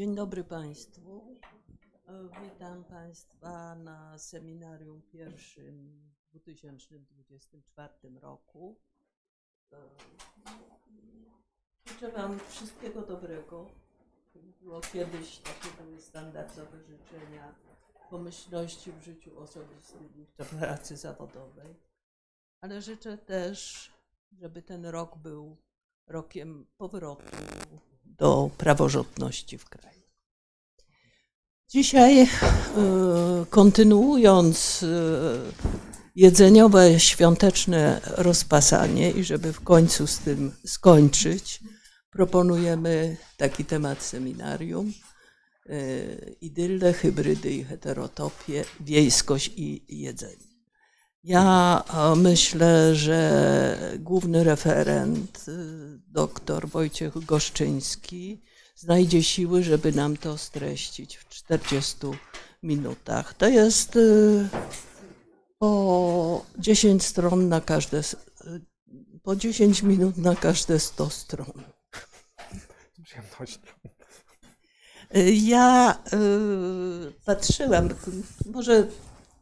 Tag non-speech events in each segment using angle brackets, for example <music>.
Dzień dobry Państwu. Yy, Witam Państwa na seminarium pierwszym w 2024 roku. Yy, Życzę Wam wszystkiego dobrego. Było kiedyś takie były standardowe życzenia pomyślności w życiu osobistym i w pracy zawodowej. Ale życzę też, żeby ten rok był rokiem powrotu do praworządności w kraju. Dzisiaj, e, kontynuując e, jedzeniowe świąteczne rozpasanie i żeby w końcu z tym skończyć, proponujemy taki temat seminarium. e, Idylle, hybrydy i heterotopie, wiejskość i jedzenie. Ja myślę, że główny referent, dr Wojciech Goszczyński, znajdzie siły, żeby nam to streścić w 40 minutach. To jest y, po 10 stron na każde, y, po 10 minut na każde 100 stron. Ja y, patrzyłam, może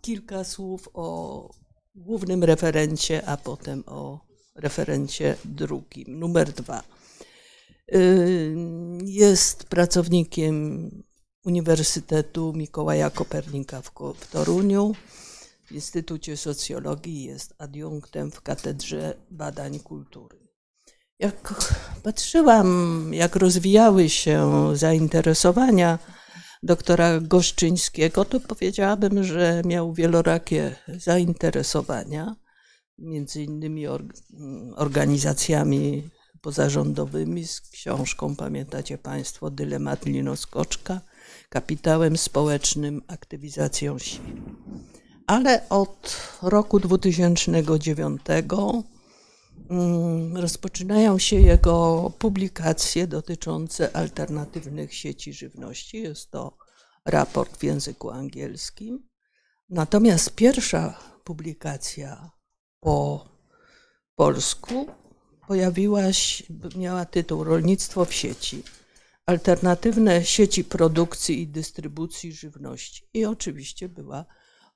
kilka słów o głównym referencie, a potem o referencie drugim, numer dwa. Jest pracownikiem Uniwersytetu Mikołaja Kopernika w, Toruniu. W Instytucie Socjologii jest adiunktem w Katedrze Badań Kultury. Jak patrzyłam, jak rozwijały się zainteresowania doktora Goszczyńskiego, to powiedziałabym, że miał wielorakie zainteresowania, między innymi or- organizacjami pozarządowymi z książką, pamiętacie Państwo, Dylemat Linoskoczka, kapitałem społecznym, aktywizacją sił. Ale od roku 2009 mm, rozpoczynają się jego publikacje dotyczące alternatywnych sieci żywności. Jest to raport w języku angielskim. Natomiast pierwsza publikacja po polsku pojawiła się, miała tytuł Rolnictwo w sieci. Alternatywne sieci produkcji i dystrybucji żywności. I oczywiście była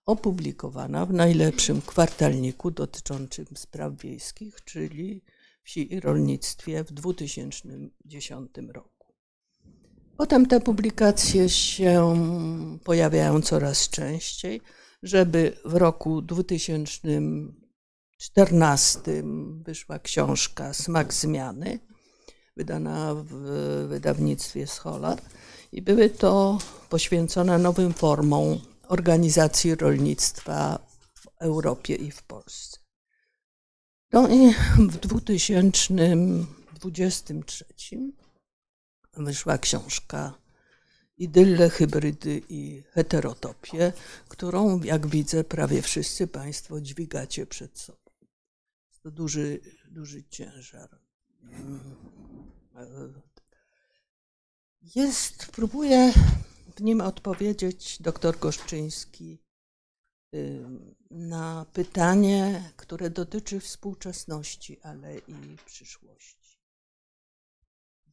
opublikowana w najlepszym kwartalniku dotyczącym spraw wiejskich, czyli wsi i rolnictwie w 2010 roku. Potem te publikacje się pojawiają coraz częściej, żeby w roku 2014 wyszła książka Smak zmiany, wydana w wydawnictwie Scholar i były to poświęcone nowym formom organizacji rolnictwa w Europie i w Polsce. No i w 2023 wyszła książka Idylle, hybrydy i heterotopie, którą, jak widzę, prawie wszyscy Państwo dźwigacie przed sobą. To duży, duży ciężar. Jest, próbuję w nim odpowiedzieć dr Goszczyński na pytanie, które dotyczy współczesności, ale i przyszłości.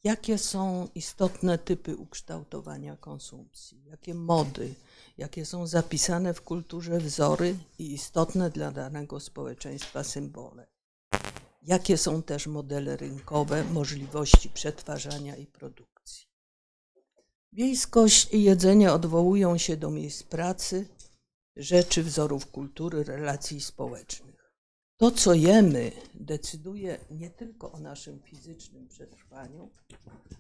Jakie są istotne typy ukształtowania konsumpcji? Jakie mody, jakie są zapisane w kulturze wzory i istotne dla danego społeczeństwa symbole? Jakie są też modele rynkowe, możliwości przetwarzania i produkcji? Wiejskość i jedzenie odwołują się do miejsc pracy, rzeczy, wzorów kultury, relacji społecznych. To, co jemy, decyduje nie tylko o naszym fizycznym przetrwaniu,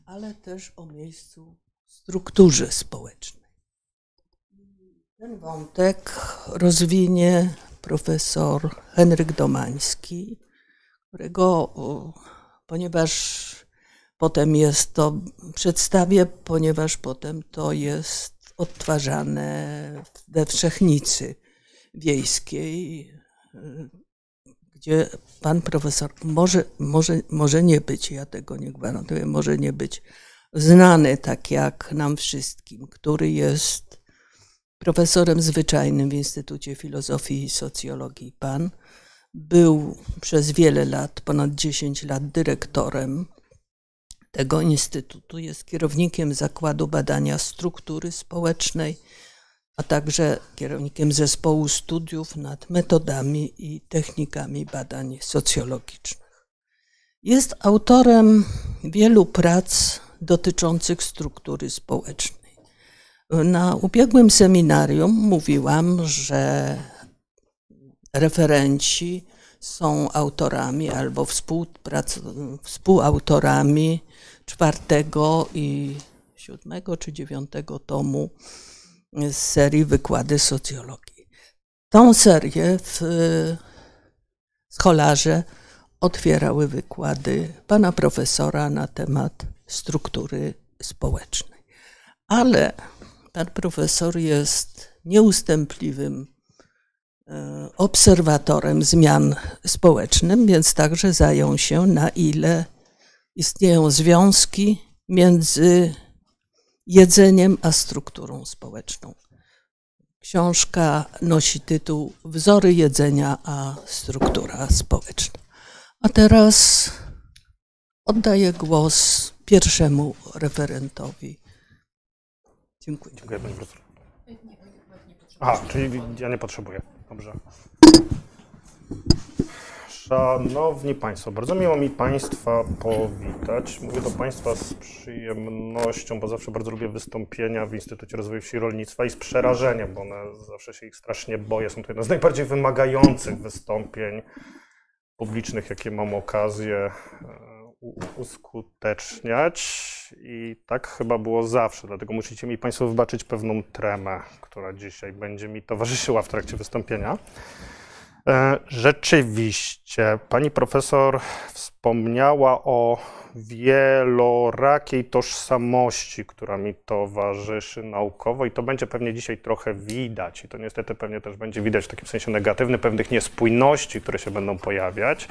ale też o miejscu w strukturze społecznej. Ten wątek rozwinie profesor Henryk Domański, którego, ponieważ potem jest to, przedstawię, ponieważ potem to jest odtwarzane we Wszechnicy Wiejskiej, gdzie pan profesor może, może, może nie być, ja tego nie gwarantuję, może nie być znany tak jak nam wszystkim, który jest profesorem zwyczajnym w Instytucie Filozofii i Socjologii PAN. Był przez wiele lat, ponad 10 lat, dyrektorem tego instytutu. Jest kierownikiem Zakładu Badania Struktury Społecznej, a także kierownikiem zespołu studiów nad metodami i technikami badań socjologicznych. Jest autorem wielu prac dotyczących struktury społecznej. Na ubiegłym seminarium mówiłam, że referenci są autorami albo współautorami czwartego i siódmego czy dziewiątego tomu z serii Wykłady socjologii. Tą serię w scholarze otwierały wykłady pana profesora na temat struktury społecznej. Ale pan profesor jest nieustępliwym obserwatorem zmian społecznych, więc także zajął się, na ile istnieją związki między jedzeniem a strukturą społeczną. Książka nosi tytuł Wzory jedzenia a struktura społeczna. A teraz oddaję głos pierwszemu referentowi. Dziękuję. Dziękuję Profesor. Aha, czyli ja nie potrzebuję. Dobrze. Szanowni Państwo, bardzo miło mi Państwa powitać. Mówię do Państwa z przyjemnością, bo zawsze bardzo lubię wystąpienia w Instytucie Rozwoju Wsi i Rolnictwa i z przerażeniem, bo one zawsze się ich strasznie boję. Są to jedne z najbardziej wymagających wystąpień publicznych, jakie mam okazję e, uskuteczniać. I tak chyba było zawsze, dlatego musicie mi Państwo wybaczyć pewną tremę, która dzisiaj będzie mi towarzyszyła w trakcie wystąpienia. E, rzeczywiście, pani profesor wspomniała o wielorakiej tożsamości, która mi towarzyszy naukowo i to będzie pewnie dzisiaj trochę widać i to niestety pewnie też będzie widać w takim sensie negatywnym, pewnych niespójności, które się będą pojawiać.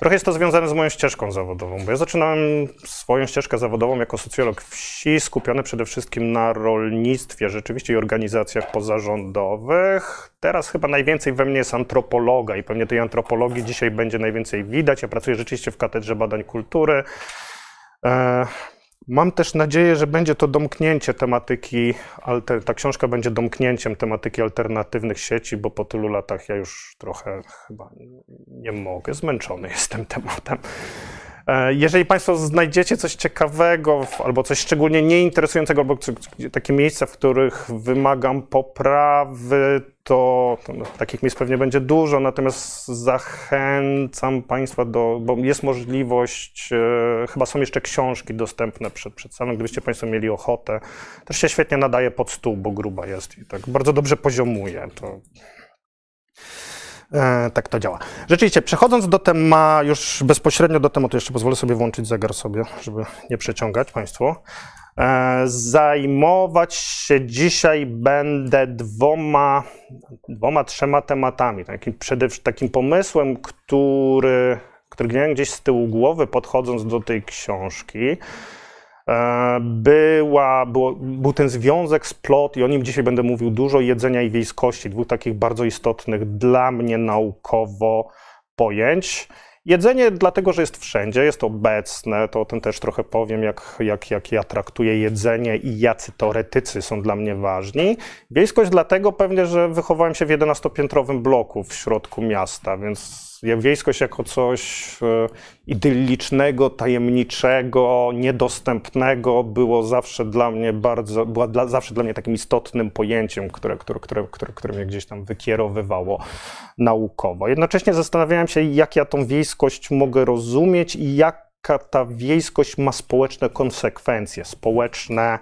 Trochę jest to związane z moją ścieżką zawodową, bo ja zaczynałem swoją ścieżkę zawodową jako socjolog wsi, skupiony przede wszystkim na rolnictwie, rzeczywiście i organizacjach pozarządowych. Teraz chyba najwięcej we mnie jest antropologa i pewnie tej antropologii dzisiaj będzie najwięcej widać. Ja pracuję rzeczywiście w Katedrze Badań Kultury. E, Mam też nadzieję, że będzie to domknięcie tematyki, ta książka będzie domknięciem tematyki alternatywnych sieci, bo po tylu latach ja już trochę chyba nie mogę, zmęczony <laughs> jestem tematem. E, jeżeli Państwo znajdziecie coś ciekawego albo coś szczególnie nieinteresującego, albo takie miejsca, w których wymagam poprawy, to, no, takich miejsc pewnie będzie dużo, natomiast zachęcam Państwa do, bo jest możliwość, e, chyba są jeszcze książki dostępne przed, przed samym, gdybyście Państwo mieli ochotę. Też się świetnie nadaje pod stół, bo gruba jest i tak bardzo dobrze poziomuje. To tak to działa. Rzeczywiście, przechodząc do tematu, już bezpośrednio do tematu, jeszcze pozwolę sobie włączyć zegar sobie, żeby nie przeciągać Państwu. E, zajmować się dzisiaj będę dwoma, dwoma trzema tematami. Takim, przede takim pomysłem, który, który gdzieś z tyłu głowy, podchodząc do tej książki, E, była, było, był ten związek z plot i o nim dzisiaj będę mówił dużo, jedzenia i wiejskości, dwóch takich bardzo istotnych dla mnie naukowo pojęć. Jedzenie dlatego, że jest wszędzie, jest obecne, to o tym też trochę powiem, jak, jak, jak ja traktuję jedzenie i jacy teoretycy są dla mnie ważni. Wiejskość dlatego pewnie, że wychowałem się w 11-piętrowym bloku w środku miasta, więc wiejskość jako coś e, idyllicznego, tajemniczego, niedostępnego było zawsze dla mnie bardzo, była dla, zawsze dla mnie takim istotnym pojęciem, które, które, które, które, które mnie gdzieś tam wykierowywało naukowo. Jednocześnie zastanawiałem się, jak ja tą wiejskość mogę rozumieć i jaka ta wiejskość ma społeczne konsekwencje, społeczne,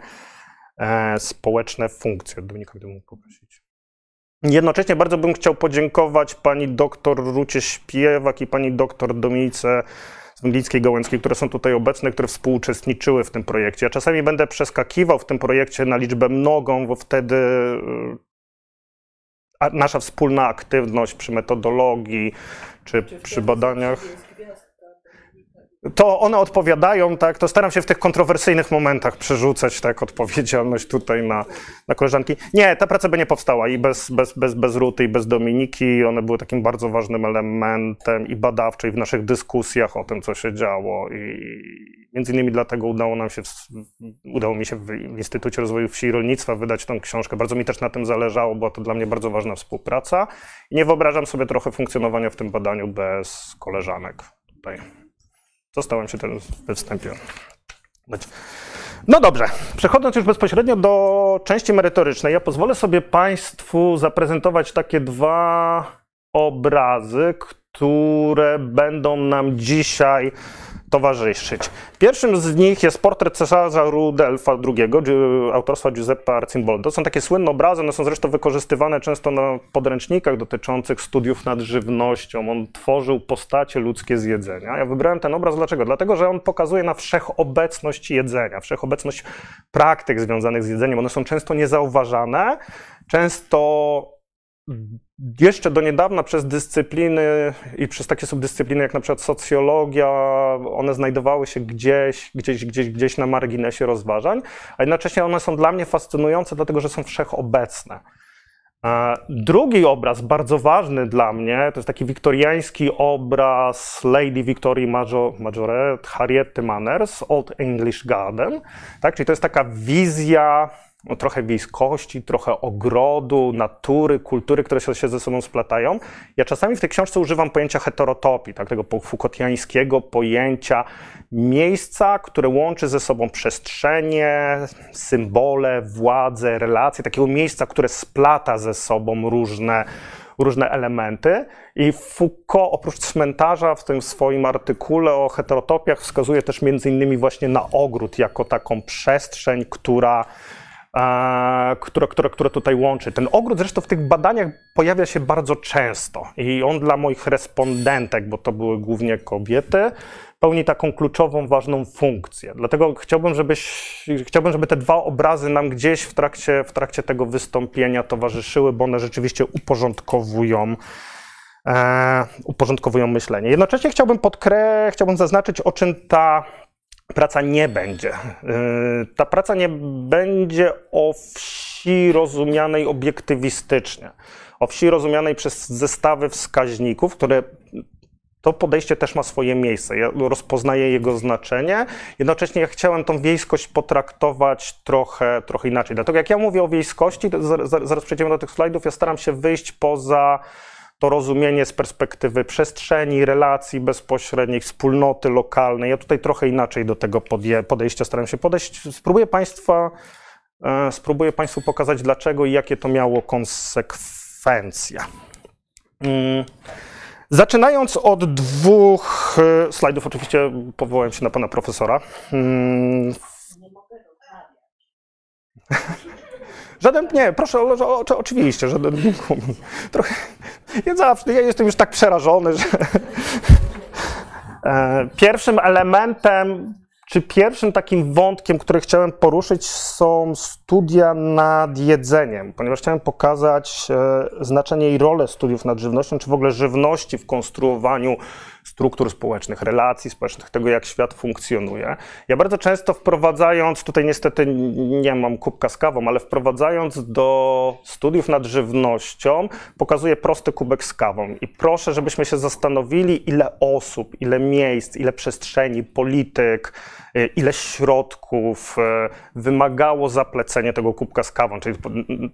e, społeczne funkcje. Dominika, gdybym poprosić. Jednocześnie bardzo bym chciał podziękować pani doktor Rucie Śpiewak i pani doktor Dominice z Węglickiej Gołęckiej, które są tutaj obecne, które współuczestniczyły w tym projekcie. Ja czasami będę przeskakiwał w tym projekcie na liczbę mnogą, bo wtedy nasza wspólna aktywność przy metodologii czy przy badaniach. To one odpowiadają, tak, to staram się w tych kontrowersyjnych momentach przerzucać tak odpowiedzialność tutaj na, na koleżanki. Nie, ta praca by nie powstała i bez, bez, bez, bez Ruty i bez Dominiki. One były takim bardzo ważnym elementem i badawczej w naszych dyskusjach o tym, co się działo i między innymi dlatego udało nam się, w, udało mi się w Instytucie Rozwoju Wsi i Rolnictwa wydać tą książkę. Bardzo mi też na tym zależało, była to dla mnie bardzo ważna współpraca i nie wyobrażam sobie trochę funkcjonowania w tym badaniu bez koleżanek tutaj. Zostałem się teraz we wstępie. No dobrze, przechodząc już bezpośrednio do części merytorycznej, ja pozwolę sobie Państwu zaprezentować takie dwa obrazy, które będą nam dzisiaj towarzyszyć. Pierwszym z nich jest portret cesarza Rudelfa II, autorstwa Giuseppe Arcimboldo. Są takie słynne obrazy, one są zresztą wykorzystywane często na podręcznikach dotyczących studiów nad żywnością. On tworzył postacie ludzkie z jedzenia. Ja wybrałem ten obraz dlaczego? Dlatego, że on pokazuje na wszechobecność jedzenia, wszechobecność praktyk związanych z jedzeniem. One są często niezauważane, często jeszcze do niedawna przez dyscypliny i przez takie subdyscypliny jak na przykład socjologia, one znajdowały się gdzieś, gdzieś, gdzieś, gdzieś na marginesie rozważań, a jednocześnie one są dla mnie fascynujące, dlatego że są wszechobecne. Drugi obraz, bardzo ważny dla mnie, to jest taki wiktoriański obraz Lady Victory Majoret, Harriety Manners, Old English Garden. Tak? Czyli to jest taka wizja no, trochę wiejskości, trochę ogrodu, natury, kultury, które się ze sobą splatają. Ja czasami w tej książce używam pojęcia heterotopii, tak, tego Foucaultiańskiego pojęcia miejsca, które łączy ze sobą przestrzenie, symbole, władzę, relacje, takiego miejsca, które splata ze sobą różne różne elementy. I Foucault oprócz cmentarza w tym swoim artykule o heterotopiach wskazuje też między innymi właśnie na ogród jako taką przestrzeń, która która tutaj łączy. Ten ogród zresztą w tych badaniach pojawia się bardzo często i on dla moich respondentek, bo to były głównie kobiety, pełni taką kluczową, ważną funkcję. Dlatego chciałbym, żebyś, chciałbym żeby te dwa obrazy nam gdzieś w trakcie, w trakcie tego wystąpienia towarzyszyły, bo one rzeczywiście uporządkowują e, uporządkowują myślenie. Jednocześnie chciałbym podkre... chciałbym zaznaczyć, o czym ta praca nie będzie. Y, ta praca nie będzie o wsi rozumianej obiektywistycznie, o wsi rozumianej przez zestawy wskaźników, które to podejście też ma swoje miejsce. Ja rozpoznaję jego znaczenie. Jednocześnie ja chciałem tą wiejskość potraktować trochę, trochę inaczej. Dlatego jak ja mówię o wiejskości, zaraz przejdziemy do tych slajdów, ja staram się wyjść poza to rozumienie z perspektywy przestrzeni, relacji bezpośrednich, wspólnoty lokalnej. Ja tutaj trochę inaczej do tego podejścia staram się podejść. Spróbuję Państwa, e, spróbuję Państwu pokazać, dlaczego i jakie to miało konsekwencje. Mm. Zaczynając od dwóch e, slajdów, oczywiście powołałem się na pana profesora. Mm. Nie mogę <laughs> Żaden, nie, proszę, o, o, oczywiście, żaden, <laughs> trochę, ja zawsze, ja jestem już tak przerażony, że <laughs> e, pierwszym elementem, czy pierwszym takim wątkiem, który chciałem poruszyć są studia nad jedzeniem, ponieważ chciałem pokazać e, znaczenie i rolę studiów nad żywnością, czy w ogóle żywności w konstruowaniu struktur społecznych, relacji społecznych, tego jak świat funkcjonuje. Ja bardzo często wprowadzając, tutaj niestety nie mam kubka z kawą, ale wprowadzając do studiów nad żywnością, pokazuję prosty kubek z kawą i proszę, żebyśmy się zastanowili, ile osób, ile miejsc, ile przestrzeni, polityk, ile środków y, wymagało zaplecenie tego kubka z kawą, czyli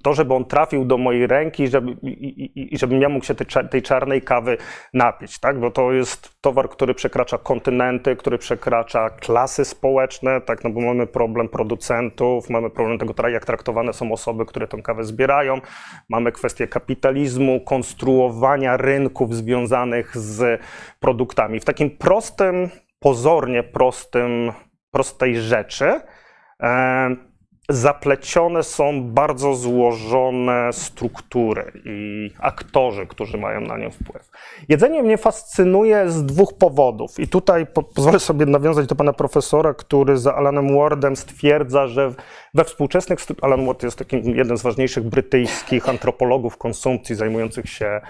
to, żeby on trafił do mojej ręki żeby, i, i, i żebym ja mógł się tej, tej czarnej kawy napić, tak? bo to jest towar, który przekracza kontynenty, który przekracza klasy społeczne, tak, no bo mamy problem producentów, mamy problem tego, jak traktowane są osoby, które tę kawę zbierają, mamy kwestię kapitalizmu, konstruowania rynków związanych z produktami. W takim prostym, pozornie prostym, prostej rzeczy, e, zaplecione są bardzo złożone struktury i aktorzy, którzy mają na nią wpływ. Jedzenie mnie fascynuje z dwóch powodów i tutaj po pozwolę sobie nawiązać do pana profesora, który za Alanem Wardem stwierdza, że we współczesnych... Alan Ward jest takim jeden z ważniejszych brytyjskich antropologów konsumpcji zajmujących się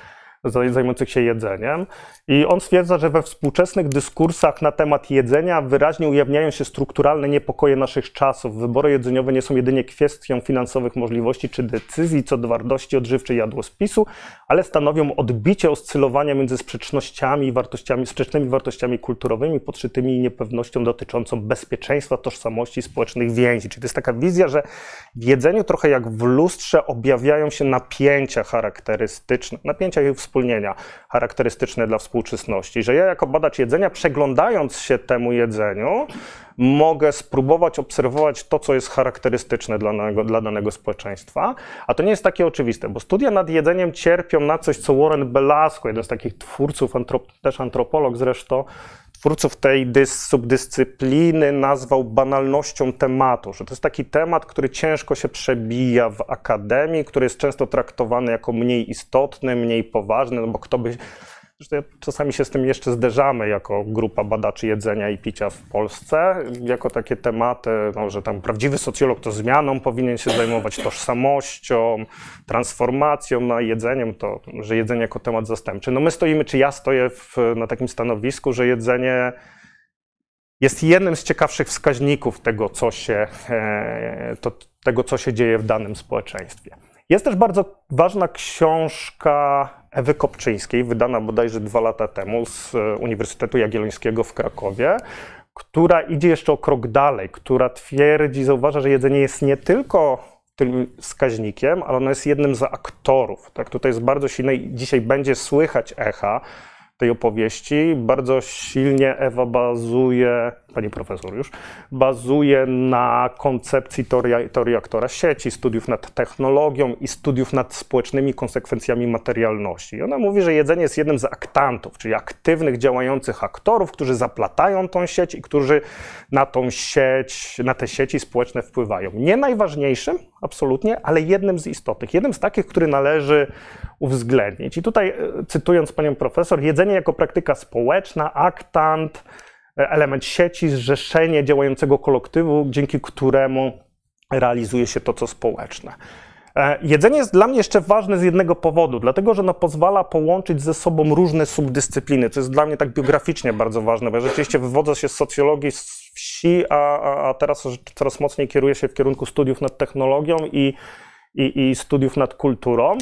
zajmujących się jedzeniem. I on stwierdza, że we współczesnych dyskursach na temat jedzenia wyraźnie ujawniają się strukturalne niepokoje naszych czasów. Wybory jedzeniowe nie są jedynie kwestią finansowych możliwości czy decyzji co do wartości odżywczej jadłospisu, ale stanowią odbicie oscylowania między sprzecznościami i wartościami, sprzecznymi wartościami kulturowymi, podszytymi niepewnością dotyczącą bezpieczeństwa, tożsamości społecznych więzi. Czyli to jest taka wizja, że w jedzeniu trochę jak w lustrze objawiają się napięcia charakterystyczne, napięcia i wspólnienia charakterystyczne dla współczesności, że ja jako badacz jedzenia, przeglądając się temu jedzeniu, mogę spróbować obserwować to, co jest charakterystyczne dla danego, dla danego społeczeństwa, a to nie jest takie oczywiste, bo studia nad jedzeniem cierpią na coś, co Warren Belasco, jeden z takich twórców, antrop, też antropolog zresztą, twórców tej dys, subdyscypliny nazwał banalnością tematu, że to jest taki temat, który ciężko się przebija w akademii, który jest często traktowany jako mniej istotny, mniej poważny, no bo kto by Zresztą czasami się z tym jeszcze zderzamy jako grupa badaczy jedzenia i picia w Polsce, jako takie tematy, no, że tam prawdziwy socjolog to zmianą powinien się zajmować tożsamością, transformacją, no, a jedzeniem to, że jedzenie jako temat zastępczy. No my stoimy, czy ja stoję w, na takim stanowisku, że jedzenie jest jednym z ciekawszych wskaźników tego, co się, e, to, tego, co się dzieje w danym społeczeństwie. Jest też bardzo ważna książka Ewy Kopczyńskiej, wydana bodajże dwa lata temu z e, Uniwersytetu Jagiellońskiego w Krakowie, która idzie jeszcze o krok dalej, która twierdzi, zauważa, że jedzenie jest nie tylko tym wskaźnikiem, ale ono jest jednym z aktorów. Tak, tutaj jest bardzo silne i dzisiaj będzie słychać echa tej opowieści. Bardzo silnie Ewa bazuje, pani profesor już, bazuje na koncepcji teorii, aktora sieci, studiów nad technologią i studiów nad społecznymi konsekwencjami materialności. I ona mówi, że jedzenie jest jednym z aktantów, czyli aktywnych, działających aktorów, którzy zaplatają tą sieć i którzy na tą sieć, na te sieci społeczne wpływają. Nie najważniejszym, absolutnie, ale jednym z istotnych, jednym z takich, który należy uwzględnić. I tutaj, e, cytując panią profesor, jedzenie jako praktyka społeczna, aktant, element sieci, zrzeszenie działającego kolektywu, dzięki któremu realizuje się to, co społeczne. E, jedzenie jest dla mnie jeszcze ważne z jednego powodu, dlatego że ono pozwala połączyć ze sobą różne subdyscypliny, co jest dla mnie tak biograficznie bardzo ważne, bo ja rzeczywiście wywodzę się z socjologii z wsi, a, a teraz coraz mocniej kieruję się w kierunku studiów nad technologią i, i, i studiów nad kulturą.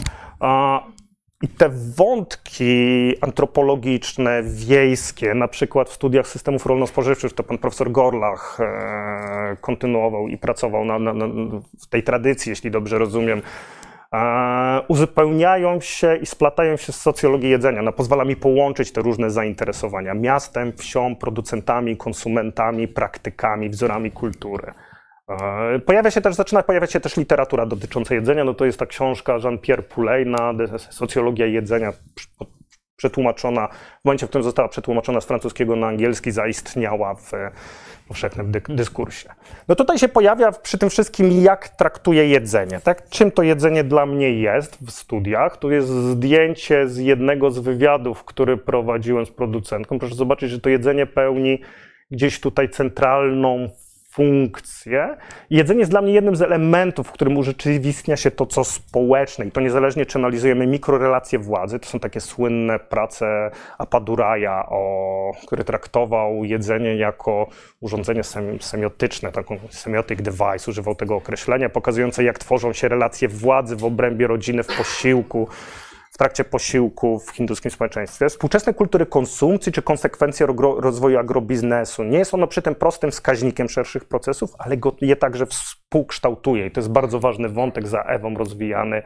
I te wątki antropologiczne, wiejskie, na przykład w studiach systemów rolno-spożywczych, to pan profesor Gorlach e, kontynuował i pracował na, na, na, w tej tradycji, jeśli dobrze rozumiem, e, uzupełniają się i splatają się z socjologią jedzenia. No, pozwala mi połączyć te różne zainteresowania miastem, wsią, producentami, konsumentami, praktykami, wzorami kultury. E, pojawia się też, zaczyna pojawiać się też literatura dotycząca jedzenia. No to jest ta książka Jean-Pierre Pouleyna, Socjologia jedzenia, przetłumaczona, w momencie, w którym została przetłumaczona z francuskiego na angielski, zaistniała w powszechnym dyskursie. No tutaj się pojawia przy tym wszystkim, jak traktuję jedzenie, tak? Czym to jedzenie dla mnie jest w studiach. Tu jest zdjęcie z jednego z wywiadów, który prowadziłem z producentką. Proszę zobaczyć, że to jedzenie pełni gdzieś tutaj centralną funkcje. Jedzenie jest dla mnie jednym z elementów, w którym urzeczywistnia się to, co społeczne. I to niezależnie, czy analizujemy mikrorelacje władzy, to są takie słynne prace Apaduraja, o, który traktował jedzenie jako urządzenie semiotyczne, taką semiotic device, używał tego określenia, pokazujące, jak tworzą się relacje władzy w obrębie rodziny, w posiłku w trakcie posiłku w hinduskim społeczeństwie. Współczesne kultury konsumpcji czy konsekwencje rozwoju agrobiznesu. Nie jest ono przy tym prostym wskaźnikiem szerszych procesów, ale go je także współkształtuje. I to jest bardzo ważny wątek za Ewą rozwijany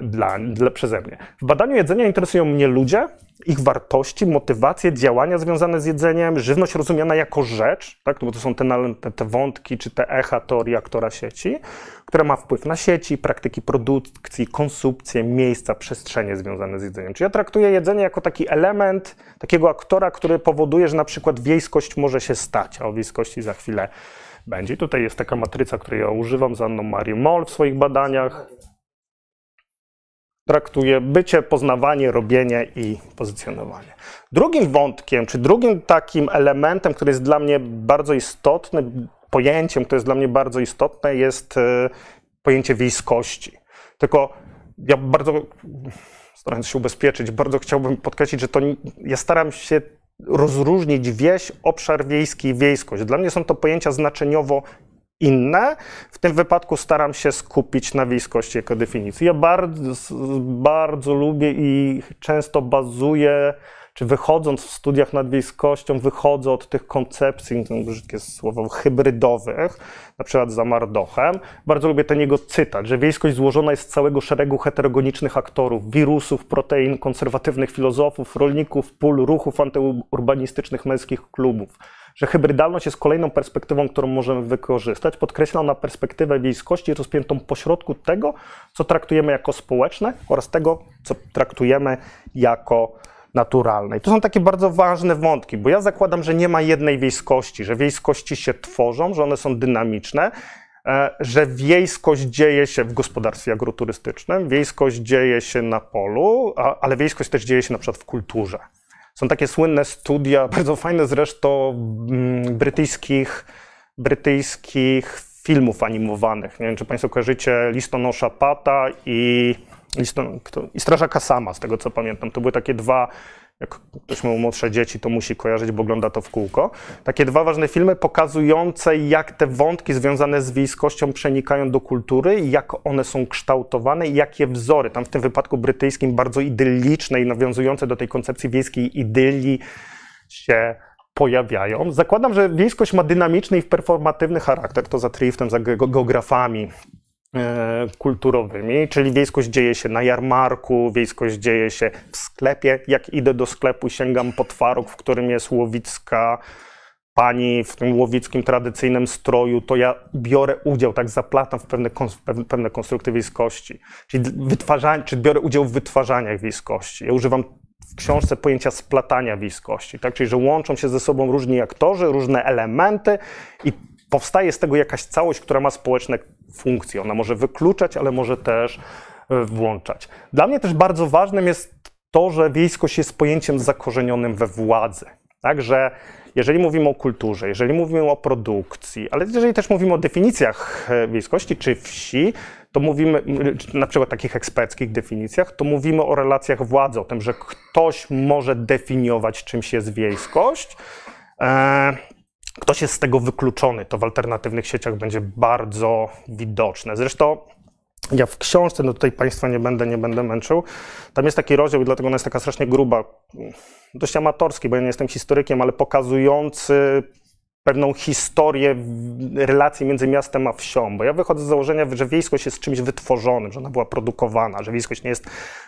dla, dla, przeze mnie. W badaniu jedzenia interesują mnie ludzie, ich wartości, motywacje, działania związane z jedzeniem, żywność rozumiana jako rzecz, tak? bo to są te, te, te wątki czy te echa teorii aktora sieci, która ma wpływ na sieci, praktyki produkcji, konsumpcję, miejsca, przestrzenie związane z jedzeniem. Czyli ja traktuję jedzenie jako taki element takiego aktora, który powoduje, że na przykład wiejskość może się stać, a o wiejskości za chwilę będzie. Tutaj jest taka matryca, której ja używam z Anną Marią Moll w swoich badaniach traktuje bycie, poznawanie, robienie i pozycjonowanie. Drugim wątkiem, czy drugim takim elementem, który jest dla mnie bardzo istotny, pojęciem, które jest dla mnie bardzo istotne, jest e, pojęcie wiejskości. Tylko ja bardzo starając się ubezpieczyć, bardzo chciałbym podkreślić, że to ja staram się rozróżnić wieś, obszar wiejski i wiejskość. Dla mnie są to pojęcia znaczeniowo inne. W tym wypadku staram się skupić na wiejskości jako definicji. Ja bardzo, bardzo lubię i często bazuję czy wychodząc w studiach nad wiejskością, wychodzę od tych koncepcji, to brzydkie słowo, hybrydowych, na przykład za Mardochem. Bardzo lubię ten jego cytat, że wiejskość złożona jest z całego szeregu heterogenicznych aktorów, wirusów, protein, konserwatywnych filozofów, rolników, pól, ruchów antyurbanistycznych męskich klubów że hybrydalność jest kolejną perspektywą, którą możemy wykorzystać. Podkreślam na perspektywę wiejskości rozpiętą pośrodku tego, co traktujemy jako społeczne oraz tego, co traktujemy jako naturalnej. To są takie bardzo ważne wątki, bo ja zakładam, że nie ma jednej wiejskości, że wiejskości się tworzą, że one są dynamiczne, e, że wiejskość dzieje się w gospodarstwie agroturystycznym, wiejskość dzieje się na polu, ale wiejskość też dzieje się na przykład w kulturze. Są takie słynne studia, <laughs> bardzo fajne zresztą mm, brytyjskich, brytyjskich filmów animowanych. Nie wiem, czy Państwo kojarzycie Listonosza Pata i i Strażaka Sama, z tego co pamiętam. To były takie dwa, jak ktoś miał młodsze dzieci, to musi kojarzyć, bo ogląda to w kółko. Takie dwa ważne filmy pokazujące, jak te wątki związane z wiejskością przenikają do kultury, jak one są kształtowane i jakie wzory, tam w tym wypadku brytyjskim bardzo idylliczne i nawiązujące do tej koncepcji wiejskiej idylii się pojawiają. Zakładam, że wiejskość ma dynamiczny i performatywny charakter, to za Triftem, za geografami, kulturowymi, czyli wiejskość dzieje się na jarmarku, wiejskość dzieje się w sklepie. Jak idę do sklepu, sięgam po twaróg, w którym jest łowicka pani w tym łowickim tradycyjnym stroju, to ja biorę udział, tak zaplatam w pewne, pewne konstrukty wiejskości. Czyli czy biorę udział w wytwarzaniach wiejskości. Ja używam w książce pojęcia splatania wiejskości, tak? czyli że łączą się ze sobą różni aktorzy, różne elementy i powstaje z tego jakaś całość, która ma społeczne funkcje. Ona może wykluczać, ale może też e, włączać. Dla mnie też bardzo ważnym jest to, że wiejskość jest pojęciem zakorzenionym we władzy. Także jeżeli mówimy o kulturze, jeżeli mówimy o produkcji, ale jeżeli też mówimy o definicjach e, wiejskości czy wsi, to mówimy, na przykład takich eksperckich definicjach, to mówimy o relacjach władzy, o tym, że ktoś może definiować, czym się jest wiejskość. Ktoś jest z tego wykluczony, to w alternatywnych sieciach będzie bardzo widoczne. Zresztą ja w książce, no tutaj Państwa nie będę, nie będę męczył, tam jest taki rozdział i dlatego ona jest taka strasznie gruba, dość amatorski, bo ja nie jestem historykiem, ale pokazujący pewną historię relacji między miastem a wsią, bo ja wychodzę z założenia, że wiejskość jest czymś wytworzonym, że ona była produkowana, że wiejskość nie jest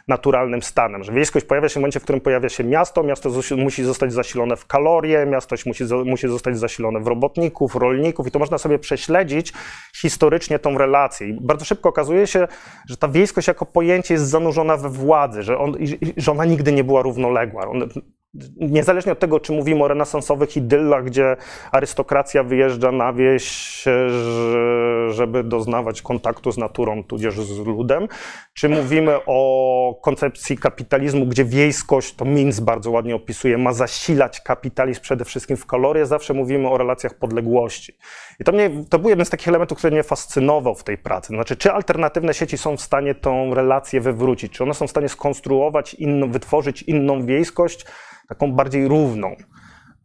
naturalnym stanem, że wiejskość pojawia się w momencie, w którym pojawia się miasto, miasto musi zostać zasilone w kalorie, miasto musi, musi zostać zasilone w robotników, rolników i to można sobie prześledzić historycznie tą relację. I bardzo szybko okazuje się, że ta wiejskość jako pojęcie jest zanurzona we władzy, że, on, że ona nigdy nie była równoległa. On, niezależnie od tego, czy mówimy o renesansowych idyllach, gdzie arystokracja wyjeżdża na wieś, żeby doznawać kontaktu z naturą, tudzież z ludem, czy mówimy o koncepcji kapitalizmu, gdzie wiejskość, to Minz bardzo ładnie opisuje, ma zasilać kapitalizm przede wszystkim w kalorie, zawsze mówimy o relacjach podległości. I to, mnie, to był jeden z takich elementów, który mnie fascynował w tej pracy. Znaczy, czy alternatywne sieci są w stanie tą relację wywrócić, czy one są w stanie skonstruować inną, wytworzyć inną wiejskość, taką bardziej równą,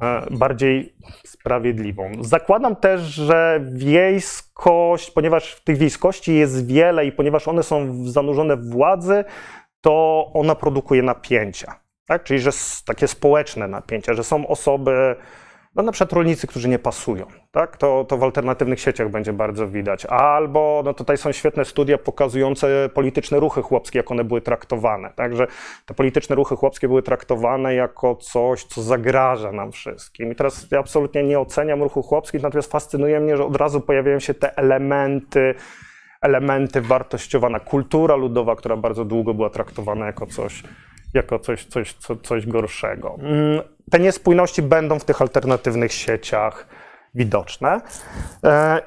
e, bardziej sprawiedliwą. Zakładam też, że wiejskość, ponieważ w tych wiejskości jest wiele i ponieważ one są zanurzone w władzy, to ona produkuje napięcia. Tak? Czyli, że takie społeczne napięcia, że są osoby, no na przykład rolnicy, którzy nie pasują, tak? to, to w alternatywnych sieciach będzie bardzo widać. Albo no tutaj są świetne studia pokazujące polityczne ruchy chłopskie, jak one były traktowane. Także te polityczne ruchy chłopskie były traktowane jako coś, co zagraża nam wszystkim. I teraz ja absolutnie nie oceniam ruchu chłopskich, natomiast fascynuje mnie, że od razu pojawiają się te elementy, elementy wartościowana kultura ludowa, która bardzo długo była traktowana jako coś, jako coś, coś, coś, coś gorszego. Mm, te niespójności będą w tych alternatywnych sieciach widoczne. E,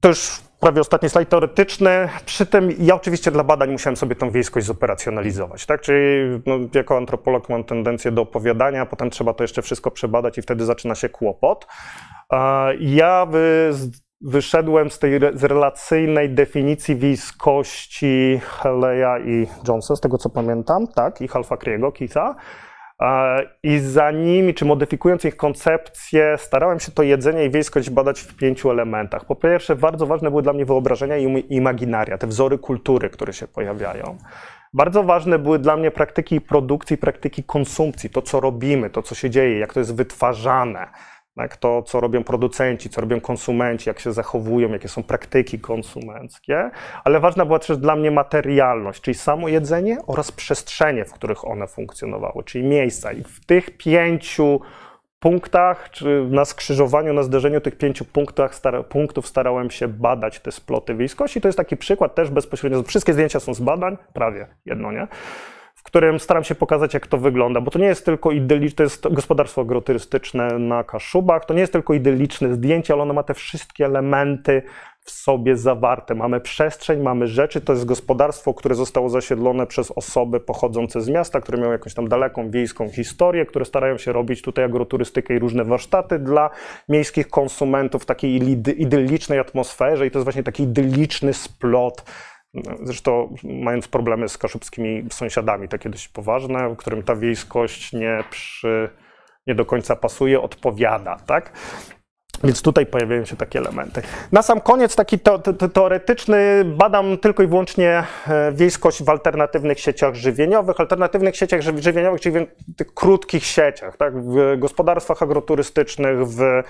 to już prawie ostatni slajd teoretyczny. Przy tym ja oczywiście dla badań musiałem sobie tą wiejskość zoperacjonalizować. Tak? Czyli no, jako antropolog mam tendencję do opowiadania, potem trzeba to jeszcze wszystko przebadać i wtedy zaczyna się kłopot. E, ja wyszedłem z tej re- z relacyjnej definicji wiejskości Heleya i Jonesa, z tego co pamiętam, tak, i Halfakriego, Keitha. E, I za nimi, czy modyfikując ich koncepcję, starałem się to jedzenie i wiejskość badać w pięciu elementach. Po pierwsze, bardzo ważne były dla mnie wyobrażenia i imaginaria, te wzory kultury, które się pojawiają. Bardzo ważne były dla mnie praktyki produkcji, praktyki konsumpcji, to co robimy, to co się dzieje, jak to jest wytwarzane, tak, to co robią producenci, co robią konsumenci, jak się zachowują, jakie są praktyki konsumenckie, ale ważna była też dla mnie materialność, czyli samo jedzenie oraz przestrzenie, w których one funkcjonowały, czyli miejsca. I w tych pięciu punktach, czy na skrzyżowaniu, na zderzeniu tych pięciu punktach, stara, punktów starałem się badać te sploty wiejskości. To jest taki przykład też bezpośrednio, wszystkie zdjęcia są z badań, prawie jedno, nie? Którym staram się pokazać, jak to wygląda, bo to nie jest tylko idyliczne, to jest gospodarstwo agroturystyczne na Kaszubach, to nie jest tylko idyliczne zdjęcie, ale ono ma te wszystkie elementy w sobie zawarte. Mamy przestrzeń, mamy rzeczy, to jest gospodarstwo, które zostało zasiedlone przez osoby pochodzące z miasta, które miały jakąś tam daleką wiejską historię, które starają się robić tutaj agroturystykę i różne warsztaty dla miejskich konsumentów w takiej idy- idyllicznej atmosferze i to jest właśnie taki idylliczny splot Zresztą mając problemy z kaszubskimi sąsiadami, takie dość poważne, którym ta wiejskość nie, przy, nie do końca pasuje, odpowiada, tak? Więc tutaj pojawiają się takie elementy. Na sam koniec, taki teoretyczny, badam tylko i wyłącznie e, wiejskość w alternatywnych sieciach żywieniowych. Alternatywnych sieciach ży- żywieniowych, czyli w tych krótkich sieciach, tak? w gospodarstwach agroturystycznych, w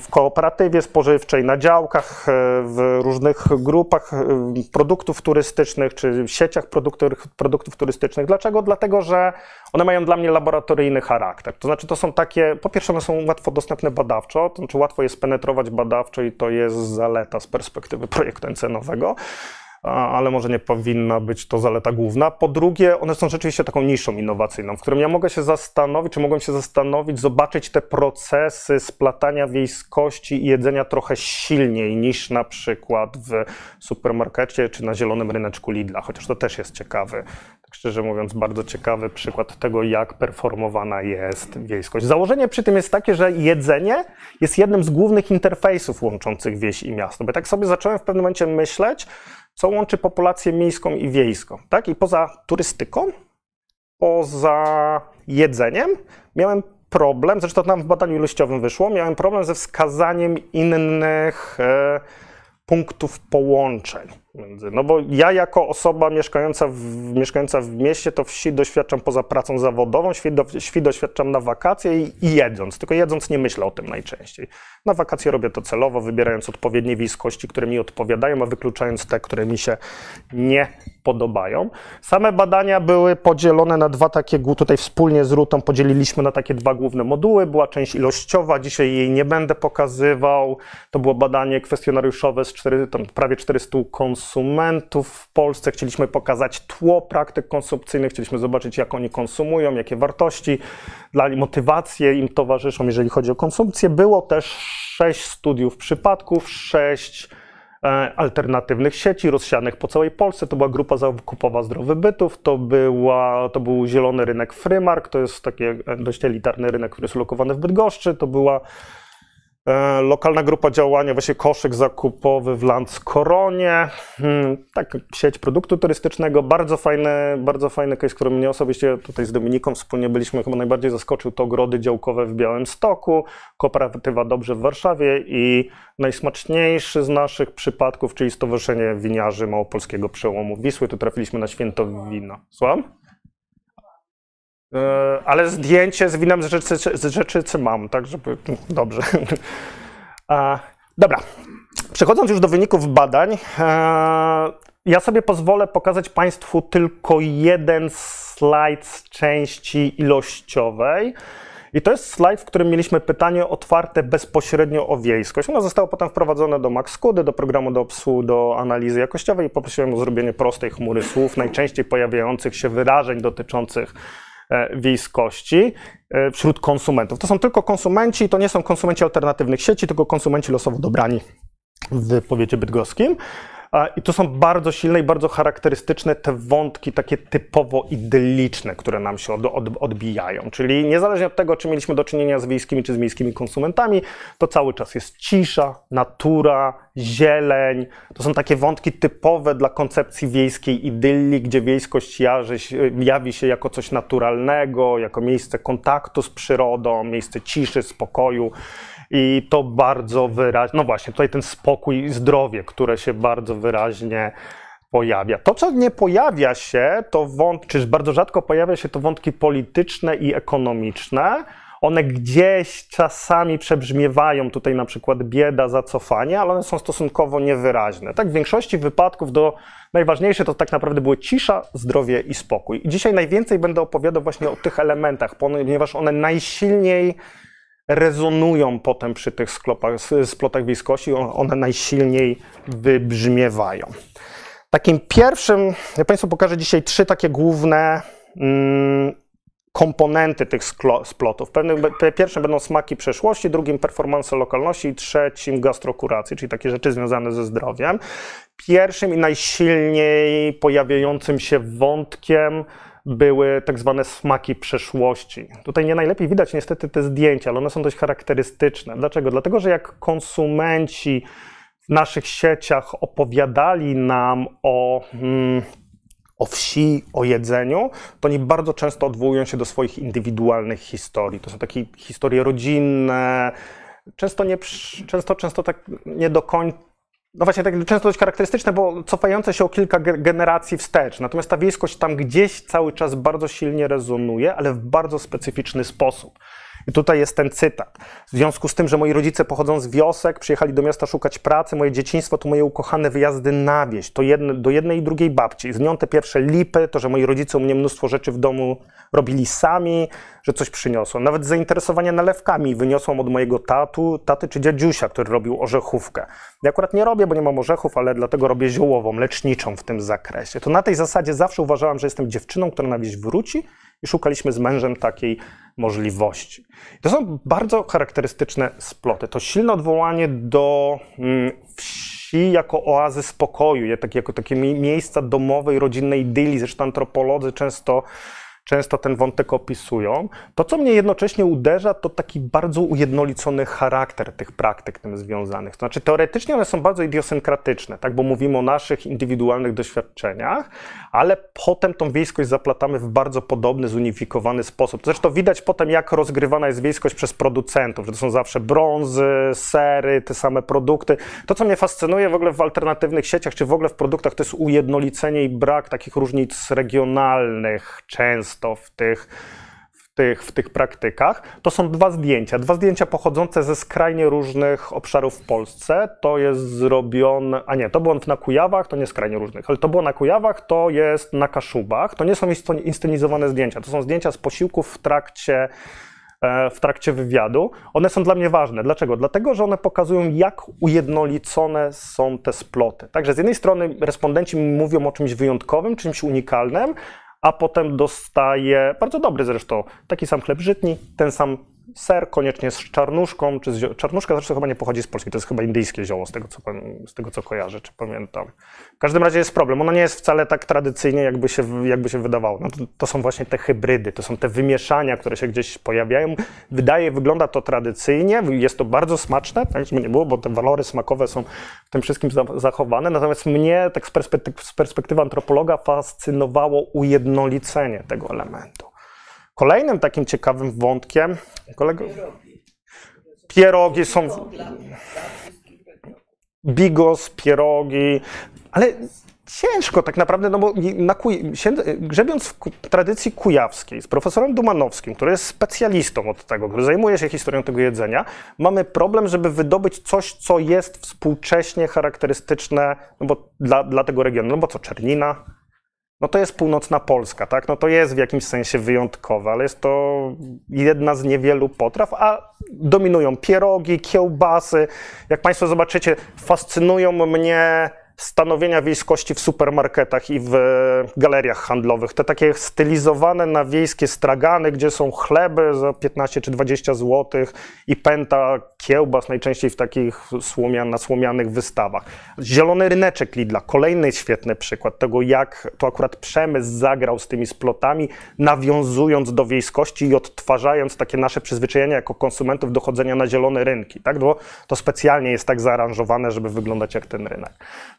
w kooperatywie spożywczej, na działkach, e, w różnych grupach e, produktów turystycznych czy sieciach produktów, produktów turystycznych. Dlaczego? Dlatego, że one mają dla mnie laboratoryjny charakter. To znaczy, to są takie, po pierwsze, one są łatwo dostępne badawczo, to znaczy łatwo je spenetrować badawczo i to jest zaleta z perspektywy projektu NC-nowego a- ale może nie powinna być to zaleta główna. Po drugie, one są rzeczywiście taką niszą innowacyjną, w którym ja mogę się zastanowić, czy mogłem się zastanowić, zobaczyć te procesy splatania wiejskości i jedzenia trochę silniej niż na przykład w supermarkecie czy na zielonym ryneczku Lidla, chociaż to też jest ciekawy, tak szczerze mówiąc, bardzo ciekawy przykład tego, jak performowana jest wiejskość. Założenie przy tym jest takie, że jedzenie jest jednym z głównych interfejsów łączących wieś i miasto. Bo tak sobie zacząłem w pewnym momencie myśleć, co łączy populację miejską i wiejską. Tak? I poza turystyką, poza jedzeniem, miałem problem, zresztą tam w badaniu ilościowym wyszło, miałem problem ze wskazaniem innych e, punktów połączeń. Między, no bo ja jako osoba mieszkająca w, mieszkająca w mieście, to wsi doświadczam poza pracą zawodową, wsi, do, doświadczam na wakacje i, i jedząc. Tylko jedząc nie myślę o tym najczęściej. Na wakacje robię to celowo, wybierając odpowiednie wiejskości, które mi odpowiadają, a wykluczając te, które mi się nie podobają. Same badania były podzielone na dwa takie, tutaj wspólnie z Rutą podzieliliśmy na takie dwa główne moduły. Była część ilościowa, dzisiaj jej nie będę pokazywał. To było badanie kwestionariuszowe z cztery, tam prawie 400 konsumentów w Polsce. Chcieliśmy pokazać tło praktyk konsumpcyjnych, chcieliśmy zobaczyć, jak oni konsumują, jakie wartości, dla motywacje im towarzyszą, jeżeli chodzi o konsumpcję. Było też sześć studiów przypadków, sześć e, alternatywnych sieci rozsianych po całej Polsce. To była grupa zakupowa zdrowych bytów, to, była, to był zielony rynek Frymark, to jest taki e, dość elitarny rynek, który jest lokowany w Bydgoszczy, to była lokalna grupa działania, właśnie koszyk zakupowy w Landskoronie, hmm, tak, sieć produktu turystycznego, bardzo fajny, bardzo fajny case, który mnie osobiście tutaj z Dominiką wspólnie byliśmy, chyba najbardziej zaskoczył, to ogrody działkowe w Białymstoku, kooperatywa Dobrze w Warszawie i najsmaczniejszy z naszych przypadków, czyli Stowarzyszenie Winiarzy Małopolskiego Przełomu Wisły, tu trafiliśmy na święto wina. Słucham? E, Ale zdjęcie z winem z Rzeczycy, z Rzeczycy mam, tak żeby... Dobrze. <laughs> Dobra. Przechodząc już do wyników badań, e, ja sobie pozwolę pokazać Państwu tylko jeden slajd z części ilościowej. I to jest slajd, w którym mieliśmy pytanie otwarte bezpośrednio o wiejskość. Ono zostało potem wprowadzone do MaxCudy, do programu do obsługi, do analizy jakościowej i poprosiłem o zrobienie prostej chmury słów, najczęściej pojawiających się wyrażeń dotyczących wiejskości e, wśród konsumentów. To są tylko konsumenci, to nie są konsumenci alternatywnych sieci, tylko konsumenci losowo dobrani w powiecie bydgoskim. I to są bardzo silne i bardzo charakterystyczne te wątki takie typowo idylliczne, które nam się od, od, odbijają. Czyli niezależnie od tego, czy mieliśmy do czynienia z wiejskimi czy z miejskimi konsumentami, to cały czas jest cisza, natura, zieleń. To są takie wątki typowe dla koncepcji wiejskiej idylli, gdzie wiejskość jawi jawi się jako coś naturalnego, jako miejsce kontaktu z przyrodą, miejsce ciszy, spokoju. I to bardzo wyraźnie, no właśnie, tutaj ten spokój i zdrowie, które się bardzo wyraźnie pojawia. To, co nie pojawia się, to wątki, czy bardzo rzadko pojawia się, to wątki polityczne i ekonomiczne. One gdzieś czasami przebrzmiewają, tutaj na przykład bieda, zacofanie, ale one są stosunkowo niewyraźne. Tak, w większości wypadków do, najważniejsze to tak naprawdę były cisza, zdrowie i spokój. I dzisiaj najwięcej będę opowiadał właśnie o tych elementach, ponieważ one najsilniej rezonują potem przy tych sklopach, splotach wiejskości, one najsilniej wybrzmiewają. Takim pierwszym, ja Państwu pokażę dzisiaj trzy takie główne mm, komponenty tych splotów. Pierwszym będą smaki przeszłości, drugim performance lokalności i trzecim gastrokuracji, czyli takie rzeczy związane ze zdrowiem. Pierwszym i najsilniej pojawiającym się wątkiem były tak zwane smaki przeszłości. Tutaj nie najlepiej widać niestety te zdjęcia, ale one są dość charakterystyczne. Dlaczego? Dlatego, że jak konsumenci w naszych sieciach opowiadali nam o, mm, o wsi, o jedzeniu, to oni bardzo często odwołują się do swoich indywidualnych historii. To są takie historie rodzinne, często, nie, często, często tak nie do końca no właśnie, tak często dość charakterystyczne, bo cofające się o kilka generacji wstecz. Natomiast ta wiejskość tam gdzieś cały czas bardzo silnie rezonuje, ale w bardzo specyficzny sposób. I tutaj jest ten cytat. W związku z tym, że moi rodzice pochodzą z wiosek, przyjechali do miasta szukać pracy, moje dzieciństwo to moje ukochane wyjazdy na wieś, to jedne, do jednej i drugiej babci. Z nią te pierwsze lipy, to, że moi rodzice u mnie mnóstwo rzeczy w domu robili sami, że coś przyniosło. Nawet zainteresowanie nalewkami wyniosłam od mojego tatu, taty czy dziadziusia, który robił orzechówkę. Ja akurat nie robię, bo nie mam orzechów, ale dlatego robię ziołową, leczniczą w tym zakresie. To na tej zasadzie zawsze uważałam, że jestem dziewczyną, która na wieś wróci i szukaliśmy z mężem takiej możliwości. To są bardzo charakterystyczne sploty. To silne odwołanie do mm, wsi jako oazy spokoju, jako takie miejsca domowej, rodzinnej idylii. Zresztą antropolodzy często często ten wątek opisują. To, co mnie jednocześnie uderza, to taki bardzo ujednolicony charakter tych praktyk tym związanych. To znaczy, teoretycznie one są bardzo idiosynkratyczne, tak, bo mówimy o naszych indywidualnych doświadczeniach, ale potem tą wiejskość zaplatamy w bardzo podobny, zunifikowany sposób. Zresztą widać potem, jak rozgrywana jest wiejskość przez producentów, że to są zawsze brązy, sery, te same produkty. To, co mnie fascynuje w ogóle w alternatywnych sieciach, czy w ogóle w produktach, to jest ujednolicenie i brak takich różnic regionalnych często w tych, tych, w tych praktykach, to są dwa zdjęcia. Dwa zdjęcia pochodzące ze skrajnie różnych obszarów w Polsce. To jest zrobione, a nie, to było na Kujawach, to nie skrajnie różnych, ale to było na Kujawach, to jest na Kaszubach. To nie są inscenizowane zdjęcia, to są zdjęcia z posiłków w trakcie e, w trakcie wywiadu. One są dla mnie ważne. Dlaczego? Dlatego, że one pokazują, jak ujednolicone są te sploty. Także z jednej strony respondenci mówią o czymś wyjątkowym, czymś unikalnym, a potem dostaje, bardzo dobry zresztą, taki sam chleb żytni, ten sam ser, koniecznie z czarnuszką, czy z, czarnuszka zresztą chyba nie pochodzi z Polski, to jest chyba indyjskie zioło, z tego, co, z tego co kojarzę, czy pamiętam. W każdym razie jest problem, ono nie jest wcale tak tradycyjnie, jakby się, jakby się wydawało. No to, to są właśnie te hybrydy, to są te wymieszania, które się gdzieś pojawiają. Wydaje, wygląda to tradycyjnie, jest to bardzo smaczne, tak żeby nie było, bo te walory smakowe są w tym wszystkim zachowane, natomiast mnie tak z perspektywy, z perspektywy antropologa fascynowało ujednolicenie tego elementu. Kolejnym takim ciekawym wątkiem. Kolego... Pierogi są. Bigos, pierogi, ale ciężko tak naprawdę, no bo na kuj... grzebiąc w tradycji kujawskiej z profesorem Dumanowskim, który jest specjalistą od tego, który zajmuje się historią tego jedzenia, mamy problem, żeby wydobyć coś, co jest współcześnie charakterystyczne no bo dla, dla tego regionu. No bo co, czernina, no to jest północna Polska, tak? No to jest w jakimś sensie wyjątkowe, ale jest to jedna z niewielu potraw, a dominują pierogi, kiełbasy. Jak Państwo zobaczycie, fascynują mnie stanowienia wiejskości w supermarketach i w galeriach handlowych. Te takie stylizowane na wiejskie stragany, gdzie są chleby za 15 czy 20 zł i pęta kiełbas, najczęściej w takich słomian, na słomianych wystawach. Zielony ryneczek Lidla, kolejny świetny przykład tego, jak to akurat przemysł zagrał z tymi splotami, nawiązując do wiejskości i odtwarzając takie nasze przyzwyczajenia jako konsumentów do chodzenia na zielone rynki. Tak? Bo to specjalnie jest tak zaaranżowane, żeby wyglądać jak ten rynek.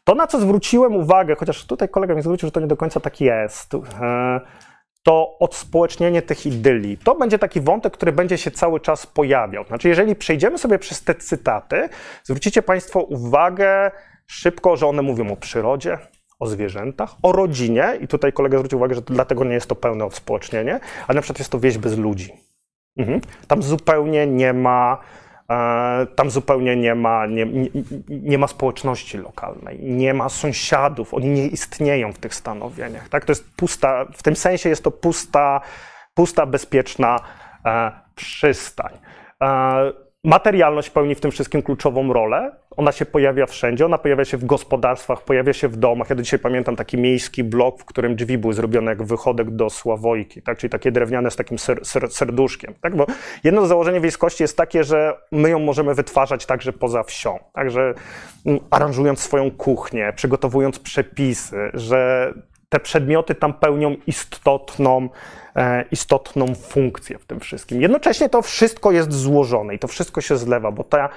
To, na co zwróciłem uwagę, chociaż tutaj kolega mi zwrócił, że to nie do końca tak jest, e, to odspołecznienie tych idylii. To będzie taki wątek, który będzie się cały czas pojawiał. Znaczy, jeżeli przejdziemy sobie przez te cytaty, zwrócicie Państwo uwagę szybko, że one mówią o przyrodzie, o zwierzętach, o rodzinie, i tutaj kolega zwrócił uwagę, że dlatego nie jest to pełne odspołecznienie, ale na przykład jest to wieś bez ludzi. Mhm. Tam zupełnie nie ma tam zupełnie nie ma, nie, nie, nie, ma społeczności lokalnej, nie ma sąsiadów, oni nie istnieją w tych stanowieniach. Tak? To jest pusta, w tym sensie jest to pusta, pusta bezpieczna e, przystań. Materialność pełni w tym wszystkim kluczową rolę. Ona się pojawia wszędzie, ona pojawia się w gospodarstwach, pojawia się w domach. Ja do dzisiaj pamiętam taki miejski blok, w którym drzwi były zrobione jak wychodek do Sławojki, tak? czyli takie drewniane z takim ser, ser, serduszkiem. Tak? Bo jedno z założeń wiejskości jest takie, że my ją możemy wytwarzać także poza wsią, także mm, aranżując swoją kuchnię, przygotowując przepisy, że te przedmioty tam pełnią istotną, istotną funkcję w tym wszystkim. Jednocześnie to wszystko jest złożone i to wszystko się zlewa, bo ta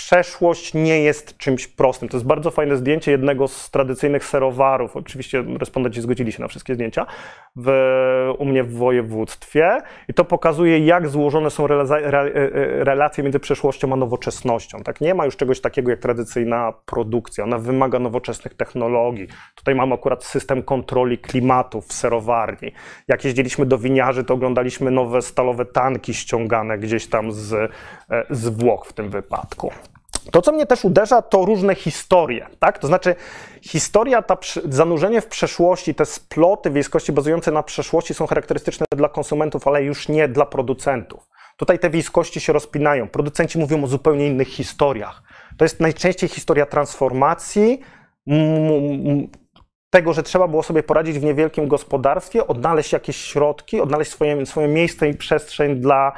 przeszłość nie jest czymś prostym. To jest bardzo fajne zdjęcie jednego z tradycyjnych serowarów. Oczywiście respondenci zgodzili się na wszystkie zdjęcia w, u mnie w województwie i to pokazuje, jak złożone są re, re, relacje między przeszłością a nowoczesnością. Tak? Nie ma już czegoś takiego jak tradycyjna produkcja. Ona wymaga nowoczesnych technologii. Tutaj mamy akurat system kontroli klimatu w serowarni. Jak jeździliśmy do winiarzy, to oglądaliśmy nowe stalowe tanki ściągane gdzieś tam z, e, z Włoch w tym wypadku. To, co mnie też uderza, to różne historie, tak? To znaczy, historia, ta zanurzenie w przeszłości, te sploty wiejskości bazujące na przeszłości są charakterystyczne dla konsumentów, ale już nie dla producentów. Tutaj te wiejskości się rozpinają. Producenci mówią o zupełnie innych historiach. To jest najczęściej historia transformacji, tego, że trzeba było sobie poradzić w niewielkim gospodarstwie, odnaleźć jakieś środki, odnaleźć swoje, swoje miejsce i przestrzeń dla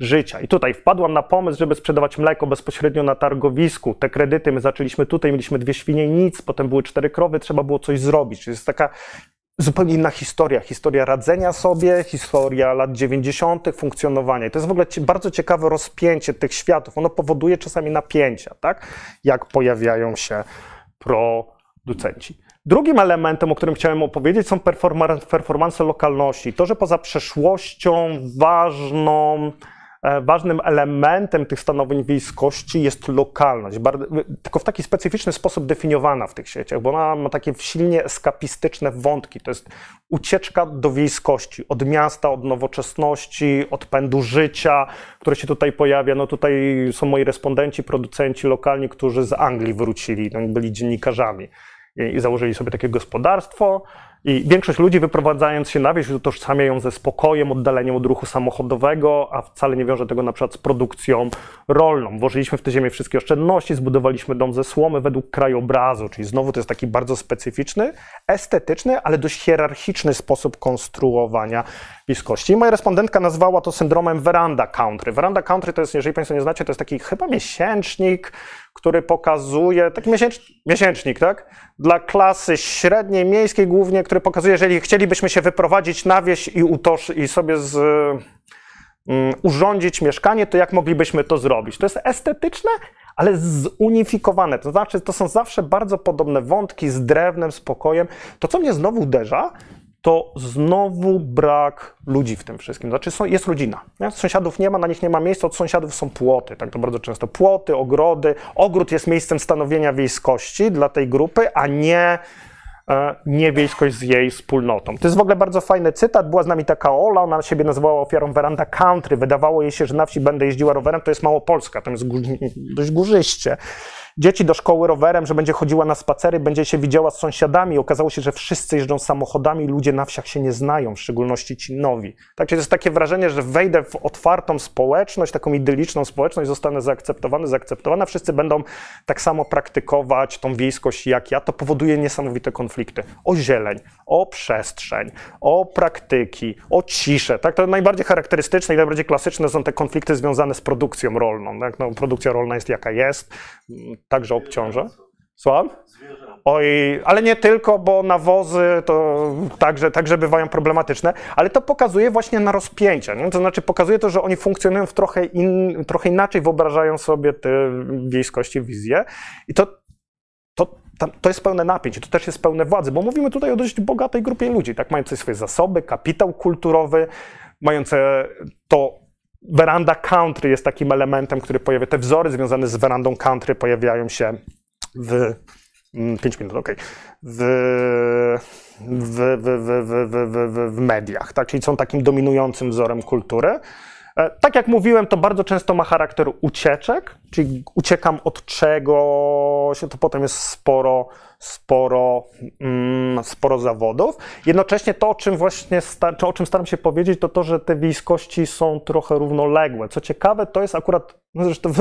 życia. I tutaj wpadłam na pomysł, żeby sprzedawać mleko bezpośrednio na targowisku. Te kredyty my zaczęliśmy tutaj, mieliśmy dwie świnie, nic, potem były cztery krowy, trzeba było coś zrobić. Jest taka zupełnie inna historia. Historia radzenia sobie, historia lat 90., funkcjonowania. I to jest w ogóle bardzo ciekawe rozpięcie tych światów. Ono powoduje czasami napięcia, tak? Jak pojawiają się producenci. Drugim elementem, o którym chciałem opowiedzieć, są performance lokalności. To, że poza przeszłością ważną E, ważnym elementem tych stanowień wiejskości jest lokalność, tylko w taki specyficzny sposób definiowana w tych sieciach, bo ona ma takie silnie eskapistyczne wątki. To jest ucieczka do wiejskości, od miasta, od nowoczesności, od pędu życia, które się tutaj pojawia. No tutaj są moi respondenci, producenci lokalni, którzy z Anglii wrócili, no, byli dziennikarzami i założyli sobie takie gospodarstwo. I większość ludzi wyprowadzając się na wieś utożsamia ją ze spokojem, oddaleniem od ruchu samochodowego, a wcale nie wiąże tego na przykład z produkcją rolną. Włożyliśmy w tę ziemię wszystkie oszczędności, zbudowaliśmy dom ze słomy według krajobrazu, czyli znowu to jest taki bardzo specyficzny, estetyczny, ale dość hierarchiczny sposób konstruowania bliskości. Moja respondentka nazwała to syndromem veranda country. Veranda country to jest, jeżeli Państwo nie znacie, to jest taki chyba miesięcznik, który pokazuje, taki miesięcznik, tak? Dla klasy średniej, miejskiej głównie, który pokazuje, jeżeli chcielibyśmy się wyprowadzić na wieś i, utoż, i sobie z, um, urządzić mieszkanie, to jak moglibyśmy to zrobić? To jest estetyczne, ale zunifikowane. To znaczy, to są zawsze bardzo podobne wątki z drewnem, spokojem. To, co mnie znowu uderza, to znowu brak ludzi w tym wszystkim. Znaczy jest rodzina. Nie? Sąsiadów nie ma, na nich nie ma miejsca, od sąsiadów są płoty. Tak to bardzo często płoty, ogrody. Ogród jest miejscem stanowienia wiejskości dla tej grupy, a nie, e, nie wiejskość z jej wspólnotą. To jest w ogóle bardzo fajny cytat. Była z nami taka Ola, ona siebie nazywała ofiarą Veranda Country. Wydawało jej się, że na wsi będę jeździła rowerem, to jest Małopolska, tam jest dość górzyście. Dzieci do szkoły rowerem, że będzie chodziła na spacery, będzie się widziała z sąsiadami. Okazało się, że wszyscy jeżdżą samochodami, ludzie na wsiach się nie znają, w szczególności ci nowi. Tak, to jest takie wrażenie, że wejdę w otwartą społeczność, taką idyliczną społeczność, zostanę zaakceptowany, zaakceptowana, wszyscy będą tak samo praktykować tą wiejskość jak ja. To powoduje niesamowite konflikty. O zieleń, o przestrzeń, o praktyki, o ciszę. Tak, to najbardziej charakterystyczne i najbardziej klasyczne są te konflikty związane z produkcją rolną. Tak? No, produkcja rolna jest jaka jest, także obciąża. Słucham? Oj, ale nie tylko, bo nawozy to także, także bywają problematyczne, ale to pokazuje właśnie na rozpięcia. Nie? To znaczy pokazuje to, że oni funkcjonują w trochę, in, trochę inaczej, wyobrażają sobie te wiejskości, wizje. I to, to, to jest pełne napięć, to też jest pełne władzy, bo mówimy tutaj o dość bogatej grupie ludzi, tak, mającej swoje zasoby, kapitał kulturowy, mające to Veranda country jest takim elementem, który pojawia, te wzory związane z werandą country pojawiają się w 5 minut, ok. W, w, w, w, w, mediach, tak? czyli są takim dominującym wzorem kultury. Tak jak mówiłem, to bardzo często ma charakter ucieczek, czyli uciekam od czegoś, to potem jest sporo, sporo, mm, sporo zawodów. Jednocześnie to, o czym właśnie o czym staram się powiedzieć, to to, że te wiejskości są trochę równoległe. Co ciekawe, to jest akurat, no zresztą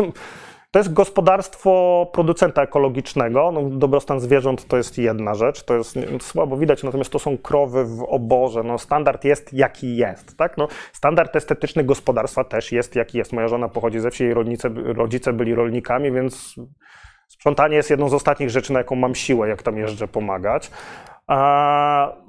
to jest gospodarstwo producenta ekologicznego. No, dobrostan zwierząt to jest jedna rzecz, to jest słabo widać, natomiast to są krowy w oborze. No, standard jest jaki jest. Tak? No, standard estetyczny gospodarstwa też jest jaki jest. Moja żona pochodzi ze wsi, jej rodzice, byli rolnikami, więc sprzątanie jest jedną z ostatnich rzeczy, na jaką mam siłę, jak tam jeżdżę pomagać.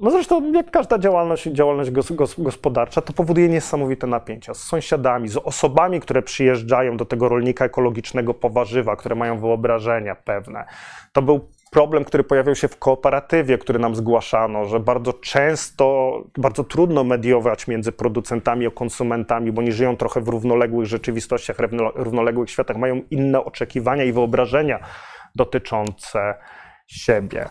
No zresztą jak każda działalność, działalność gospodarcza, to powoduje niesamowite napięcia z sąsiadami, z osobami, które przyjeżdżają do tego rolnika ekologicznego po warzywa, które mają wyobrażenia pewne. To był problem, który pojawiał się w kooperatywie, który nam zgłaszano, że bardzo często, bardzo trudno mediować między producentami a konsumentami, bo oni żyją trochę w równoległych rzeczywistościach, równoległych światach, mają inne oczekiwania i wyobrażenia dotyczące siebie.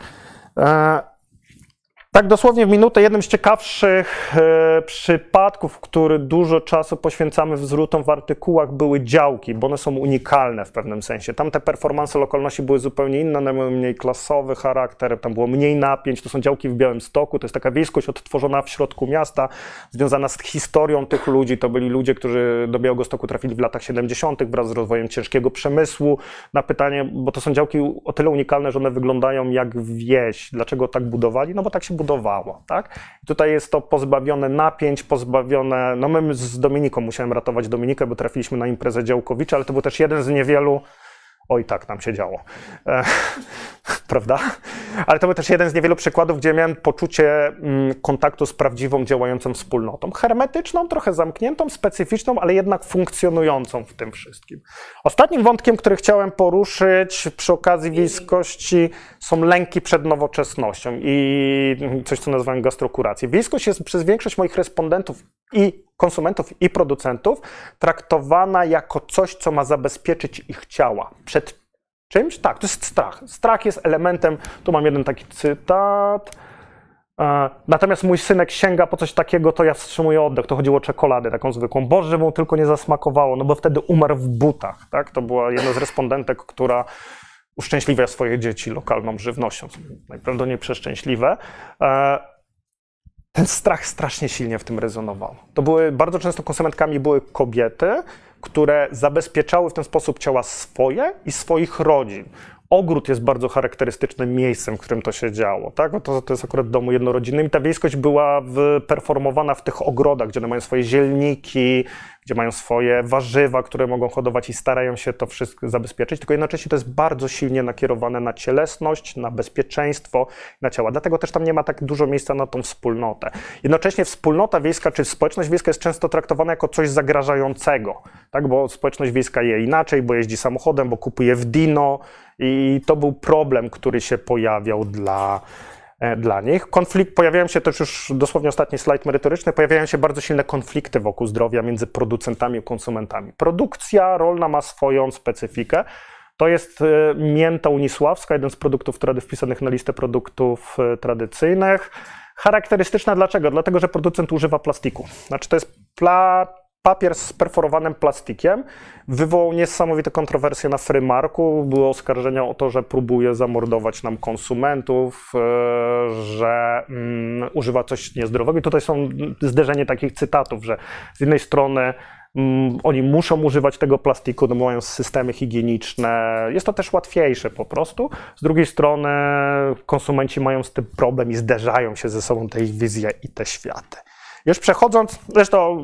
Tak, dosłownie w minutę. Jednym z ciekawszych e, przypadków, który dużo czasu poświęcamy wzrutom w artykułach, były działki, bo one są unikalne w pewnym sensie. Tam te performance lokalności były zupełnie inne, one miały mniej klasowy charakter, tam było mniej napięć. To są działki w Białymstoku, to jest taka wiejskość odtworzona w środku miasta, związana z historią tych ludzi. To byli ludzie, którzy do Białegostoku trafili w latach 70. wraz z rozwojem ciężkiego przemysłu. Na pytanie, bo to są działki o tyle unikalne, że one wyglądają jak wieś. Dlaczego tak budowali? No bo tak się budowali Tak? tutaj jest to pozbawione napięć, pozbawione. No my z Dominiką musiałem ratować Dominikę, bo trafiliśmy na imprezę Działkowicza, ale to był też jeden z niewielu Oj, tak tam się działo. E, <laughs> prawda? Ale to był też jeden z niewielu przykładów, gdzie miałem poczucie mm, kontaktu z prawdziwą, działającą wspólnotą. Hermetyczną, trochę zamkniętą, specyficzną, ale jednak funkcjonującą w tym wszystkim. Ostatnim wątkiem, który chciałem poruszyć przy okazji wiejskości, są lęki przed nowoczesnością i coś, co nazywam gastrokuracją. Wiejskość jest przez większość moich respondentów i konsumentów i producentów traktowana jako coś, co ma zabezpieczyć ich ciała czymś? Tak, to jest strach. Strach jest elementem, tu mam jeden taki cytat. E, natomiast mój synek sięga po coś takiego, to ja wstrzymuję oddech. To chodziło o czekoladę taką zwykłą. Boże, mu tylko nie zasmakowało, no bo wtedy umarł w butach. Tak? To była jedna z respondentek, która uszczęśliwia swoje dzieci lokalną żywnością. Najprawdopodobniej przeszczęśliwe. E, ten strach strasznie silnie w tym rezonował. To były bardzo często konsumentkami były kobiety, które zabezpieczały w ten sposób ciała swoje i swoich rodzin. Ogród jest bardzo charakterystycznym miejscem, w którym to się działo. Tak? To, to jest akurat domu jednorodzinnym i ta wiejskość była performowana w tych ogrodach, gdzie one mają swoje zielniki, gdzie mają swoje warzywa, które mogą hodować i starają się to wszystko zabezpieczyć, tylko jednocześnie to jest bardzo silnie nakierowane na cielesność, na bezpieczeństwo, na ciała. Dlatego też tam nie ma tak dużo miejsca na tą wspólnotę. Jednocześnie wspólnota wiejska czy społeczność wiejska jest często traktowana jako coś zagrażającego, tak? bo społeczność wiejska je inaczej, bo jeździ samochodem, bo kupuje w Dino i to był problem, który się pojawiał dla E, dla nich. Konflikt, pojawiają się też już dosłownie ostatni slajd merytoryczny, pojawiają się bardzo silne konflikty wokół zdrowia między producentami i konsumentami. Produkcja rolna ma swoją specyfikę. To jest e, mięta unisławska, jeden z produktów wpisanych na listę produktów e, tradycyjnych. Charakterystyczna dlaczego? Dlatego, że producent używa plastiku. Znaczy to jest pla papier z perforowanym plastikiem wywołał niesamowite kontrowersje na frymarku. Były oskarżenia o to, że próbuje zamordować nam konsumentów, e, że mm, używa coś niezdrowego. I tutaj są zderzenie takich cytatów, że z jednej strony mm, oni muszą używać tego plastiku, no mają systemy higieniczne. Jest to też łatwiejsze po prostu. Z drugiej strony konsumenci mają z tym problem i zderzają się ze sobą te ich wizje i te światy. Już przechodząc, zresztą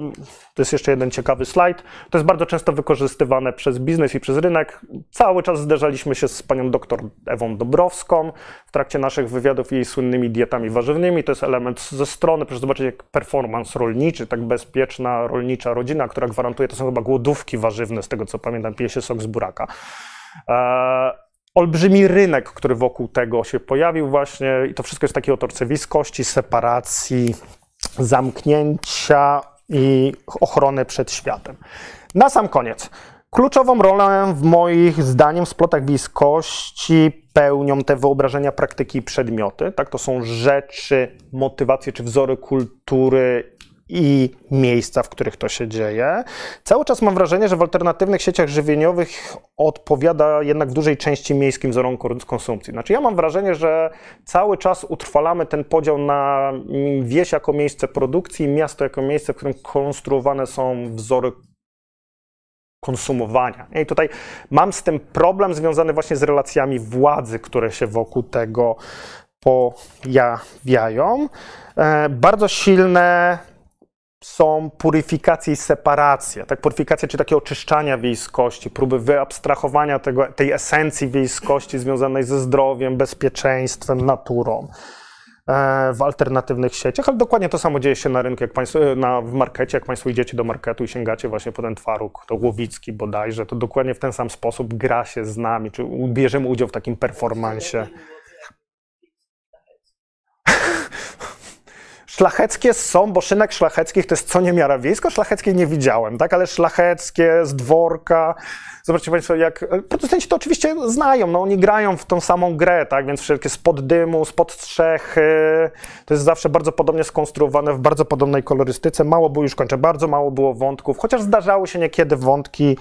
to jest jeszcze jeden ciekawy slajd, to jest bardzo często wykorzystywane przez biznes i przez rynek. Cały czas zderzaliśmy się z panią doktor Ewą Dobrowską w trakcie naszych wywiadów jej słynnymi dietami warzywnymi. To jest element ze strony, proszę zobaczyć, jak performance rolniczy, tak bezpieczna rolnicza rodzina, która gwarantuje, to są chyba głodówki warzywne, z tego co pamiętam, pije się sok z buraka. Eee, olbrzymi rynek, który wokół tego się pojawił właśnie i to wszystko jest w takiej otorce separacji, zamknięcia i ochrony przed światem. Na sam koniec. Kluczową rolę w moich zdaniem w splotach bliskości pełnią te wyobrażenia, praktyki i przedmioty. Tak, to są rzeczy, motywacje czy wzory kultury i miejsca, w których to się dzieje. Cały czas mam wrażenie, że w alternatywnych sieciach żywieniowych odpowiada jednak w dużej części miejskim wzorom konsumpcji. Znaczy ja mam wrażenie, że cały czas utrwalamy ten podział na wieś jako miejsce produkcji, miasto jako miejsce, w którym konstruowane są wzory konsumowania. I tutaj mam z tym problem związany właśnie z relacjami władzy, które się wokół tego pojawiają. E, bardzo silne są puryfikacje i separacje. Tak, puryfikacja, czy takie oczyszczania wiejskości, próby wyabstrahowania tego, tej esencji wiejskości związanej ze zdrowiem, bezpieczeństwem, naturą e, w alternatywnych sieciach, ale dokładnie to samo dzieje się na rynku, jak państwo, e, na, w markecie, jak Państwo idziecie do marketu i sięgacie właśnie po ten twaróg, to Głowicki bodajże, to dokładnie w ten sam sposób gra się z nami, czy bierzemy udział w takim performansie. Szlacheckie są, bo szynek szlacheckich to jest co niemiara wiejsko, szlacheckie nie widziałem, tak, ale szlacheckie z dworka, zobaczcie Państwo, jak, producenci to oczywiście znają, no oni grają w tą samą grę, tak, więc wszelkie spod dymu, spod strzechy, to jest zawsze bardzo podobnie skonstruowane w bardzo podobnej kolorystyce, mało było, już kończę, bardzo mało było wątków, chociaż zdarzały się niekiedy wątki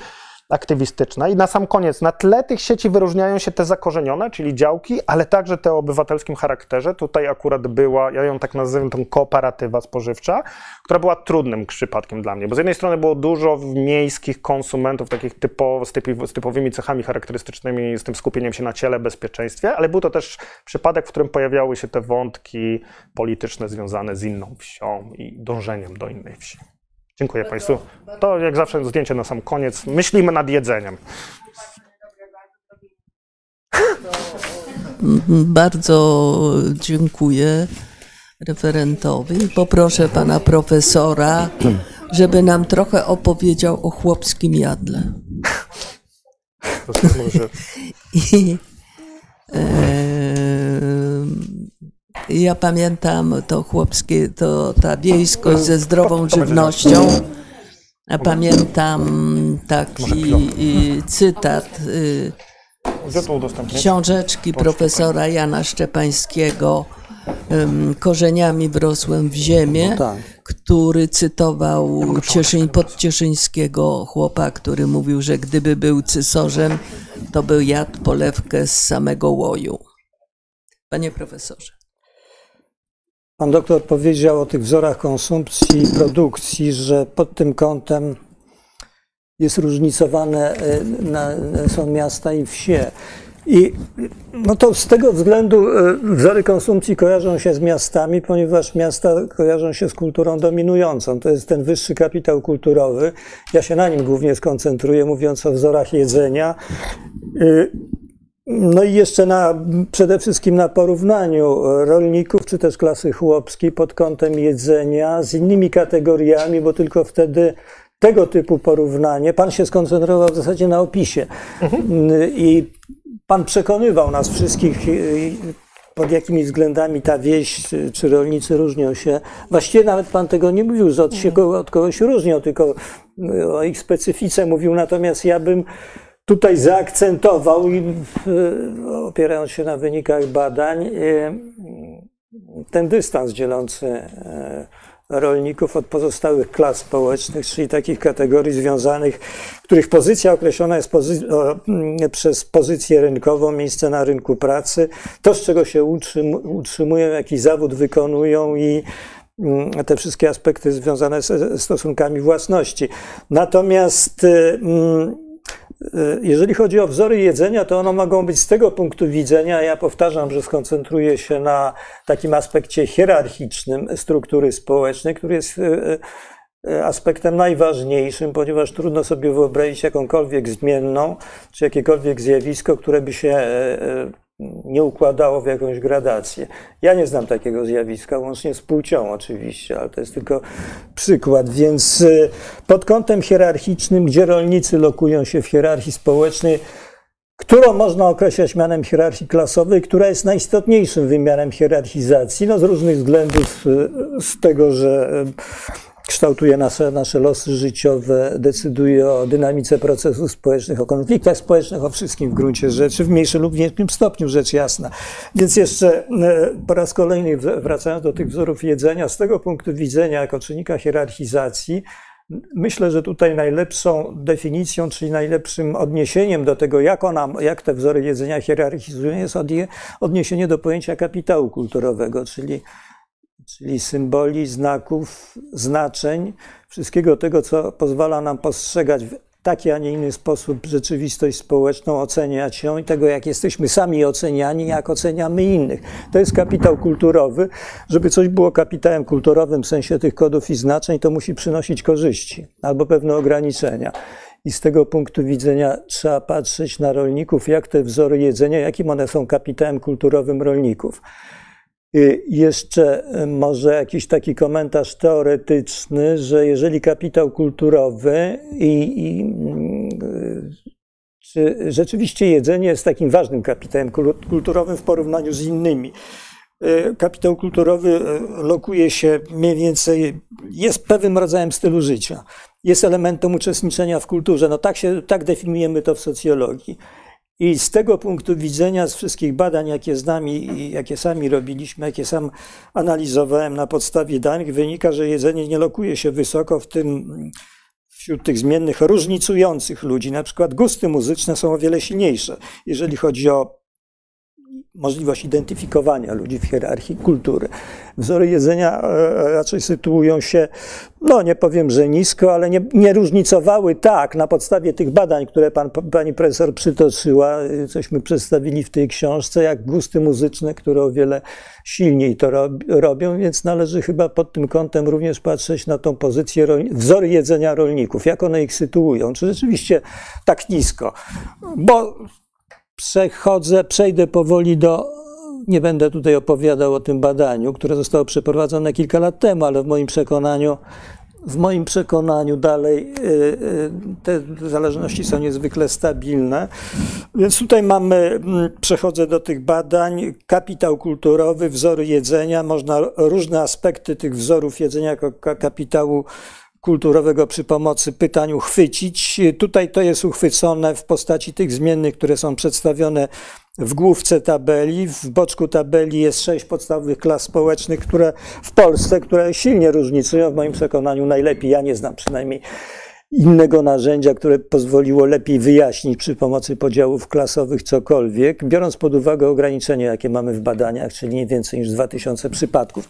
aktywistyczna. I na sam koniec, na tle tych sieci wyróżniają się te zakorzenione, czyli działki, ale także te o obywatelskim charakterze. Tutaj akurat była, ja ją tak nazywam, tą kooperatywa spożywcza, która była trudnym przypadkiem dla mnie, bo z jednej strony było dużo miejskich konsumentów, takich typowo, z, typi, z typowymi cechami charakterystycznymi, z tym skupieniem się na ciele, bezpieczeństwie, ale był to też przypadek, w którym pojawiały się te wątki polityczne związane z inną wsią i dążeniem do innej wsi. Dziękuję Państwu. To jak zawsze zdjęcie na sam koniec. Myślimy nad jedzeniem. Bardzo dziękuję referentowi. Poproszę pana profesora, żeby nam trochę opowiedział o chłopskim jadle. I, e, ja pamiętam to chłopskie, to ta wiejskość ze zdrową żywnością. A pamiętam taki cytat y, książeczki profesora Jana Szczepańskiego Korzeniami wrosłem w ziemię, no tak. który cytował Cieszyń, podcieszyńskiego chłopa, który mówił, że gdyby był cysorzem, to był jadł polewkę z samego łoju. Panie profesorze. Pan doktor powiedział o tych wzorach konsumpcji i produkcji, że pod tym kątem jest różnicowane na, są miasta i wsie. I no to z tego względu e, wzory konsumpcji kojarzą się z miastami, ponieważ miasta kojarzą się z kulturą dominującą. To jest ten wyższy kapitał kulturowy. Ja się na nim głównie skoncentruję, mówiąc o wzorach jedzenia. No i jeszcze na, przede wszystkim na porównaniu rolników, czy też klasy chłopskiej pod kątem jedzenia z innymi kategoriami, bo tylko wtedy tego typu porównanie, pan się skoncentrował w zasadzie na opisie mhm. i pan przekonywał nas wszystkich, y, pod jakimi względami ta wieś czy rolnicy różnią się. Właściwie nawet pan tego nie mówił, że od, się, od kogoś różnią, tylko o ich specyfice mówił, natomiast ja bym tutaj zaakcentował i opierając się na wynikach badań, ten dystans dzielący rolników od pozostałych klas społecznych, czyli takich kategorii związanych, których pozycja określona jest pozy przez pozycję rynkową, miejsce na rynku pracy, to z czego się utrzym utrzymują, jaki zawód wykonują i mm, te wszystkie aspekty związane ze stosunkami własności. Natomiast E, jeżeli chodzi o wzory jedzenia, to one mogą być z tego punktu widzenia, ja powtarzam, że skoncentruję się na takim aspekcie hierarchicznym struktury społecznej, który jest e, e, aspektem najważniejszym, ponieważ trudno sobie wyobrazić jakąkolwiek zmienną, czy jakiekolwiek zjawisko, które by się nie układało w jakąś gradację. Ja nie znam takiego zjawiska, łącznie z płcią oczywiście, ale to jest tylko przykład. Więc y, pod kątem hierarchicznym, gdzie rolnicy lokują się w hierarchii społecznej, którą można określać mianem hierarchii klasowej, która jest najistotniejszym wymiarem hierarchizacji, no z różnych względów, y, z tego, że kształtuje nasze, nasze losy życiowe, decyduje o dynamice procesów społecznych, o konfliktach społecznych, o wszystkim w gruncie rzeczy, w mniejszym lub większym stopniu, rzecz jasna. Więc jeszcze e, po raz kolejny wracając do tych wzorów jedzenia, z tego punktu widzenia, jako czynnika hierarchizacji, Myślę, że tutaj najlepszą definicją, czyli najlepszym odniesieniem do tego, jak, ona, jak te wzory jedzenia hierarchizują, jest odniesienie do pojęcia kapitału kulturowego, czyli czyli symboli, znaków, znaczeń, wszystkiego tego, co pozwala nam postrzegać w taki, a nie inny sposób rzeczywistość społeczną, oceniać ją i tego, jak jesteśmy sami oceniani, jak oceniamy innych. To jest kapitał kulturowy. Żeby coś było kapitałem kulturowym w sensie tych kodów i znaczeń, to musi przynosić korzyści albo pewne ograniczenia. I z tego punktu widzenia trzeba patrzeć na rolników, jak te wzory jedzenia, jakim one są kapitałem kulturowym rolników. Y, jeszcze y, może jakiś taki komentarz teoretyczny, że jeżeli kapitał kulturowy i, i y, czy rzeczywiście jedzenie jest takim ważnym kapitałem kulturowym w porównaniu z innymi. Kapitał kulturowy lokuje się mniej więcej, jest pewnym rodzajem stylu życia, jest elementem uczestniczenia w kulturze. No tak, się, tak definiujemy to w socjologii. I z tego punktu widzenia, z wszystkich badań, jakie z nami, jakie sami robiliśmy, jakie sam analizowałem na podstawie danych, wynika, że jedzenie nie lokuje się wysoko w tym wśród tych zmiennych różnicujących ludzi. Na przykład gusty muzyczne są o wiele silniejsze, jeżeli chodzi o możliwość identyfikowania ludzi w hierarchii kultury. Wzory jedzenia e, raczej sytuują się, no nie powiem, że nisko, ale nie, nie różnicowały tak na podstawie tych badań, które pan, pani profesor przytoczyła, e, cośmy przedstawili w tej książce, jak gusty muzyczne, które o wiele silniej to robią, więc należy chyba pod tym kątem również patrzeć na tą pozycję wzory jedzenia rolników, jak one ich sytuują, czy rzeczywiście tak nisko, bo przechodzę, przejdę powoli do. Nie będę tutaj opowiadał o tym badaniu, które zostało przeprowadzone kilka lat temu, ale w moim przekonaniu, w moim przekonaniu dalej y, y, te zależności są niezwykle stabilne. Więc tutaj mamy, mm, przechodzę do tych badań, kapitał kulturowy, wzory jedzenia. Można różne aspekty tych wzorów jedzenia jako kapitału kulturowego przy pomocy pytań uchwycić. Tutaj to jest uchwycone w postaci tych zmiennych, które są przedstawione w główce tabeli. W boczku tabeli jest sześć podstawowych klas społecznych, które w Polsce, które silnie różnicują, w moim przekonaniu najlepiej. Ja nie znam przynajmniej innego narzędzia, które pozwoliło lepiej wyjaśnić przy pomocy podziałów klasowych cokolwiek, biorąc pod uwagę ograniczenia, jakie mamy w badaniach, czyli nie więcej niż 2000 przypadków.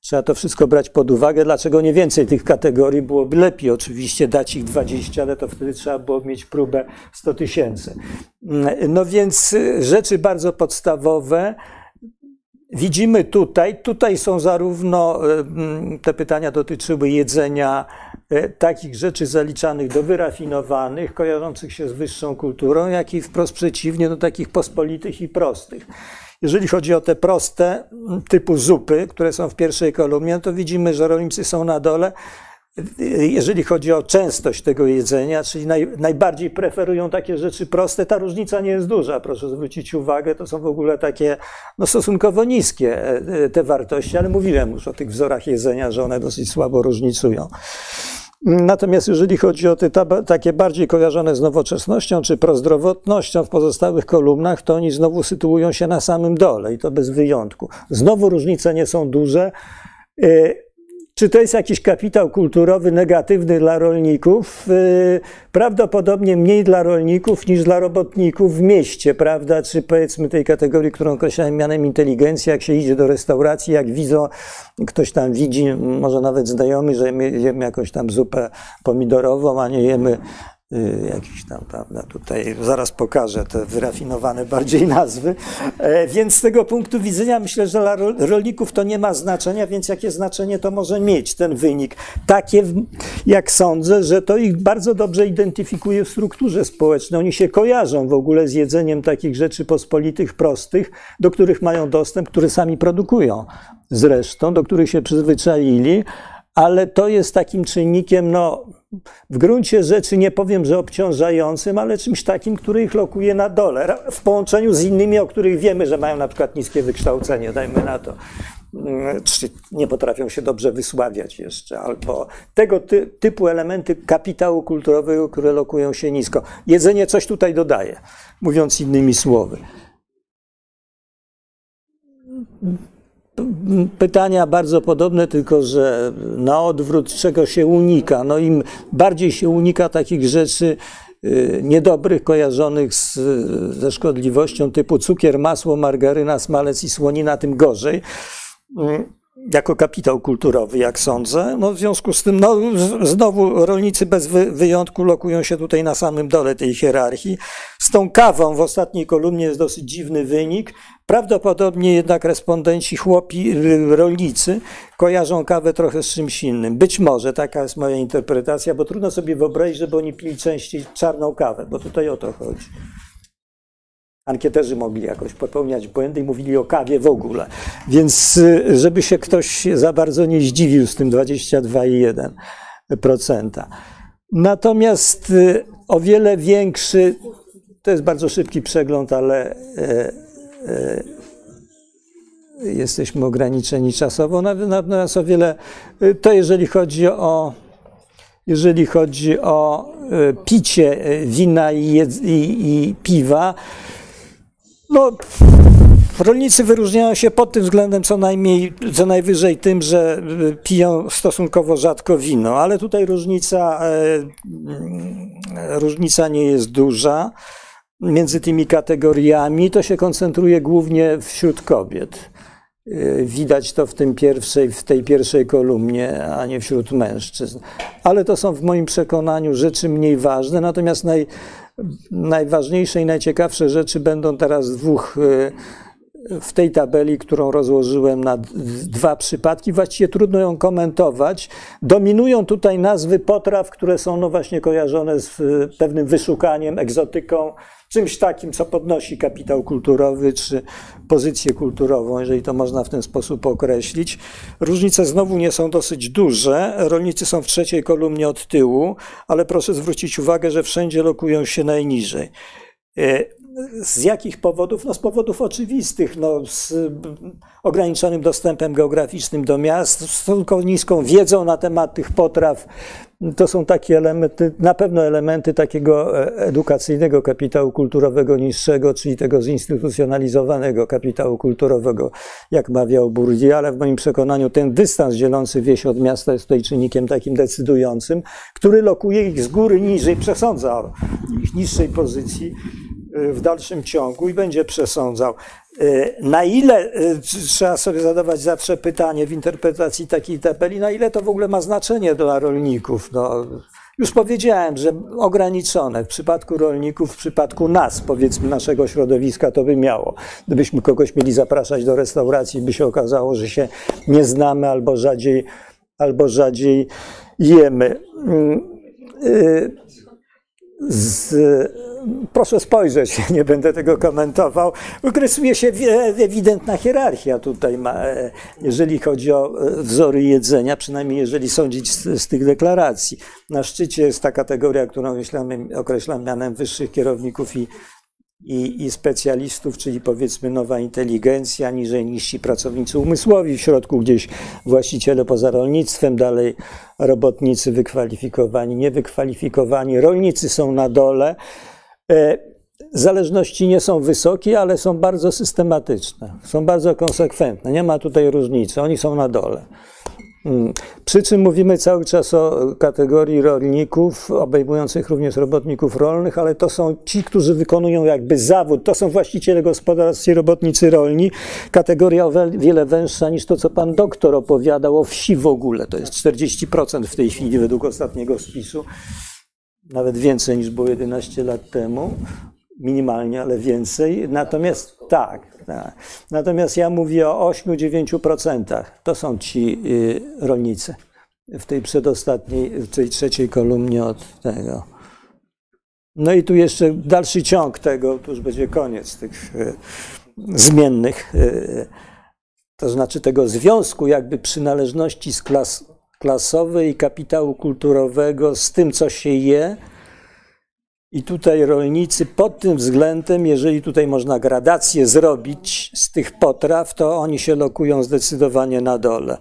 Trzeba to wszystko brać pod uwagę. Dlaczego nie więcej tych kategorii? Byłoby lepiej oczywiście dać ich 20, ale to wtedy trzeba było mieć próbę 100 tysięcy. No więc y, rzeczy bardzo podstawowe. Widzimy tutaj, tutaj są zarówno y, mm, te pytania dotyczyły jedzenia, y, takich rzeczy zaliczanych do wyrafinowanych, kojarzących się z wyższą kulturą, jak i wprost przeciwnie do takich pospolitych i prostych. Jeżeli chodzi o te proste typu zupy, które są w pierwszej kolumnie, to widzimy, że rolnicy są na dole. Jeżeli chodzi o częstość tego jedzenia, czyli naj, najbardziej preferują takie rzeczy proste, ta różnica nie jest duża, proszę zwrócić uwagę, to są w ogóle takie no, stosunkowo niskie e, te wartości, ale mówiłem już o tych wzorach jedzenia, że one dosyć słabo różnicują. Natomiast jeżeli chodzi o te takie bardziej kojarzone z nowoczesnością czy prozdrowotnością w pozostałych kolumnach, to oni znowu sytuują się na samym dole i to bez wyjątku. Znowu różnice nie są duże. Y, Czy to jest jakiś kapitał kulturowy negatywny dla rolników? Yy, Prawdopodobnie mniej dla rolników niż dla robotników w mieście, prawda? Czy powiedzmy tej kategorii, którą określałem mianem inteligencji, jak się idzie do restauracji, jak widzą, ktoś tam widzi, może nawet znajomy, że my jemy jakąś tam zupę pomidorową, a nie jemy y, jakiś tam, prawda, tutaj zaraz pokażę te wyrafinowane bardziej nazwy. E, Więc z tego punktu widzenia myślę, że dla ro- rolników to nie ma znaczenia, więc jakie znaczenie to może mieć ten wynik? Takie, jak sądzę, że to ich bardzo dobrze identyfikuje w strukturze społecznej. Oni się kojarzą w ogóle z jedzeniem takich rzeczy pospolitych, prostych, do których mają dostęp, które sami produkują zresztą, do których się przyzwyczaili, ale to jest takim czynnikiem, no, w gruncie rzeczy nie powiem, że obciążającym, ale czymś takim, który ich lokuje na dole, w połączeniu z innymi, o których wiemy, że mają na przykład niskie wykształcenie, dajmy na to, Mm, czy nie potrafią się dobrze wysławiać jeszcze, albo tego ty, typu elementy kapitału kulturowego, które lokują się nisko. Jedzenie coś tutaj dodaje, mówiąc innymi słowy. Pytania bardzo podobne, tylko że na odwrót czego się unika. No im bardziej się unika takich rzeczy y, niedobrych, kojarzonych z, ze szkodliwością typu cukier, masło, margaryna, smalec i słonina, tym gorzej. Jako kapitał kulturowy, jak sądzę. No w związku z tym, no, znowu rolnicy bez wy, wyjątku lokują się tutaj na samym dole tej hierarchii. Z tą kawą w ostatniej kolumnie jest dosyć dziwny wynik. Prawdopodobnie jednak respondenci, chłopi, rolnicy kojarzą kawę trochę z czymś innym. Być może, taka jest moja interpretacja, bo trudno sobie wyobrazić, żeby oni pili częściej czarną kawę, bo tutaj o to chodzi. Ankieterzy mogli jakoś popełniać błędy i mówili o kawie w ogóle. Więc y, żeby się ktoś za bardzo nie zdziwił z tym 22,1%. Natomiast y, o wiele większy, to jest bardzo szybki przegląd, ale e, e, jesteśmy ograniczeni czasowo. Natomiast o wiele, y, to jeżeli chodzi o, jeżeli chodzi o picie wina i, i, i piwa, no, rolnicy wyróżniają się pod tym względem co najmniej, co najwyżej tym, że y, piją stosunkowo rzadko wino, ale tutaj różnica, e, mm, różnica nie jest duża między tymi kategoriami. To się koncentruje głównie wśród kobiet. Y, Widać to w, tym pierwszej, w tej pierwszej kolumnie, a nie wśród mężczyzn. Ale to są w moim przekonaniu rzeczy mniej ważne. Natomiast naj, najważniejsze i najciekawsze rzeczy będą teraz dwóch y, w tej tabeli, którą rozłożyłem na dwa przypadki. Właściwie trudno ją komentować. Dominują tutaj nazwy potraw, które są no właśnie kojarzone z y, pewnym wyszukaniem, egzotyką, czymś takim, co podnosi kapitał kulturowy czy pozycję kulturową, jeżeli to można w ten sposób określić. Różnice znowu nie są dosyć duże. Rolnicy są w trzeciej kolumnie od tyłu, ale proszę zwrócić uwagę, że wszędzie lokują się najniżej. Z jakich powodów? No z powodów oczywistych, no z b- ograniczonym dostępem geograficznym do miast, z stosunkowo niską wiedzą na temat tych potraw. To są takie elementy, na pewno elementy takiego e, edukacyjnego kapitału kulturowego niższego, czyli tego zinstytucjonalizowanego kapitału kulturowego, jak mawiał Bourdieu, ale w moim przekonaniu ten dystans dzielący wieś od miasta jest tutaj czynnikiem takim decydującym, który lokuje ich z góry niżej, przesądza o ich niższej pozycji w dalszym ciągu i będzie przesądzał. Y, Na ile, y, tr- trzeba sobie zadawać zawsze pytanie w interpretacji takiej tabeli, na ile to w ogóle ma znaczenie dla rolników? No, już powiedziałem, że ograniczone. W przypadku rolników, w przypadku nas, powiedzmy naszego środowiska, to by miało. Gdybyśmy kogoś mieli zapraszać do restauracji, by się okazało, że się nie znamy albo rzadziej, albo rzadziej jemy. Z, proszę spojrzeć, <laughs> nie będę tego komentował. Rysuje się ewidentna hierarchia tutaj, e, jeżeli chodzi o e, wzory jedzenia, przynajmniej jeżeli sądzić z, z tych deklaracji. Na szczycie jest ta kategoria, którą myślamy, określam mianem wyższych kierowników i, i, i specjalistów, czyli powiedzmy nowa inteligencja, niżej niżsi pracownicy umysłowi, w środku gdzieś właściciele poza rolnictwem, dalej robotnicy wykwalifikowani, niewykwalifikowani, rolnicy są na dole. E, Zależności nie są wysokie, ale są bardzo systematyczne, są bardzo konsekwentne. Nie ma tutaj różnicy, oni są na dole. Mm. Przy czym mówimy cały czas o kategorii rolników, obejmujących również robotników rolnych, ale to są ci, którzy wykonują jakby zawód. To są właściciele gospodarstw i robotnicy rolni. Kategoria o wiele węższa niż to, co pan doktor opowiadał o wsi w ogóle. To jest 40% w tej chwili według ostatniego spisu. Nawet więcej niż było 11 lat temu. Minimalnie, ale więcej. Natomiast tak, tak. Natomiast ja mówię o 8-9%. To są ci y, rolnicy w tej przedostatniej, w tej trzeciej kolumnie od tego. No i tu jeszcze dalszy ciąg tego, to już będzie koniec tych y, zmiennych, y, to znaczy tego związku jakby przynależności z klas, klasowej i kapitału kulturowego z tym, co się je, i tutaj rolnicy pod tym względem, jeżeli tutaj można gradację zrobić z tych potraw, to oni się lokują zdecydowanie na dole.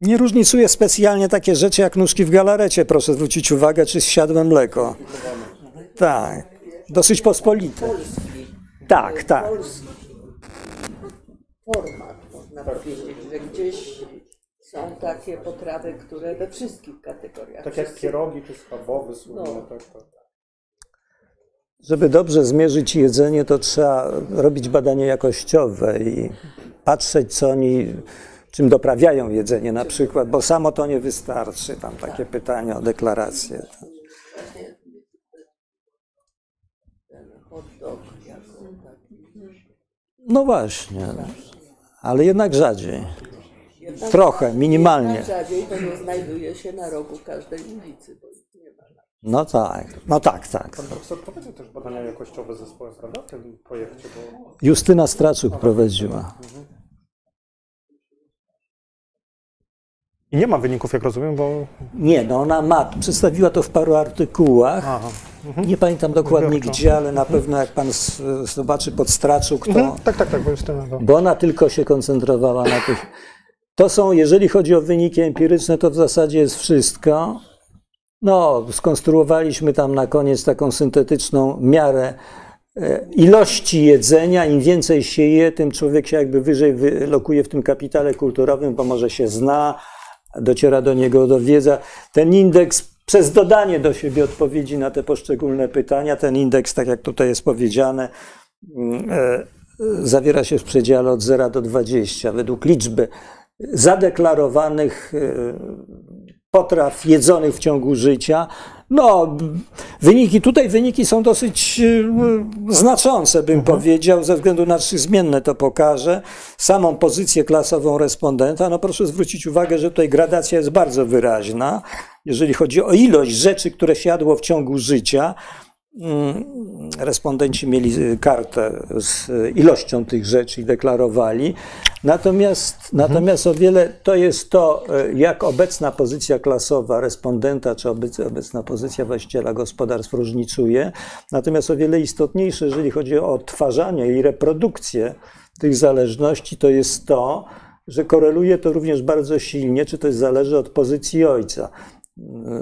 Nie różnicuję specjalnie takie rzeczy jak nóżki w galarecie, proszę zwrócić uwagę, czy zsiadłe mleko. Tak, dosyć pospolite. Tak, tak format, można powiedzieć, że gdzieś są takie potrawy, które we wszystkich kategoriach. Tak jak pierogi czy schabowy słynne, no. tak, tak. Żeby dobrze zmierzyć jedzenie, to trzeba robić badania jakościowe i patrzeć, co oni, czym doprawiają jedzenie na przykład, bo samo to nie wystarczy. Tam takie pytania o deklarację. No właśnie ale jednak rzadziej. Jednak Trochę, minimalnie. Jednak rzadziej, bo nie znajduje się na rogu każdej ulicy, bo nie ma. No tak, no tak, tak. Pan profesor prowadził też badania jakościowe zespołem, prawda, w tym projekcie? Bo... Justyna Straczuk prowadziła. I nie ma wyników, jak rozumiem, bo... Nie, no ona ma, przedstawiła to w paru artykułach. Aha. Mhm. Nie pamiętam dokładnie gdzie, ale na pewno jak pan zobaczy pod Straczuk, to... Mhm. Tak, tak, tak, bo jestem... Bo ona tylko się koncentrowała na tych... To są, jeżeli chodzi o wyniki empiryczne, to w zasadzie jest wszystko. No, skonstruowaliśmy tam na koniec taką syntetyczną miarę e, ilości jedzenia. Im więcej się je, tym człowiek się jakby wyżej wylokuje w tym kapitale kulturowym, bo może się zna, dociera do niego do wiedza. Ten indeks przez dodanie do siebie odpowiedzi na te poszczególne pytania, ten indeks, tak jak tutaj jest powiedziane, mm, e, zawiera się w przedziale od 0 do 20 według liczby zadeklarowanych e, potraw jedzonych w ciągu życia. No, wyniki, tutaj wyniki są dosyć e, znaczące, bym mhm. powiedział, ze względu na trzy zmienne to pokażę. Samą pozycję klasową respondenta, no proszę zwrócić uwagę, że tutaj gradacja jest bardzo wyraźna, jeżeli chodzi o ilość rzeczy, które siadło w ciągu życia. Mm, respondenci mieli kartę z ilością tych rzeczy i deklarowali. Natomiast, mhm. natomiast o wiele to jest to, jak obecna pozycja klasowa respondenta, czy obecna pozycja właściciela gospodarstw różnicuje. Natomiast o wiele istotniejsze, jeżeli chodzi o odtwarzanie i reprodukcję tych zależności, to jest to, że koreluje to również bardzo silnie, czy to zależy od pozycji ojca,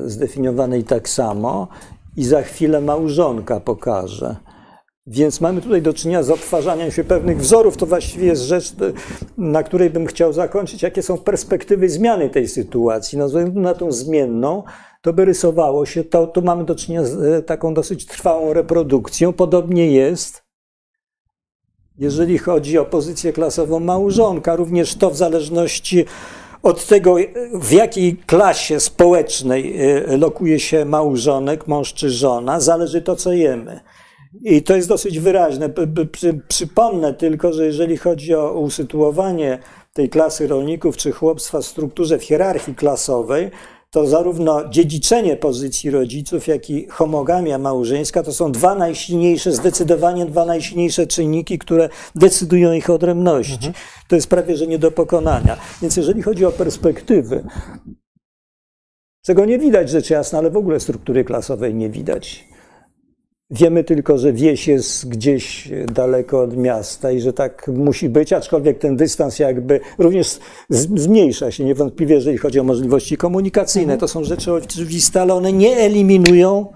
zdefiniowanej tak samo, i za chwilę małżonka pokaże. Więc mamy tutaj do czynienia z odtwarzaniem się pewnych wzorów. To właściwie jest rzecz, na której bym chciał zakończyć. Jakie są perspektywy zmiany tej sytuacji? No, na tą zmienną, to by rysowało się, to tu mamy do czynienia z e, taką dosyć trwałą reprodukcją. Podobnie jest, jeżeli chodzi o pozycję klasową małżonka. Również to w zależności od tego, w jakiej klasie społecznej e, lokuje się małżonek, mąż czy żona, zależy to, co jemy. I to jest dosyć wyraźne. Przypomnę tylko, że jeżeli chodzi o usytuowanie tej klasy rolników czy chłopstwa w strukturze w hierarchii klasowej, to zarówno dziedziczenie pozycji rodziców, jak i homogamia małżeńska to są dwa najsilniejsze, zdecydowanie dwa najsilniejsze czynniki, które decydują ich odrębności. To jest prawie, że nie do pokonania. Więc jeżeli chodzi o perspektywy, czego nie widać rzecz jasna, ale w ogóle struktury klasowej nie widać. Wiemy tylko, że wieś jest gdzieś daleko od miasta i że tak musi być, aczkolwiek ten dystans jakby również zmniejsza się niewątpliwie, jeżeli chodzi o możliwości komunikacyjne. To są rzeczy oczywiste, ale one nie eliminują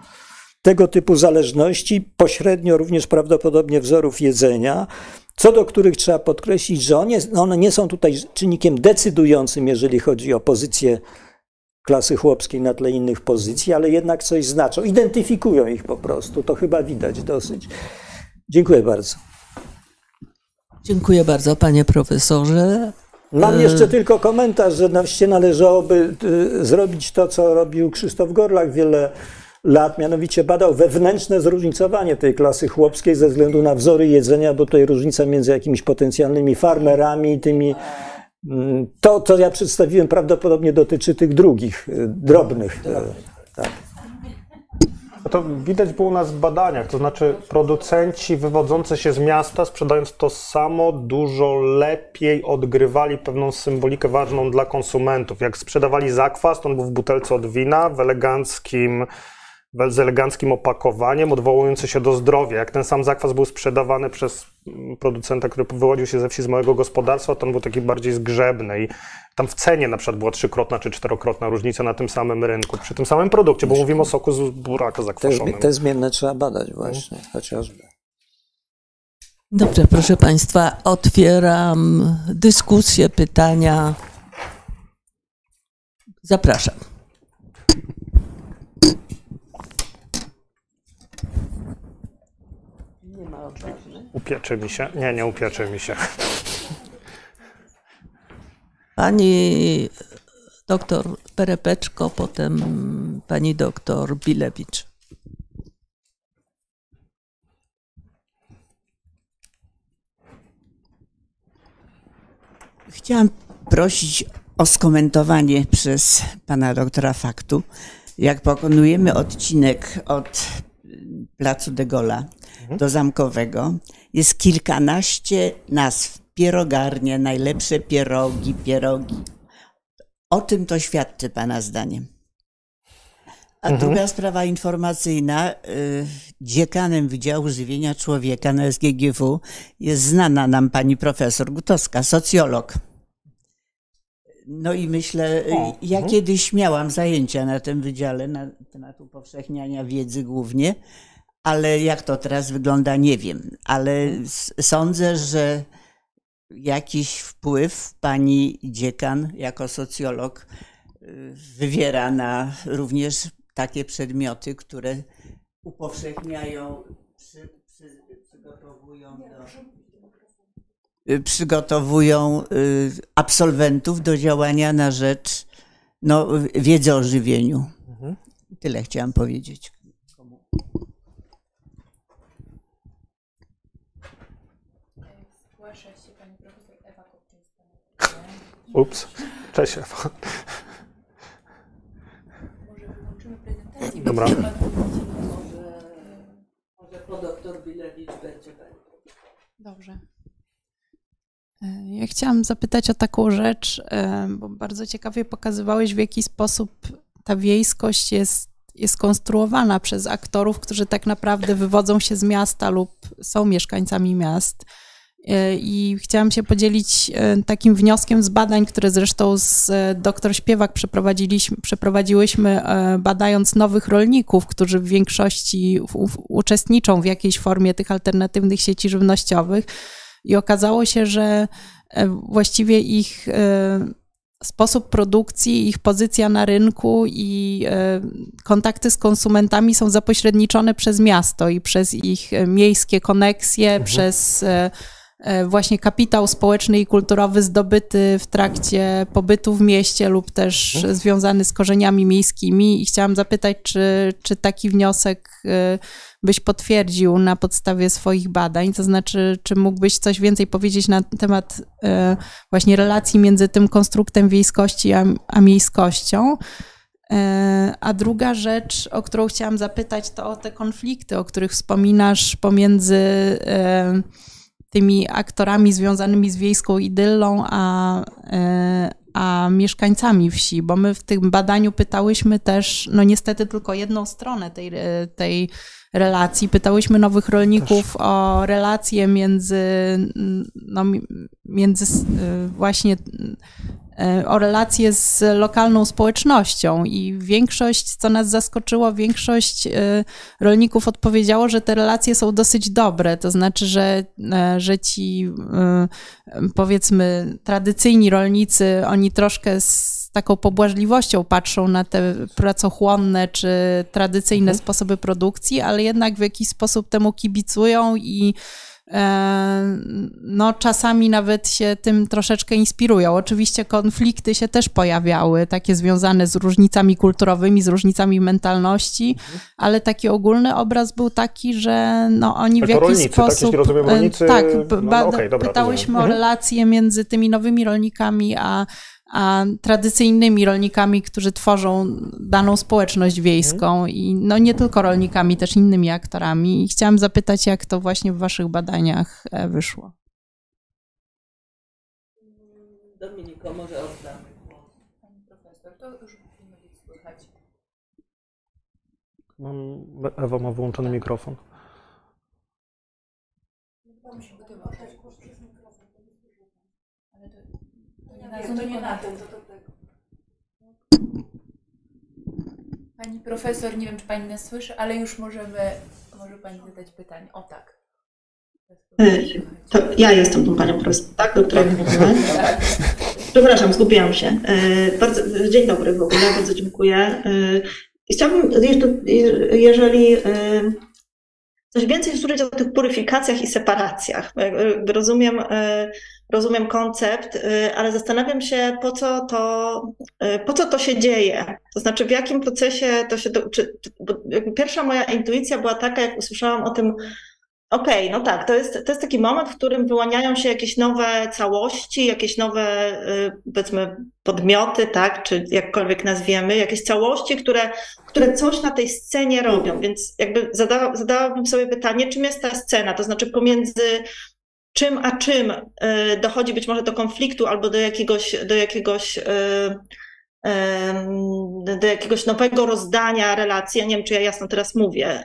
tego typu zależności, pośrednio również prawdopodobnie wzorów jedzenia, co do których trzeba podkreślić, że one, one nie są tutaj czynnikiem decydującym, jeżeli chodzi o pozycję klasy chłopskiej na tle innych pozycji, ale jednak coś znaczą. Identyfikują ich po prostu. To chyba widać dosyć. Dziękuję bardzo. Dziękuję bardzo, panie profesorze. Mam jeszcze tylko komentarz, że właściwie należałoby y, zrobić to, co robił Krzysztof Gorlach wiele lat, mianowicie badał wewnętrzne zróżnicowanie tej klasy chłopskiej ze względu na wzory jedzenia, bo tutaj różnica między jakimiś potencjalnymi farmerami i tymi. To, co ja przedstawiłem, prawdopodobnie dotyczy tych drugich, y, drobnych. y, Tak. No to widać było u nas w badaniach, to znaczy producenci wywodzący się z miasta, sprzedając to samo, dużo lepiej odgrywali pewną symbolikę ważną dla konsumentów. Jak sprzedawali zakwas, to on był w butelce od wina, w eleganckim, z eleganckim opakowaniem, odwołujący się do zdrowia. Jak ten sam zakwas był sprzedawany przez mm, producenta, który wywodził się ze wsi z małego gospodarstwa, to on był taki bardziej zgrzebny i tam w cenie na przykład była trzykrotna czy czterokrotna różnica na tym samym rynku, przy tym samym produkcie, bo mówimy o soku z buraka Te, zakwaszonym. te zmienne trzeba badać właśnie, chociażby. Dobrze, proszę państwa, otwieram dyskusję, pytania. Zapraszam. Upieczy mi się? Nie, nie upieczy mi się. Pani doktor Perepeczko, potem pani doktor Bilewicz. Chciałam prosić o skomentowanie przez pana doktora faktu. Jak pokonujemy odcinek od placu de Gola do Zamkowego, jest kilkanaście nazw. Pierogarnie, najlepsze pierogi, pierogi. O czym to świadczy pana zdaniem? A druga sprawa informacyjna. y, Dziekanem Wydziału Żywienia Człowieka na SGGW jest znana nam pani profesor Gutowska, socjolog. No i myślę, y, ja mhm. kiedyś miałam zajęcia na tym wydziale, na temat upowszechniania wiedzy głównie, ale jak to teraz wygląda, nie wiem. Ale sądzę, że jakiś wpływ pani dziekan jako socjolog y, wywiera na również takie przedmioty, które upowszechniają, przy, przy, przygotowują do y, przygotowują y, absolwentów do działania na rzecz no, wiedzy o żywieniu. Tyle chciałam powiedzieć. Zgłasza się pani profesor Ewa Kopczyńska. Ups. Cześć. Ewa. Może wyłączymy prezentację. Dobra. Może po doktor Bilewicz będzie Dobrze. E, Ja chciałam zapytać o taką rzecz, e, bo bardzo ciekawie pokazywałeś, w jaki sposób ta wiejskość jest, jest konstruowana przez aktorów, którzy tak naprawdę wywodzą się z miasta lub są mieszkańcami miast. E, I chciałam się podzielić e, takim wnioskiem z badań, które zresztą z e, doktor Śpiewak przeprowadziliśmy, przeprowadziłyśmy, badając nowych rolników, którzy w większości uczestniczą w jakiejś formie tych alternatywnych sieci żywnościowych. I okazało się, że właściwie ich sposób produkcji, ich pozycja na rynku i kontakty z konsumentami są zapośredniczone przez miasto i przez ich miejskie koneksje, przez e, e, właśnie kapitał społeczny i kulturowy zdobyty w trakcie pobytu w mieście lub też związany z korzeniami miejskimi. I chciałam zapytać, czy, czy taki wniosek e, byś potwierdził na podstawie swoich badań? To znaczy, czy mógłbyś coś więcej powiedzieć na temat e, właśnie relacji między tym konstruktem wiejskości a, a miejskością? E, A druga rzecz, o którą chciałam zapytać, to o te konflikty, o których wspominasz pomiędzy e, tymi aktorami związanymi z wiejską idyllą, a, e, a mieszkańcami wsi, bo my w tym badaniu pytałyśmy też, no niestety tylko jedną stronę tej, e, tej relacji. Pytałyśmy nowych rolników o relacje między, no, mi- między y, właśnie e, o relacje z lokalną społecznością. I większość, co nas zaskoczyło, większość e, rolników odpowiedziało, że te relacje są dosyć dobre, to znaczy, że, e, że ci e, powiedzmy tradycyjni rolnicy, oni troszkę z taką pobłażliwością patrzą na te pracochłonne czy tradycyjne sposoby produkcji, ale jednak w jakiś sposób temu kibicują i e, no, czasami nawet się tym troszeczkę inspirują. Oczywiście konflikty się też pojawiały, takie związane z różnicami kulturowymi, z różnicami mentalności, ale taki ogólny obraz był taki, że no, oni w jakiś rolnicy, tak? sposób. Jeśli rozumiem, e, rolnicy- Tak, no, no, okej, dobra, pytałyśmy rozumiem. o Mhm. relacje między tymi nowymi rolnikami a a tradycyjnymi rolnikami, którzy tworzą daną społeczność wiejską i no nie tylko rolnikami, też innymi aktorami. I chciałam zapytać, jak to właśnie w waszych badaniach e, wyszło. Dominiko, może oddamy głos. Pani profesor, to już powinno być słychać. Mam, Ewa ma wyłączony mikrofon. To nie na tym. Pani profesor, nie wiem, czy pani nas słyszy, ale już możemy, może pani zadać pytanie. O tak. Y, To ja jestem tą panią profesor, tak? Do której mówimy. Przepraszam, zgubiłam się. Y, Bardzo, dzień dobry w ogóle, bardzo dziękuję. I chciałabym jeżeli coś więcej usłyszeć o tych puryfikacjach i separacjach. Rozumiem, rozumiem koncept, y, ale zastanawiam się, po co to, y, po co to się dzieje. To znaczy, w jakim procesie to się. Czy, pierwsza moja intuicja była taka, jak usłyszałam o tym Okej, no tak, to jest, to jest taki moment, w którym wyłaniają się jakieś nowe całości, jakieś nowe, y, powiedzmy, podmioty, tak, czy jakkolwiek nazwiemy, jakieś całości, które, które coś na tej scenie robią. Więc jakby zada, zadałabym sobie pytanie, czym jest ta scena? To znaczy pomiędzy czym a czym y, dochodzi być może do konfliktu albo do jakiegoś, do jakiegoś y, em, do jakiegoś nowego rozdania relacji. Ja nie wiem, czy ja jasno teraz mówię,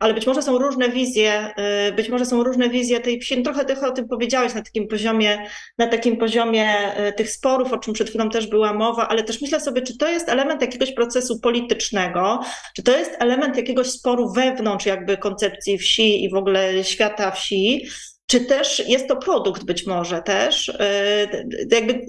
ale być może są różne wizje, być może są różne wizje tej. No trochę tych o tym powiedziałeś na takim poziomie, na takim poziomie tych sporów, o czym przed chwilą też była mowa, ale też myślę sobie, czy to jest element jakiegoś procesu politycznego, czy to jest element jakiegoś sporu wewnątrz jakby koncepcji wsi i w ogóle świata wsi, czy też jest to produkt być może też, y, jakby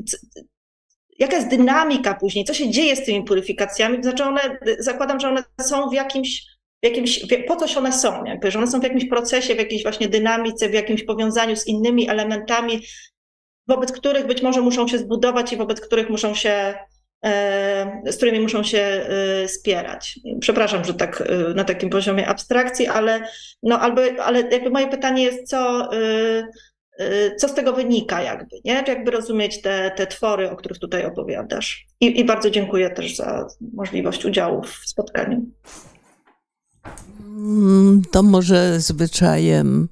jaka jest dynamika później, co się dzieje z tymi puryfikacjami, znaczy one, zakładam, że one są w jakimś, jakimś po coś one są, jakby, że one są w jakimś procesie, w jakiejś właśnie dynamice, w jakimś powiązaniu z innymi elementami, wobec których być może muszą się zbudować i wobec których muszą się, z którymi muszą się e, spierać. Przepraszam, że tak e, na takim poziomie abstrakcji, ale, no, albo, ale jakby moje pytanie jest, co, e, e, co z tego wynika jakby, nie? Jakby rozumieć te, te twory, o których tutaj opowiadasz. I, I bardzo dziękuję też za możliwość udziału w spotkaniu. Mm, To może zwyczajem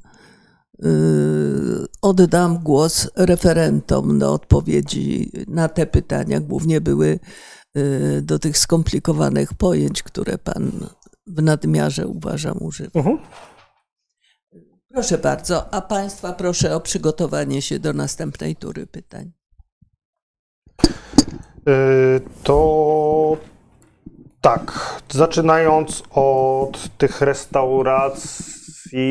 oddam głos referentom do odpowiedzi na te pytania. Głównie były y, do tych skomplikowanych pojęć, które pan w nadmiarze uważam używa. Mhm. Proszę bardzo, a państwa proszę o przygotowanie się do następnej tury pytań. Y, To tak, zaczynając od tych restauracji,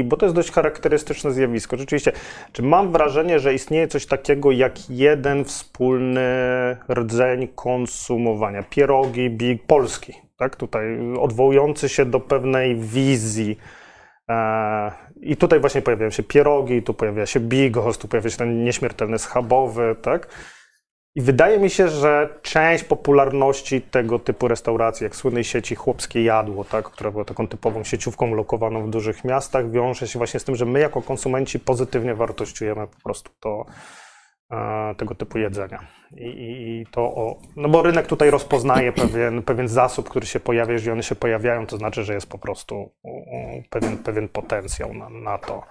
bo to jest dość charakterystyczne zjawisko. Rzeczywiście, czy mam wrażenie, że istnieje coś takiego jak jeden wspólny rdzeń konsumowania? Pierogi, big, polski, tak? Tutaj odwołujący się do pewnej wizji. E, I tutaj właśnie pojawiają się pierogi, tu pojawia się bigos, tu pojawia się ten nieśmiertelny schabowy, tak? I wydaje mi się, że część popularności tego typu restauracji, jak słynnej sieci Chłopskie Jadło, tak, która była taką typową sieciówką lokowaną w dużych miastach, wiąże się właśnie z tym, że my jako konsumenci pozytywnie wartościujemy po prostu to, e, tego typu jedzenia. I, i, to, o, no bo rynek tutaj rozpoznaje <clears throat> pewien, pewien zasób, który się pojawia, jeżeli one się pojawiają, to znaczy, że jest po prostu pewien, pewien potencjał na, na to.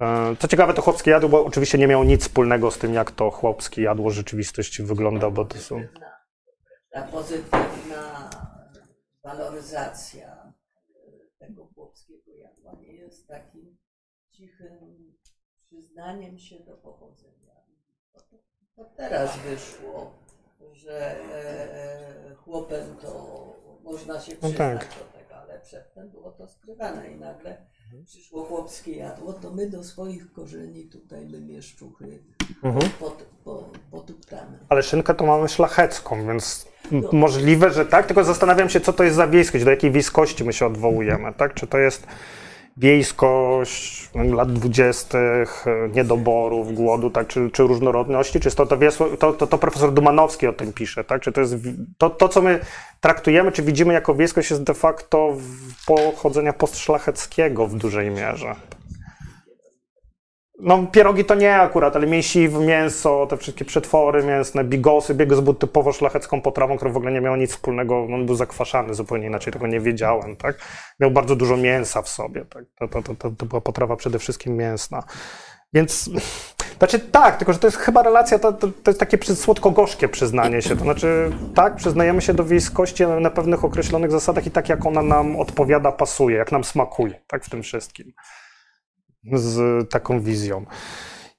E, Co ciekawe, to chłopskie jadło oczywiście nie miało nic wspólnego z tym, jak to chłopskie jadło w rzeczywistości wygląda, bo to są... Ta pozytywna waloryzacja tego chłopskiego jadła nie jest takim cichym przyznaniem się do pochodzenia. To, to teraz wyszło że e, chłopem to można się No przyznać tak. do tego, ale przedtem było to skrywane i nagle przyszło chłopskie jadło, to my do swoich korzeni tutaj my mieszczuchy Mhm. pot, po, potuptamy. Ale szynkę to mamy szlachecką, więc m- możliwe, że tak, tylko zastanawiam się, co to jest za wiejskość, do jakiej wiejskości my się odwołujemy, tak? Czy to jest wiejskość lat dwudziestych, niedoborów, głodu, tak? Czy, czy różnorodności, czy to, to, to, to, to profesor Dumanowski o tym pisze, tak? Czy to jest to, to, co my traktujemy, czy widzimy jako wiejskość jest de facto pochodzenia postszlacheckiego w dużej mierze. No, pierogi to nie akurat, ale mięsiw, mięso, te wszystkie przetwory mięsne, bigosy. Bigos był typowo szlachecką potrawą, która w ogóle nie miała nic wspólnego, on był zakwaszany zupełnie inaczej, tego nie wiedziałem, tak? Miał bardzo dużo mięsa w sobie, tak? To, to, to, to, była potrawa przede wszystkim mięsna. Więc, <laughs> znaczy tak, tylko że to jest chyba relacja, to, to, to jest takie słodko-gorzkie przyznanie się. To znaczy, tak, przyznajemy się do wiejskości na pewnych określonych zasadach i tak, jak ona nam odpowiada, pasuje, jak nam smakuje, tak w tym wszystkim z taką wizją.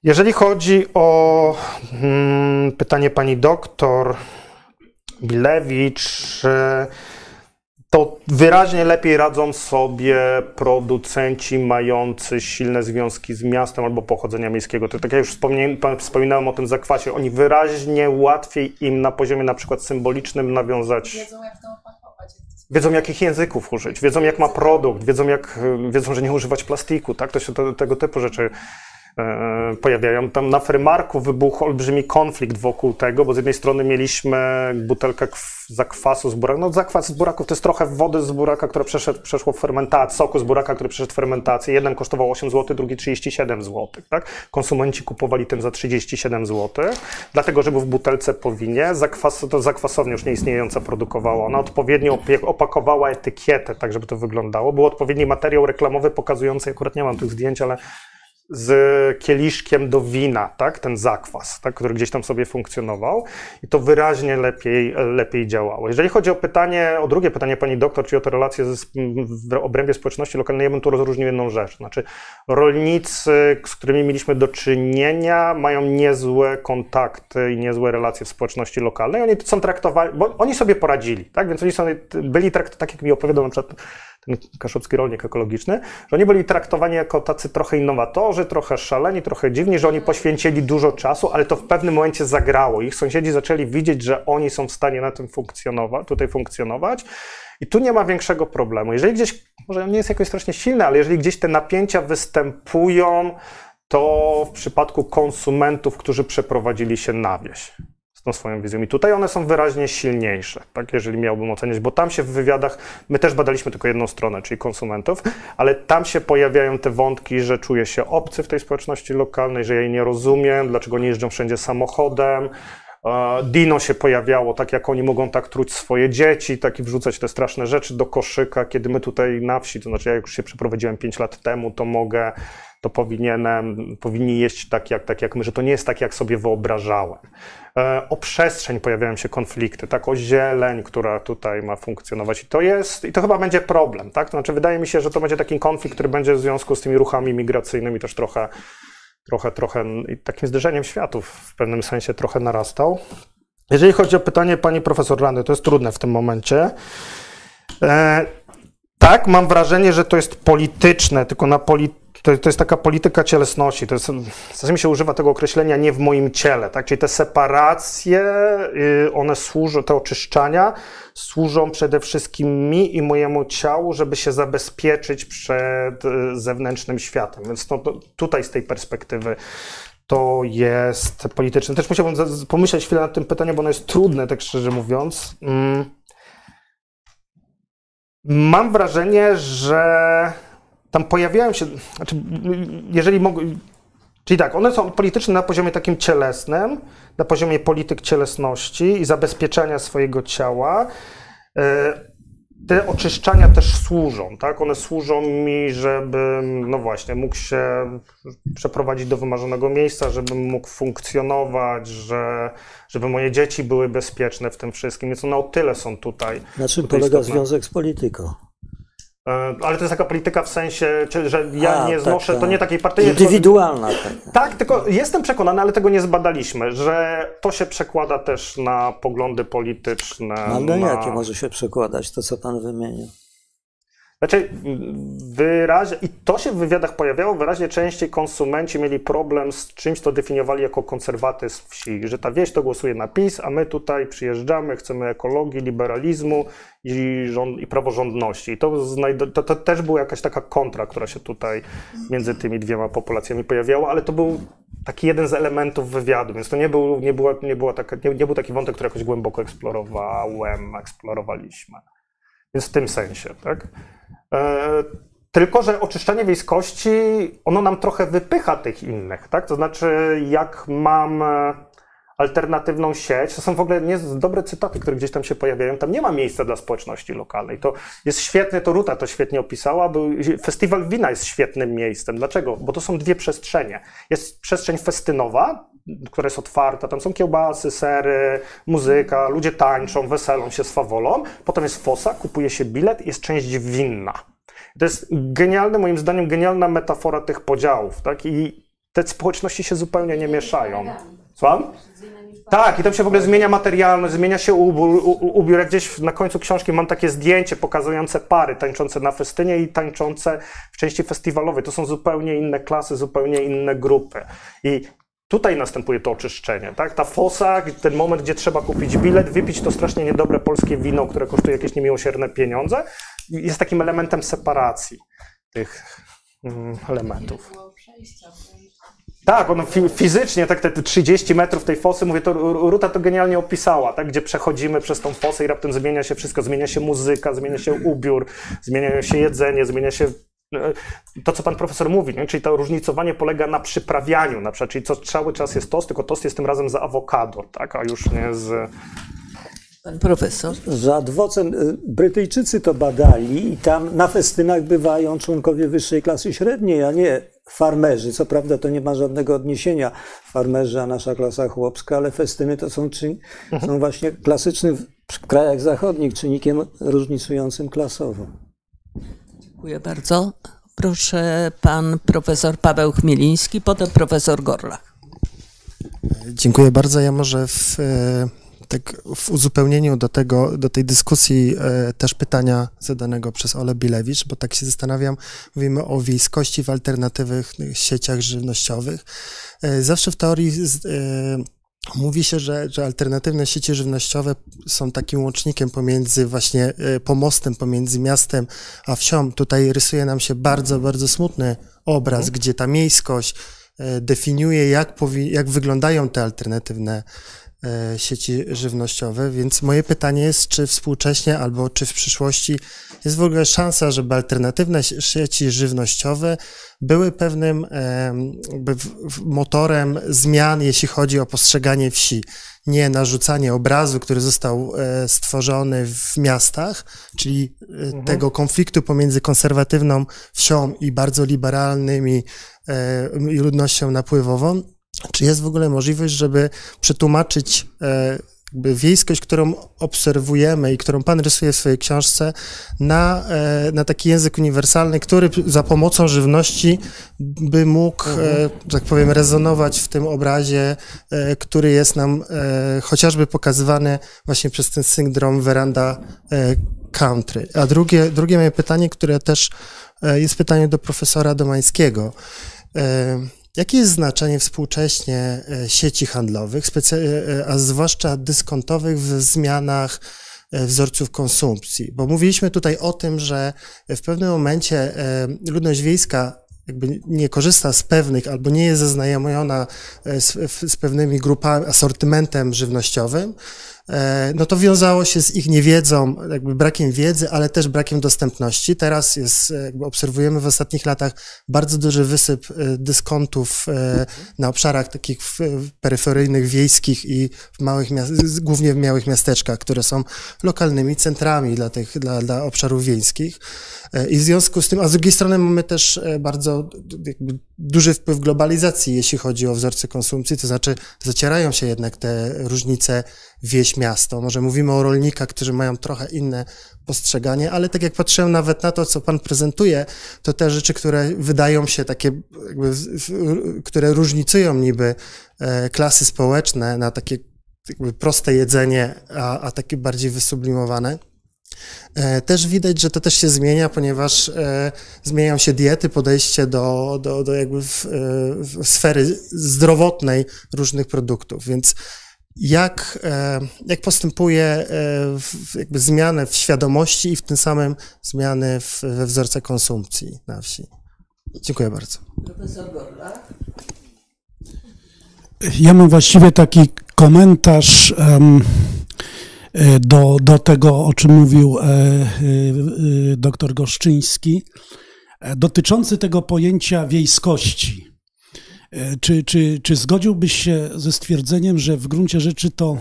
Jeżeli chodzi o mm, pytanie pani doktor Bilewicz, e, to wyraźnie lepiej radzą sobie producenci mający silne związki z miastem albo pochodzenia miejskiego. To tak jak już wspominałem o tym zakwasie, oni wyraźnie łatwiej im na poziomie na przykład symbolicznym nawiązać Wiedzą, jak to Wiedzą, jakich języków użyć, wiedzą, jak ma produkt, wiedzą, jak, wiedzą że nie używać plastiku, tak? To się to, tego typu rzeczy pojawiają. Tam na Frymarku wybuchł olbrzymi konflikt wokół tego, bo z jednej strony mieliśmy butelkę kw- zakwasu z buraków. No zakwas z buraków to jest trochę wody z buraka, które przeszedł, przeszło fermentację, soku z buraka, który przeszedł fermentację. Jeden kosztował 8 zł, drugi 37 zł, tak? Konsumenci kupowali ten za 37 zł, dlatego, że był w butelce po winie. Zakwas, to zakwasownia już nieistniejąca produkowała. Ona odpowiednio opakowała etykietę, tak żeby to wyglądało. Był odpowiedni materiał reklamowy pokazujący, akurat nie mam tych zdjęć, ale z kieliszkiem do wina, tak, ten zakwas, tak, który gdzieś tam sobie funkcjonował i to wyraźnie lepiej, lepiej działało. Jeżeli chodzi o pytanie, o drugie pytanie pani doktor, czyli o te relacje z, w obrębie społeczności lokalnej, ja bym tu rozróżnił jedną rzecz, znaczy rolnicy, z którymi mieliśmy do czynienia, mają niezłe kontakty i niezłe relacje w społeczności lokalnej, oni są traktowani, bo oni sobie poradzili, tak, więc oni są, byli traktowani, tak jak mi opowiadał na przykład ten kaszubski rolnik ekologiczny, że oni byli traktowani jako tacy trochę innowatorzy, trochę szaleni, trochę dziwni, że oni poświęcili dużo czasu, ale to w pewnym momencie zagrało. Ich sąsiedzi zaczęli widzieć, że oni są w stanie na tym funkcjonować, tutaj funkcjonować. I tu nie ma większego problemu. Jeżeli gdzieś, może on nie jest jakoś strasznie silny, ale jeżeli gdzieś te napięcia występują, to w przypadku konsumentów, którzy przeprowadzili się na wieś tą swoją wizją. I tutaj one są wyraźnie silniejsze, tak, jeżeli miałbym oceniać, bo tam się w wywiadach, my też badaliśmy tylko jedną stronę, czyli konsumentów, ale tam się pojawiają te wątki, że czuję się obcy w tej społeczności lokalnej, że jej nie rozumiem, dlaczego nie jeżdżą wszędzie samochodem. E, Dino się pojawiało, tak jak oni mogą tak truć swoje dzieci, tak i wrzucać te straszne rzeczy do koszyka, kiedy my tutaj na wsi, to znaczy ja już się przeprowadziłem 5 lat temu, to mogę, to powinienem, powinni jeść tak jak, tak jak my, że to nie jest tak, jak sobie wyobrażałem. E, O przestrzeń pojawiają się konflikty, tak, o zieleń, która tutaj ma funkcjonować i to jest, i to chyba będzie problem, tak, to znaczy wydaje mi się, że to będzie taki konflikt, który będzie w związku z tymi ruchami migracyjnymi też trochę, trochę, trochę takim zderzeniem światów w pewnym sensie trochę narastał. Jeżeli chodzi o pytanie pani profesor Randy, to jest trudne w tym momencie. E, tak, mam wrażenie, że to jest polityczne, tylko na poli, to, to jest taka polityka cielesności. To jest, czasami się używa tego określenia nie w moim ciele, tak? Czyli te separacje, y, one służą, te oczyszczania służą przede wszystkim mi i mojemu ciału, żeby się zabezpieczyć przed y, zewnętrznym światem. Więc no, to, tutaj z tej perspektywy to jest polityczne. Też musiałbym pomyśleć chwilę nad tym pytaniem, bo ono jest trudne, tak szczerze mówiąc. Mm. Mam wrażenie, że tam pojawiają się, znaczy, jeżeli mogę, czyli tak, one są polityczne na poziomie takim cielesnym, na poziomie polityk cielesności i zabezpieczenia swojego ciała. E, Te oczyszczania też służą, tak? One służą mi, żebym, no właśnie, mógł się przeprowadzić do wymarzonego miejsca, żebym mógł funkcjonować, że, żeby moje dzieci były bezpieczne w tym wszystkim, więc one o tyle są tutaj. Na czym Tutaj polega istotne. związek z polityką? E, Ale to jest taka polityka w sensie, że ja A, nie tak, znoszę, to tak. nie takiej tylko- Indywidualna. Tak. Tak, tylko jestem przekonany, ale tego nie zbadaliśmy, że to się przekłada też na poglądy polityczne. Ale na... jakie może się przekładać to, co pan wymienił? Znaczy, wyraźnie, i to się w wywiadach pojawiało, wyraźnie częściej konsumenci mieli problem z czymś, co definiowali jako konserwatyzm wsi, że ta wieś to głosuje na PiS, a my tutaj przyjeżdżamy, chcemy ekologii, liberalizmu i, rząd, i praworządności. I to, to, to też była jakaś taka kontra, która się tutaj między tymi dwiema populacjami pojawiała, ale to był taki jeden z elementów wywiadu, więc to nie był, nie była, nie była taka, nie, nie był taki wątek, który jakoś głęboko eksplorowałem, eksplorowaliśmy. Więc w tym sensie, tak? E, tylko, że oczyszczanie wiejskości, ono nam trochę wypycha tych innych, tak? To znaczy, jak mam e, alternatywną sieć, to są w ogóle nie dobre cytaty, które gdzieś tam się pojawiają, tam nie ma miejsca dla społeczności lokalnej. To jest świetne, to Ruta to świetnie opisała, był, festiwal wina jest świetnym miejscem. Dlaczego? Bo to są dwie przestrzenie. Jest przestrzeń festynowa, która jest otwarta, tam są kiełbasy, sery, muzyka, ludzie tańczą, weselą się swawolą. Potem jest fosa, kupuje się bilet, jest część winna. To jest genialne, moim zdaniem, genialna metafora tych podziałów, tak? I te społeczności się zupełnie nie mieszają. Słucham? Tak, i tam się w ogóle zmienia materialność, zmienia się ubiór, u- u- ubiór. Jak gdzieś na końcu książki mam takie zdjęcie pokazujące pary tańczące na festynie i tańczące w części festiwalowej. To są zupełnie inne klasy, zupełnie inne grupy. I tutaj następuje to oczyszczenie, tak? Ta fosa, ten moment, gdzie trzeba kupić bilet, wypić to strasznie niedobre polskie wino, które kosztuje jakieś niemiłosierne pieniądze, jest takim elementem separacji tych mm, elementów. Tak, ono fi- fizycznie, tak te, te 30 metrów tej fosy, mówię, to Ru- Ruta to genialnie opisała, tak, gdzie przechodzimy przez tą fosę i raptem zmienia się wszystko, zmienia się muzyka, zmienia się ubiór, zmienia się jedzenie, zmienia się to, co pan profesor mówi, nie? czyli to różnicowanie polega na przyprawianiu, na przykład, czyli co cały czas jest tost, tylko tost jest tym razem z awokado, tak, a już nie z... Pan profesor. Za adwocem y, Brytyjczycy to badali i tam na festynach bywają członkowie wyższej klasy średniej, a nie farmerzy. Co prawda to nie ma żadnego odniesienia farmerzy, a nasza klasa chłopska, ale festyny to są, czyn, są właśnie klasycznym w krajach zachodnich czynnikiem różnicującym klasowo. Dziękuję bardzo. Proszę pan profesor Paweł Chmieliński, potem profesor Gorlach. Dziękuję bardzo. Ja może w, e, tak w uzupełnieniu do, tego, do tej dyskusji e, też pytania zadanego przez Ole Bilewicz, bo tak się zastanawiam, mówimy o wiejskości w alternatywnych sieciach żywnościowych. E, Zawsze w teorii Mówi się, że, że alternatywne sieci żywnościowe są takim łącznikiem pomiędzy właśnie e, pomostem pomiędzy miastem a wsią. Tutaj rysuje nam się bardzo, bardzo smutny obraz, gdzie ta miejskość e, definiuje, jak, powi- jak wyglądają te alternatywne e, sieci żywnościowe. Więc moje pytanie jest, czy współcześnie albo czy w przyszłości jest w ogóle szansa, żeby alternatywne si- sieci żywnościowe były pewnym jakby motorem zmian, jeśli chodzi o postrzeganie wsi. Nie narzucanie obrazu, który został e, stworzony w miastach, czyli e, tego konfliktu pomiędzy konserwatywną wsią i bardzo liberalnymi e, ludnością napływową. Czy jest w ogóle możliwość, żeby przetłumaczyć jakby wiejskość, którą obserwujemy i którą Pan rysuje w swojej książce, na, e, na taki język uniwersalny, który za pomocą żywności by mógł, e, że tak powiem, rezonować w tym obrazie, e, który jest nam chociażby pokazywany właśnie przez ten syndrom veranda e, country. A drugie, drugie moje pytanie, które też jest pytanie do profesora Domańskiego. E, Jakie jest znaczenie współcześnie e, sieci handlowych, specy- e, a zwłaszcza dyskontowych w zmianach e, wzorców konsumpcji? Bo mówiliśmy tutaj o tym, że w pewnym momencie e, ludność wiejska jakby nie korzysta z pewnych albo nie jest zaznajomiona e, z, z pewnymi grupami, asortymentem żywnościowym, e, no to wiązało się z ich niewiedzą, jakby brakiem wiedzy, ale też brakiem dostępności. Teraz jest, e, jakby obserwujemy w ostatnich latach bardzo duży wysyp e, dyskontów e, na obszarach takich peryferyjnych, wiejskich i w małych miast, głównie w małych miasteczkach, które są lokalnymi centrami dla tych, dla, dla obszarów wiejskich. E, I w związku z tym, a z drugiej strony mamy też e, bardzo duży wpływ globalizacji, jeśli chodzi o wzorce konsumpcji, to znaczy zacierają się jednak te różnice wieś jakieś miasto. Może mówimy o rolnikach, którzy mają trochę inne postrzeganie, ale tak jak patrzyłem nawet na to, co pan prezentuje, to te rzeczy, które wydają się takie, jakby, które różnicują niby e, klasy społeczne na takie proste jedzenie, a, a takie bardziej wysublimowane. E, też widać, że to też się zmienia, ponieważ e, zmieniają się diety, podejście do, do, do jakby w, w sfery zdrowotnej różnych produktów, więc jak, e, jak postępuje jakby zmiany w świadomości i w tym samym zmiany w, we wzorce konsumpcji na wsi. Dziękuję bardzo. Profesor Gorla. Ja mam właściwie taki komentarz um, do, do tego, o czym mówił e, e, dr Goszczyński, dotyczący tego pojęcia wiejskości. Czy, czy, czy zgodziłbyś się ze stwierdzeniem, że w gruncie rzeczy to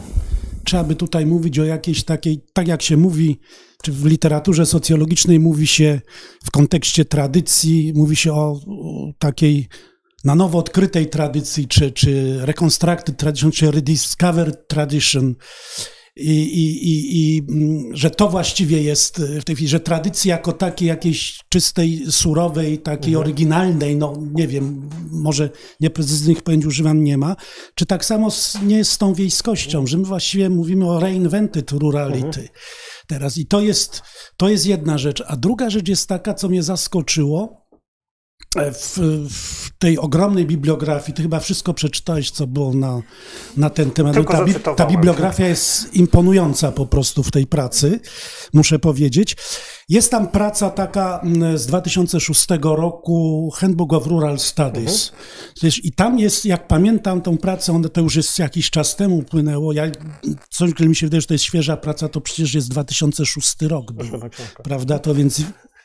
trzeba by tutaj mówić o jakiejś takiej, tak jak się mówi, czy w literaturze socjologicznej mówi się w kontekście tradycji, mówi się o, o takiej na nowo odkrytej tradycji, czy, czy reconstructed tradition, czy rediscovered tradition. I, i, i, I, mm, że to właściwie jest w tej chwili, że tradycji jako takiej jakiejś czystej, surowej, takiej mhm. oryginalnej, no nie wiem, może nieprecyzyjnych pojęć używam, nie ma. Czy tak samo nie jest z tą wiejskością, że my właściwie mówimy o reinvented rurality. Mhm. Teraz i to jest, to jest jedna rzecz. A druga rzecz jest taka, co mnie zaskoczyło, w, w, tej ogromnej bibliografii, ty chyba wszystko przeczytałeś, co było na, na ten temat. Tylko ta, ta bibliografia jest imponująca po prostu w tej pracy, muszę powiedzieć. Jest tam praca taka z 2006 roku, Handbook of Rural Studies. Mhm. I tam jest, jak pamiętam tą pracę, ona to już jest jakiś czas temu płynęło. Ja, coś, mi się wydaje, że to jest świeża praca, to przecież jest 2006 rok, był, prawda? To więc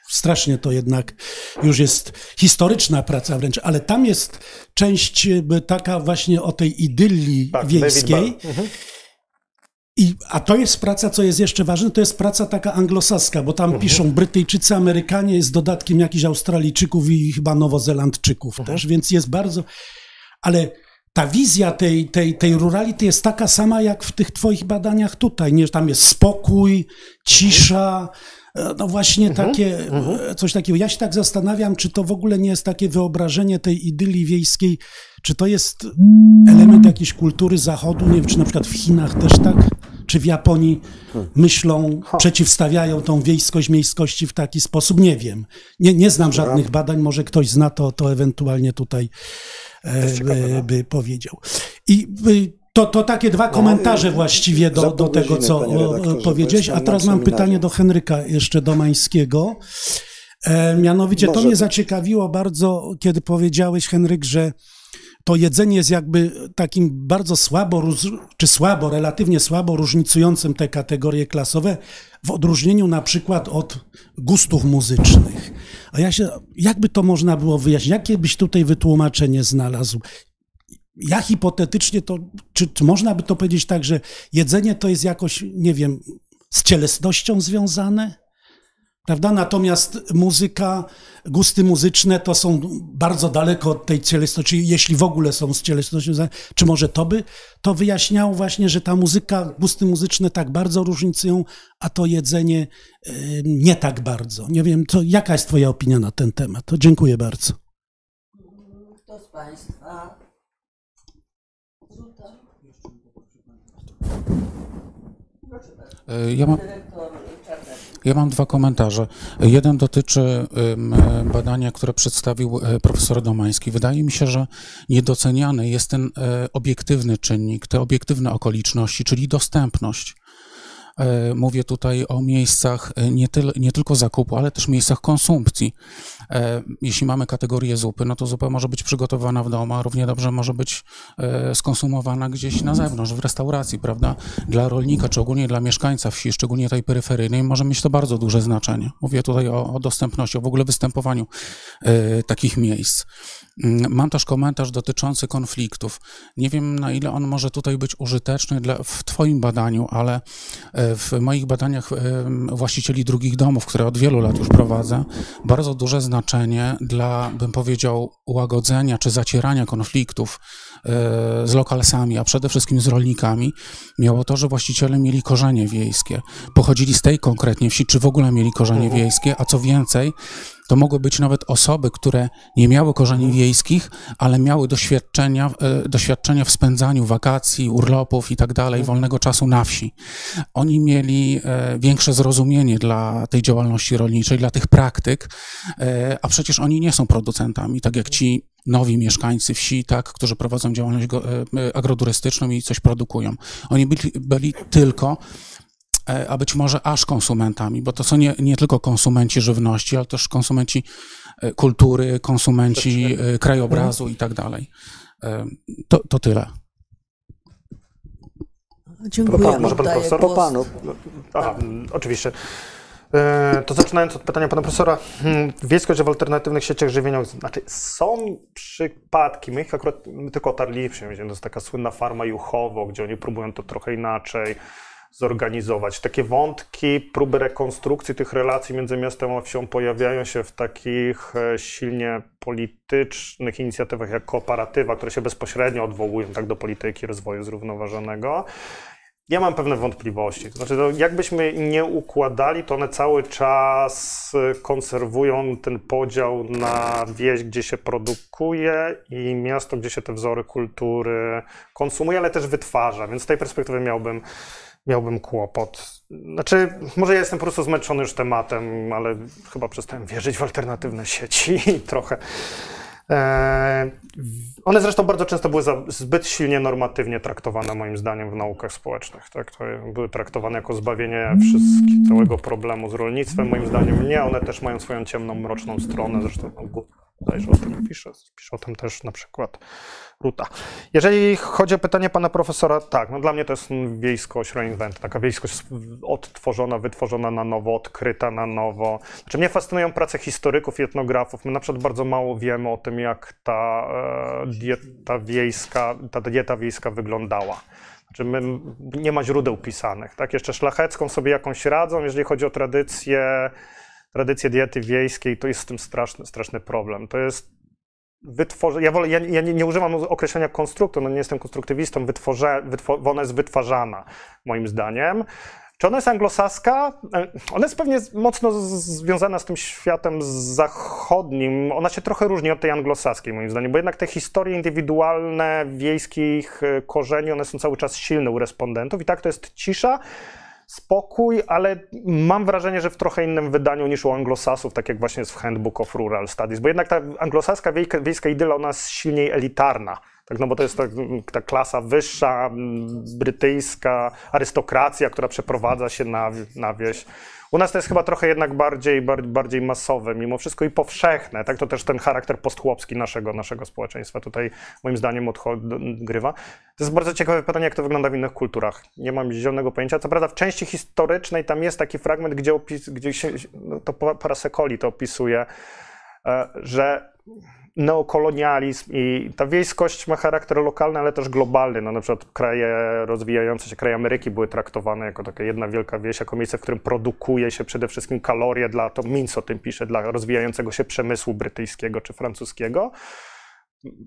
strasznie to jednak już jest historyczna praca wręcz, ale tam jest część taka właśnie o tej idylii tak, wiejskiej. Mhm. I, a to jest praca, co jest jeszcze ważne, to jest praca taka anglosaska, bo tam mhm. piszą Brytyjczycy, Amerykanie, z dodatkiem jakichś Australijczyków i chyba Nowozelandczyków mhm. też, więc jest bardzo. Ale ta wizja tej, tej, tej rurality jest taka sama jak w tych Twoich badaniach tutaj. Nie, tam jest spokój, cisza, E, no właśnie mhm, takie, mhm. coś takiego. Ja się tak zastanawiam, czy to w ogóle nie jest takie wyobrażenie tej idylii wiejskiej, czy to jest element jakiejś kultury zachodu, nie wiem, czy na przykład w Chinach też tak, czy w Japonii hmm. myślą, przeciwstawiają tą wiejskość miejskości w taki sposób, nie wiem. Nie, nie znam żadnych badań, może ktoś zna to, to ewentualnie tutaj e, by powiedział. I to, to takie dwa no, komentarze właściwie do, do tego, co powiedziałeś. A teraz mam pytanie do Henryka jeszcze Domańskiego. E, mianowicie to mnie zaciekawiło bardzo, kiedy powiedziałeś, Henryk, że to jedzenie jest jakby takim bardzo słabo, czy słabo, relatywnie słabo różnicującym te kategorie klasowe, w odróżnieniu na przykład od gustów muzycznych. A ja się, jakby to można było wyjaśnić? Jakie byś tutaj wytłumaczenie znalazł? Ja hipotetycznie to, czy, czy można by to powiedzieć tak, że jedzenie to jest jakoś, nie wiem, z cielesnością związane? Prawda? Natomiast muzyka, gusty muzyczne to są bardzo daleko od tej cielesności, jeśli w ogóle są z cielesnością. Czy może to by to wyjaśniało właśnie, że ta muzyka, gusty muzyczne tak bardzo różnicują, a to jedzenie y, nie tak bardzo? Nie wiem, to jaka jest Twoja opinia na ten temat? To dziękuję bardzo. Kto z Państwa Ja mam, ja mam dwa komentarze. Jeden dotyczy badania, które przedstawił e, profesor Domański. Wydaje mi się, że niedoceniany jest ten e, obiektywny czynnik, te obiektywne okoliczności, czyli dostępność. E, mówię tutaj o miejscach e, nie, nie tylko zakupu, ale też miejscach konsumpcji. E, jeśli mamy kategorię zupy, no to zupa może być przygotowana w domu, a równie dobrze może być skonsumowana gdzieś na zewnątrz, w restauracji, prawda? Dla rolnika, czy ogólnie dla mieszkańca wsi, szczególnie tej peryferyjnej, może mieć to bardzo duże znaczenie. Mówię tutaj o, o dostępności, o w ogóle występowaniu takich miejsc. Mm, mam też komentarz dotyczący konfliktów. Nie wiem, na ile on może tutaj być użyteczny dla, w Twoim badaniu, ale w moich badaniach właścicieli drugich domów, które od wielu lat już prowadzę, bardzo duże znaczenie dla, bym powiedział, łagodzenia czy zacierania konfliktów e, z lokalsami, a przede wszystkim z rolnikami, miało to, że właściciele mieli korzenie wiejskie. Pochodzili z tej konkretnie wsi, czy w ogóle mieli korzenie mhm. wiejskie, a co więcej, to mogły być nawet osoby, które nie miały korzeni wiejskich, ale miały doświadczenia, e, doświadczenia w spędzaniu wakacji, urlopów i tak dalej, wolnego czasu na wsi. Oni mieli e, większe zrozumienie dla tej działalności rolniczej, dla tych praktyk, e, a przecież oni nie są producentami, tak jak ci nowi mieszkańcy wsi, tak, którzy prowadzą działalność agroturystyczną i coś produkują. Oni byli, byli tylko a być może aż konsumentami, bo to są nie, nie tylko konsumenci żywności, ale też konsumenci e, kultury, konsumenci e, krajobrazu i tak dalej. To, to tyle. Dziękuję. Pan, może pan profesor? Po panu. Aha, oczywiście. To zaczynając od pytania pana profesora, hmm, wiejskość w alternatywnych sieciach żywieniowych, znaczy są przypadki, my ich akurat my tylko otarli, to jest taka słynna farma Juchowo, gdzie oni próbują to trochę inaczej, zorganizować. Takie wątki, próby rekonstrukcji tych relacji między miastem a wsią pojawiają się w takich e, silnie politycznych inicjatywach jak kooperatywa, które się bezpośrednio odwołują tak do polityki rozwoju zrównoważonego. Ja mam pewne wątpliwości. znaczy, no, jakbyśmy nie układali, to one cały czas e, konserwują ten podział na wieś, gdzie się produkuje i miasto, gdzie się te wzory kultury konsumuje, ale też wytwarza. Więc z tej perspektywy miałbym miałbym kłopot. Znaczy, może ja jestem po prostu zmęczony już tematem, ale chyba przestałem wierzyć w alternatywne sieci <laughs> trochę. E, one zresztą bardzo często były zbyt silnie normatywnie traktowane, moim zdaniem, w naukach społecznych. Tak? To były traktowane jako zbawienie wszystkiego, całego problemu z rolnictwem. Moim zdaniem nie. One też mają swoją ciemną, mroczną stronę. Zresztą bodajże o tym pisze. Pisze o tym też na przykład Ruta. Jeżeli chodzi o pytanie pana profesora, tak, no dla mnie to jest wiejskość reinvent, taka wiejskość odtworzona, wytworzona na nowo, odkryta na nowo. Znaczy mnie fascynują prace historyków i etnografów. My na przykład bardzo mało wiemy o tym, jak ta e, dieta wiejska, ta dieta wiejska wyglądała. Znaczy my, nie ma źródeł pisanych, tak? Jeszcze szlachecką sobie jakąś radzą, jeżeli chodzi o tradycję, tradycję diety wiejskiej, to jest z tym straszny, straszny problem. To jest wytworzę, ja, wolę, ja, ja nie, nie, używam określenia konstruktu, no nie jestem konstruktywistą, wytworze, wytwor, ona jest wytwarzana, moim zdaniem. Czy ona jest anglosaska? E, ona jest pewnie mocno związana z tym światem zachodnim. Ona się trochę różni od tej anglosaskiej, moim zdaniem, bo jednak te historie indywidualne wiejskich e, korzeni, one są cały czas silne u respondentów i tak to jest cisza, spokój, ale mam wrażenie, że w trochę innym wydaniu niż u anglosasów, tak jak właśnie jest w Handbook of Rural Studies, bo jednak ta anglosaska wiejska, wiejska idyla, ona jest silniej elitarna. Tak, no bo to jest ta, ta klasa wyższa, brytyjska, arystokracja, która przeprowadza się na, na wieś. U nas to jest chyba trochę jednak bardziej, bardziej masowe, mimo wszystko i powszechne. Tak, to też ten charakter postchłopski naszego, naszego społeczeństwa tutaj moim zdaniem odgrywa. To jest bardzo ciekawe pytanie, jak to wygląda w innych kulturach. Nie mam zielonego pojęcia. Co prawda w części historycznej tam jest taki fragment, gdzie, opis, gdzie się, no to Parasecoli to opisuje, e, że neokolonializm i ta wiejskość ma charakter lokalny, ale też globalny. No, na przykład kraje rozwijające się, kraje Ameryki były traktowane jako taka jedna wielka wieś, jako miejsce, w którym produkuje się przede wszystkim kalorie dla, to Minc o tym pisze, dla rozwijającego się przemysłu brytyjskiego czy francuskiego.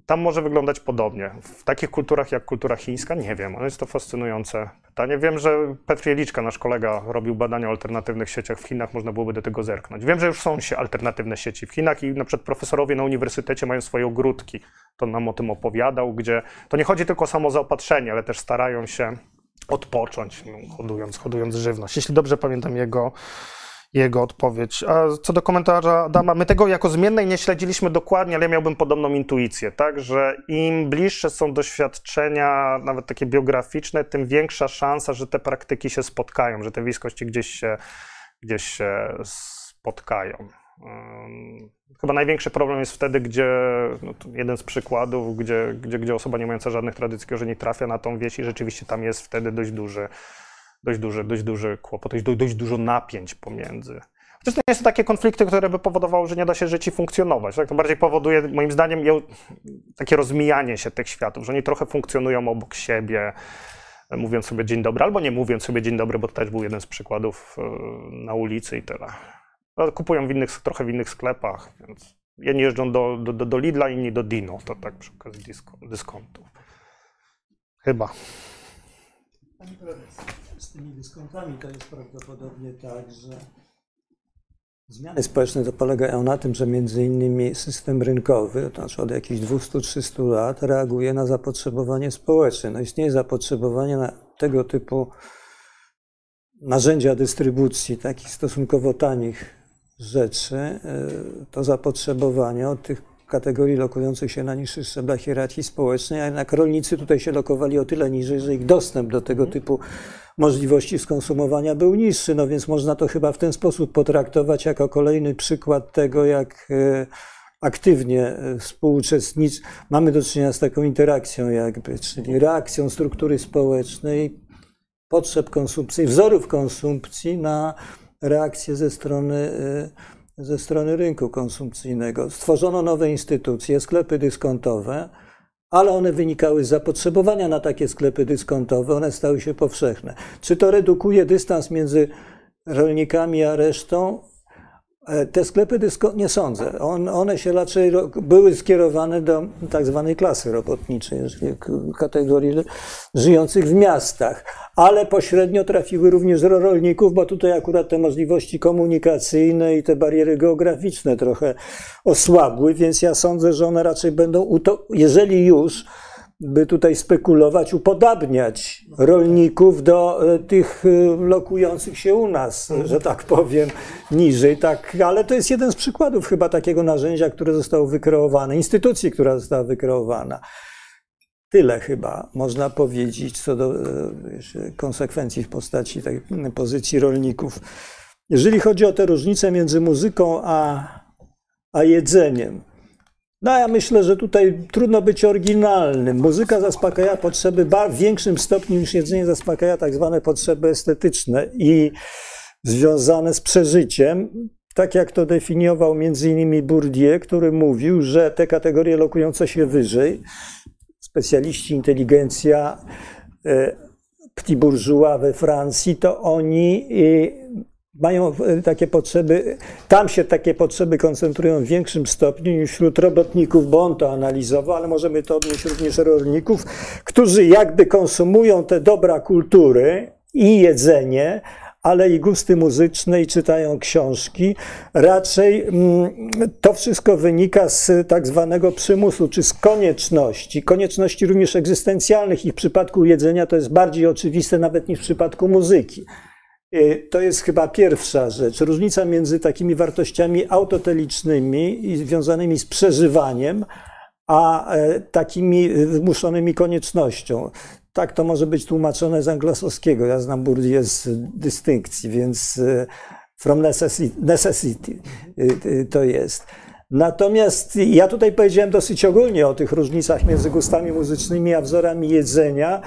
Tam może wyglądać podobnie. W takich kulturach jak kultura chińska, nie wiem, ale jest to fascynujące pytanie. Wiem, że Petr Jeliczka, nasz kolega, robił badania o alternatywnych sieciach w Chinach, można byłoby do tego zerknąć. Wiem, że już są się alternatywne sieci w Chinach i na przykład profesorowie na uniwersytecie mają swoje ogródki. To nam o tym opowiadał, gdzie to nie chodzi tylko o samo zaopatrzenie, ale też starają się odpocząć, no, hodując, hodując żywność. Jeśli dobrze pamiętam jego jego odpowiedź. A co do komentarza Adama, my tego jako zmiennej nie śledziliśmy dokładnie, ale ja miałbym podobną intuicję, tak, że im bliższe są doświadczenia, nawet takie biograficzne, tym większa szansa, że te praktyki się spotkają, że te wiejskości gdzieś się, gdzieś się spotkają. Chyba największy problem jest wtedy, gdzie no jeden z przykładów, gdzie, gdzie, gdzie osoba nie mająca żadnych tradycji korzeni trafia na tą wieś i rzeczywiście tam jest wtedy dość duży dość duży, dość duży kłopot, dość, dość dużo napięć pomiędzy. Chociaż to nie są takie konflikty, które by powodowały, że nie da się żyć i funkcjonować. Tak? To bardziej powoduje, moim zdaniem, takie rozmijanie się tych światów, że oni trochę funkcjonują obok siebie. mówiąc sobie dzień dobry, albo nie mówiąc sobie dzień dobry, bo to też był jeden z przykładów e, na ulicy i tyle. No, kupują w innych, trochę w innych sklepach, więc jedni jeżdżą do, do, do Lidla, inni do Dino, to tak przy okazji dysko, dyskontów. Chyba. Z tymi dyskontami to jest prawdopodobnie tak, że zmiany społeczne to polegają na tym, że między innymi system rynkowy, to znaczy od jakichś 200-300 lat, reaguje na zapotrzebowanie społeczne. No istnieje zapotrzebowanie na tego typu narzędzia dystrybucji, takich stosunkowo tanich rzeczy. Y, to zapotrzebowanie od tych kategorii lokujących się na niższych szczeblach hierarchii społecznej, a jednak rolnicy tutaj się lokowali o tyle niżej, że ich dostęp do tego typu możliwości skonsumowania był niższy, no więc można to chyba w ten sposób potraktować jako kolejny przykład tego, jak e, aktywnie e, współuczestnic, mamy do czynienia z taką interakcją jakby, czyli reakcją struktury społecznej, potrzeb konsumpcji, wzorów konsumpcji na reakcję ze strony, e, ze strony rynku konsumpcyjnego. Stworzono nowe instytucje, sklepy dyskontowe, ale one wynikały z zapotrzebowania na takie sklepy dyskontowe, one stały się powszechne. Czy to redukuje dystans między rolnikami a resztą? E, te sklepy dysko nie sądzę. On, one się raczej były skierowane do tak zwanej klasy robotniczej, kategorii żyjących w miastach, ale pośrednio trafiły również do rolników, bo tutaj akurat te możliwości komunikacyjne i te bariery geograficzne trochę osłabły, więc ja sądzę, że one raczej będą, jeżeli już, by tutaj spekulować, upodabniać rolników do e, tych e, lokujących się u nas, że tak powiem, niżej. Tak, ale to jest jeden z przykładów chyba takiego narzędzia, które zostało wykreowane, instytucji, która została wykreowana. Tyle chyba można powiedzieć co do e, konsekwencji w postaci tej pozycji rolników. Jeżeli chodzi o te różnice między muzyką a, a jedzeniem, no ja myślę, że tutaj trudno być oryginalnym. Muzyka zaspokaja potrzeby w większym stopniu niż jedzenie zaspokaja tak zwane potrzeby estetyczne i związane z przeżyciem. Tak jak to definiował między innymi Bourdieu, który mówił, że te kategorie lokujące się wyżej, specjaliści inteligencja, e, petit bourgeois we Francji, to oni mają e, takie potrzeby, tam się takie potrzeby koncentrują w większym stopniu niż wśród robotników, bo on to analizował, ale możemy to odnieść również rolników, którzy jakby konsumują te dobra kultury i jedzenie, ale i gusty muzyczne i czytają książki. Raczej mm, to wszystko wynika z tak zwanego przymusu, czy z konieczności, konieczności również egzystencjalnych i w przypadku jedzenia to jest bardziej oczywiste nawet niż w przypadku muzyki. Y, to jest chyba pierwsza rzecz. Różnica między takimi wartościami autotelicznymi i związanymi z przeżywaniem, a e, takimi wymuszonymi koniecznością. Tak to może być tłumaczone z anglosowskiego. Ja znam Bourdieu z dystynkcji, więc e, from necessity, necessity y, to jest. Natomiast ja tutaj powiedziałem dosyć ogólnie o tych różnicach między gustami muzycznymi a wzorami jedzenia.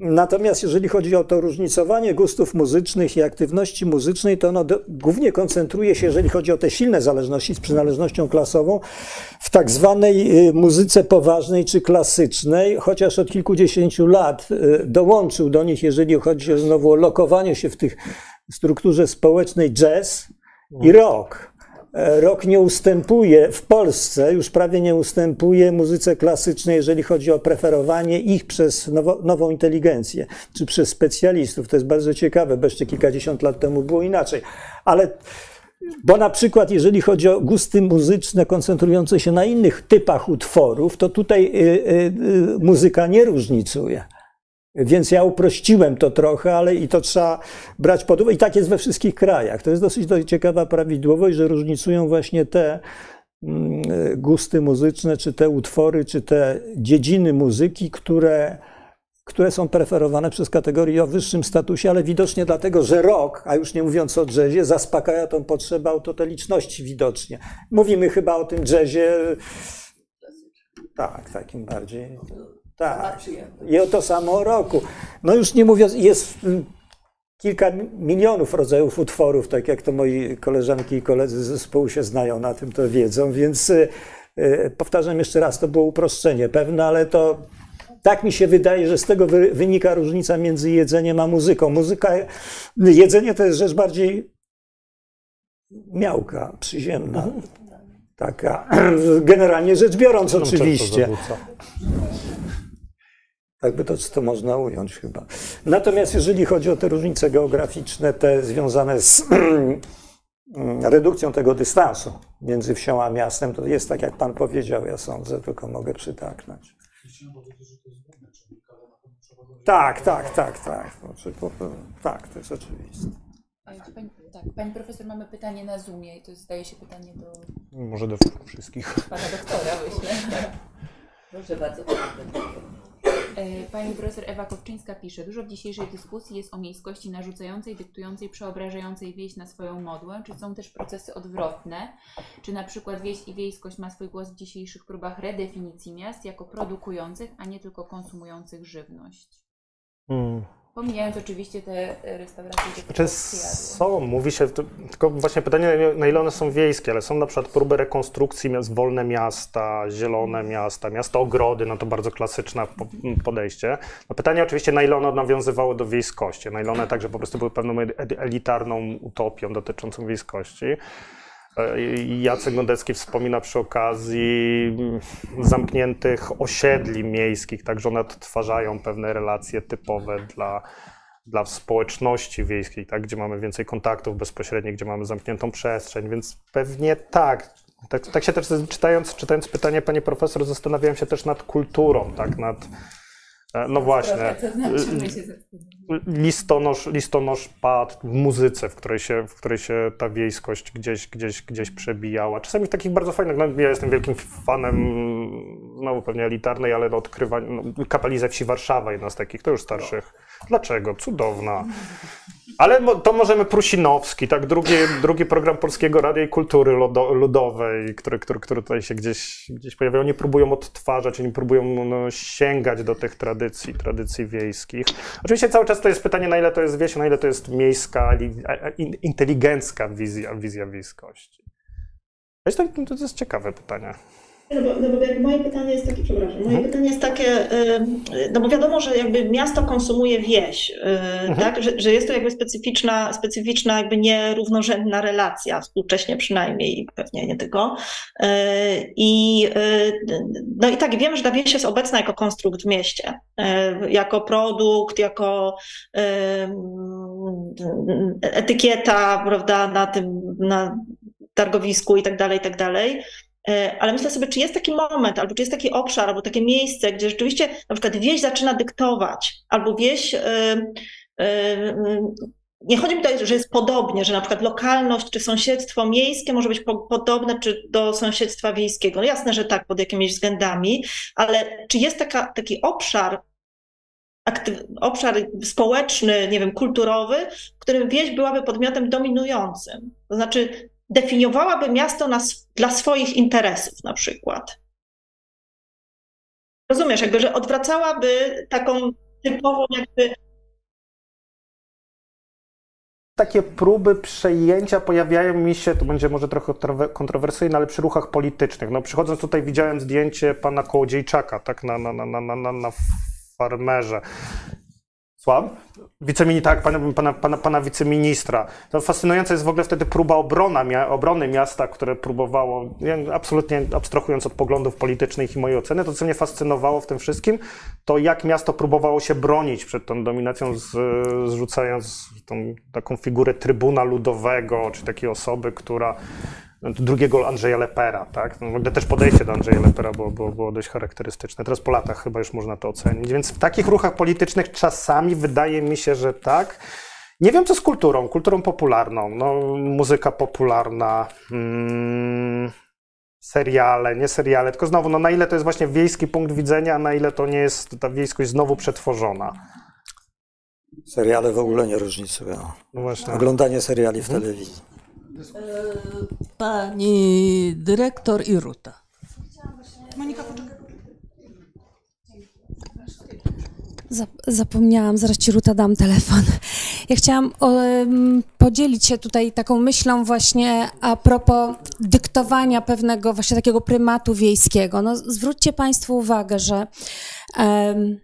Natomiast jeżeli chodzi o to różnicowanie gustów muzycznych i aktywności muzycznej, to ono do, głównie koncentruje się, jeżeli chodzi o te silne zależności z przynależnością klasową, w tak zwanej y, muzyce poważnej czy klasycznej, chociaż od kilkudziesięciu lat y, dołączył do nich, jeżeli chodzi znowu o lokowanie się w tych strukturze społecznej, jazz i rock. E, rok nie ustępuje w Polsce, już prawie nie ustępuje muzyce klasycznej, jeżeli chodzi o preferowanie ich przez nowo, nową inteligencję, czy przez specjalistów. To jest bardzo ciekawe, bo jeszcze kilkadziesiąt lat temu było inaczej. Ale bo na przykład, jeżeli chodzi o gusty muzyczne koncentrujące się na innych typach utworów, to tutaj y, y, y, muzyka nie różnicuje. Więc ja uprościłem to trochę, ale i to trzeba brać pod uwagę. I tak jest we wszystkich krajach. To jest dosyć, dosyć ciekawa prawidłowość, że różnicują właśnie te mm, gusty muzyczne, czy te utwory, czy te dziedziny muzyki, które, które są preferowane przez kategorie o wyższym statusie, ale widocznie dlatego, że rok, a już nie mówiąc o jazzie, zaspokaja tą potrzebę autoteliczności widocznie. Mówimy chyba o tym jazzie, tak, takim bardziej tak. I o to samo roku. No już nie mówiąc, jest kilka milionów rodzajów utworów, tak jak to moi koleżanki i koledzy z zespołu się znają na tym, to wiedzą, więc y, y, powtarzam jeszcze raz, to było uproszczenie pewne, ale to Tak mi się wydaje, że z tego wy, wynika różnica między jedzeniem a muzyką. Muzyka, jedzenie to jest rzecz bardziej miałka, przyziemna. Taka, <clears throat> generalnie rzecz biorąc, oczywiście. Zarzuca. Tak by to, to można ująć chyba. Natomiast jeżeli chodzi o te różnice geograficzne, te związane z <clears throat> redukcją tego dystansu między wsią a miastem, to jest tak, jak pan powiedział, ja sądzę, tylko mogę przytaknąć. Tak, tak, tak, tak. Znaczy, po- po- Tak, to jest oczywiste. Czy Pani, tak, pani profesor, mamy pytanie na Zoomie i to jest, zdaje się pytanie do Może do wszystkich. pana doktora, myślę. <laughs> Proszę bardzo. E, Pani profesor Ewa Kopczyńska pisze, dużo w dzisiejszej dyskusji jest o miejskości narzucającej, dyktującej, przeobrażającej wieś na swoją modłę. Czy są też procesy odwrotne? Czy na przykład wieś i wiejskość ma swój głos w dzisiejszych próbach redefinicji miast jako produkujących, a nie tylko konsumujących żywność? Hmm. Pomijając oczywiście te e, restauracje, gdzie Znaczy tylko zjadły. są, mówi się, tylko właśnie pytanie, na ile one są wiejskie, ale są na przykład próby rekonstrukcji miast, wolne miasta, zielone miasta, miasto ogrody, no to bardzo klasyczne po- podejście. No pytanie oczywiście, na ile one nawiązywały do wiejskości, na ile one także po prostu były pewną elitarną utopią dotyczącą wiejskości. E, Jacek Godecki wspomina przy okazji zamkniętych osiedli miejskich, także one odtwarzają pewne relacje typowe dla, dla społeczności wiejskiej, tak, gdzie mamy więcej kontaktów bezpośrednich, gdzie mamy zamkniętą przestrzeń, więc pewnie tak. Tak, tak się też czytając, czytając pytanie pani profesor, zastanawiałem się też nad kulturą, tak, nad, no właśnie, znaczy, listonosz, listonosz padł w muzyce, w której się, w której się ta wiejskość gdzieś, gdzieś, gdzieś przebijała. Czasami w takich bardzo fajnych, no, ja jestem wielkim fanem, znowu pewnie elitarnej, ale odkrywania, no, kapeli ze wsi Warszawa, jedna z takich, to już starszych. Dlaczego? Cudowna. Ale to możemy Prusinowski, tak? Drugi, drugi program Polskiego Radia i Kultury Ludo, Ludowej, który, który, który tutaj się gdzieś, gdzieś pojawia. Oni próbują odtwarzać, oni próbują no, sięgać do tych tradycji, tradycji wiejskich. Oczywiście cały czas to jest pytanie, na ile to jest wieś, na ile to jest miejska, inteligencka wizja, wizja wiejskości. Jest to, to jest ciekawe pytanie. No bo, no bo moje pytanie jest takie, przepraszam, moje Mhm. pytanie jest takie, no bo wiadomo, że jakby miasto konsumuje wieś, y, Mhm. tak, że, że jest to jakby specyficzna, specyficzna jakby nierównorzędna relacja, współcześnie przynajmniej, pewnie nie tylko. Y, I y, no i tak, wiem, że ta wieś jest obecna jako konstrukt w mieście, jako produkt, jako etykieta, prawda, na tym, na targowisku i tak dalej, i tak dalej. E, Ale myślę sobie, czy jest taki moment, albo czy jest taki obszar, albo takie miejsce, gdzie rzeczywiście na przykład wieś zaczyna dyktować, albo wieś. e, e, Nie chodzi mi tutaj, że jest podobnie, że na przykład lokalność czy sąsiedztwo miejskie może być po, podobne czy do sąsiedztwa wiejskiego. No jasne, że tak, pod jakimiś względami, ale czy jest taka, taki obszar, aktyw, obszar społeczny, nie wiem, kulturowy, w którym wieś byłaby podmiotem dominującym? To znaczy, definiowałaby miasto na, dla swoich interesów na przykład. Rozumiesz, jakby, że odwracałaby taką typową jakby takie próby przejęcia pojawiają mi się, to będzie może trochę kontrowe- kontrowersyjne, ale przy ruchach politycznych. No, przychodząc tutaj widziałem zdjęcie pana Kołodziejczaka, tak, na, na, na, na, na farmerze. Słucham? Wicemini, tak, pana, pana, pana, pana wiceministra. To fascynujące jest w ogóle wtedy próba obrona, obrony miasta, które próbowało, ja absolutnie abstrahując od poglądów politycznych i mojej oceny, to co mnie fascynowało w tym wszystkim, to jak miasto próbowało się bronić przed tą dominacją, z, zrzucając tą taką figurę trybuna ludowego, czy takiej osoby, która drugiego Andrzeja Lepera, tak? No, w ogóle też podejście do Andrzeja Lepera było, było, było dość charakterystyczne. Teraz po latach chyba już można to ocenić. Więc w takich ruchach politycznych czasami wydaje mi się, że tak. Nie wiem, co z kulturą, kulturą popularną. No, muzyka popularna, mm, seriale, nie seriale, tylko znowu, no, na ile to jest właśnie wiejski punkt widzenia, a na ile to nie jest ta wiejskość znowu przetworzona. Seriale w ogóle nie różnicują. No. Oglądanie seriali w telewizji. Pani dyrektor i Ruta. Zap- Zapomniałam, zaraz ci Ruta dam telefon. Ja chciałam podzielić się tutaj taką myślą właśnie a propos dyktowania pewnego właśnie takiego prymatu wiejskiego. No, zwróćcie Państwo uwagę, że em,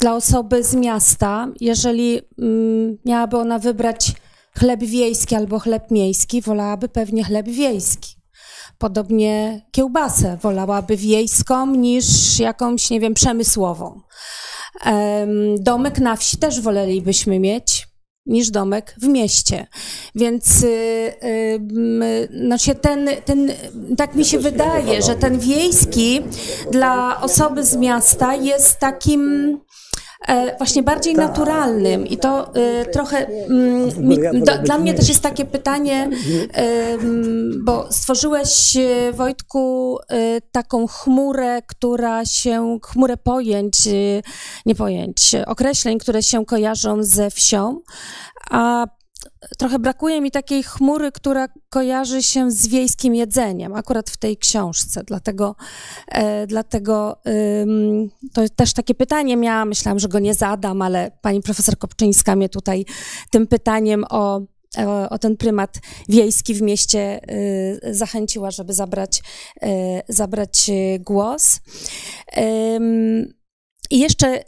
dla osoby z miasta, jeżeli mm, miałaby ona wybrać chleb wiejski albo chleb miejski, wolałaby pewnie chleb wiejski. Podobnie kiełbasę wolałaby wiejską niż jakąś, nie wiem, przemysłową. Em, Domek na wsi też wolelibyśmy mieć niż domek w mieście. Więc y, no się ten, ten, tak mi się wydaje, że ten wiejski dla osoby z miasta jest takim właśnie bardziej naturalnym i to e, trochę mm, mi, do, dla mnie też jest takie pytanie, em, bo stworzyłeś e, Wojtku e, taką chmurę, która się, chmurę pojęć, e, nie pojęć, określeń, które się kojarzą ze wsią, a trochę brakuje mi takiej chmury, która kojarzy się z wiejskim jedzeniem, akurat w tej książce. Dlatego, e, dlatego to też takie pytanie miałam, myślałam, że go nie zadam, ale pani profesor Kopczyńska mnie tutaj tym pytaniem o o, o ten prymat wiejski w mieście y, zachęciła, żeby zabrać, y, zabrać y, głos. I jeszcze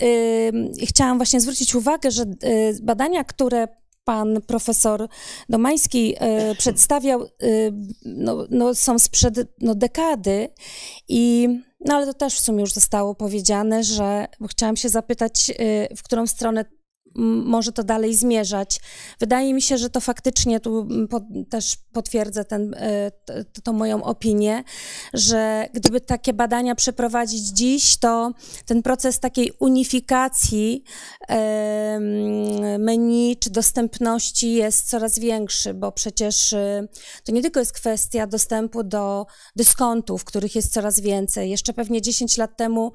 ym, chciałam właśnie zwrócić uwagę, że y, badania, które pan profesor Domański e, przedstawiał, e, no, no, są sprzed no, dekady i no ale to też w sumie już zostało powiedziane, że chciałam się zapytać, e, w którą stronę może to dalej zmierzać. Wydaje mi się, że to faktycznie tu też potwierdzę ten, e, tą moją opinię, że gdyby takie badania przeprowadzić dziś, to ten proces takiej unifikacji em, menu czy dostępności jest coraz większy, bo przecież y, to nie tylko jest kwestia dostępu do dyskontów, których jest coraz więcej. Jeszcze pewnie 10 lat temu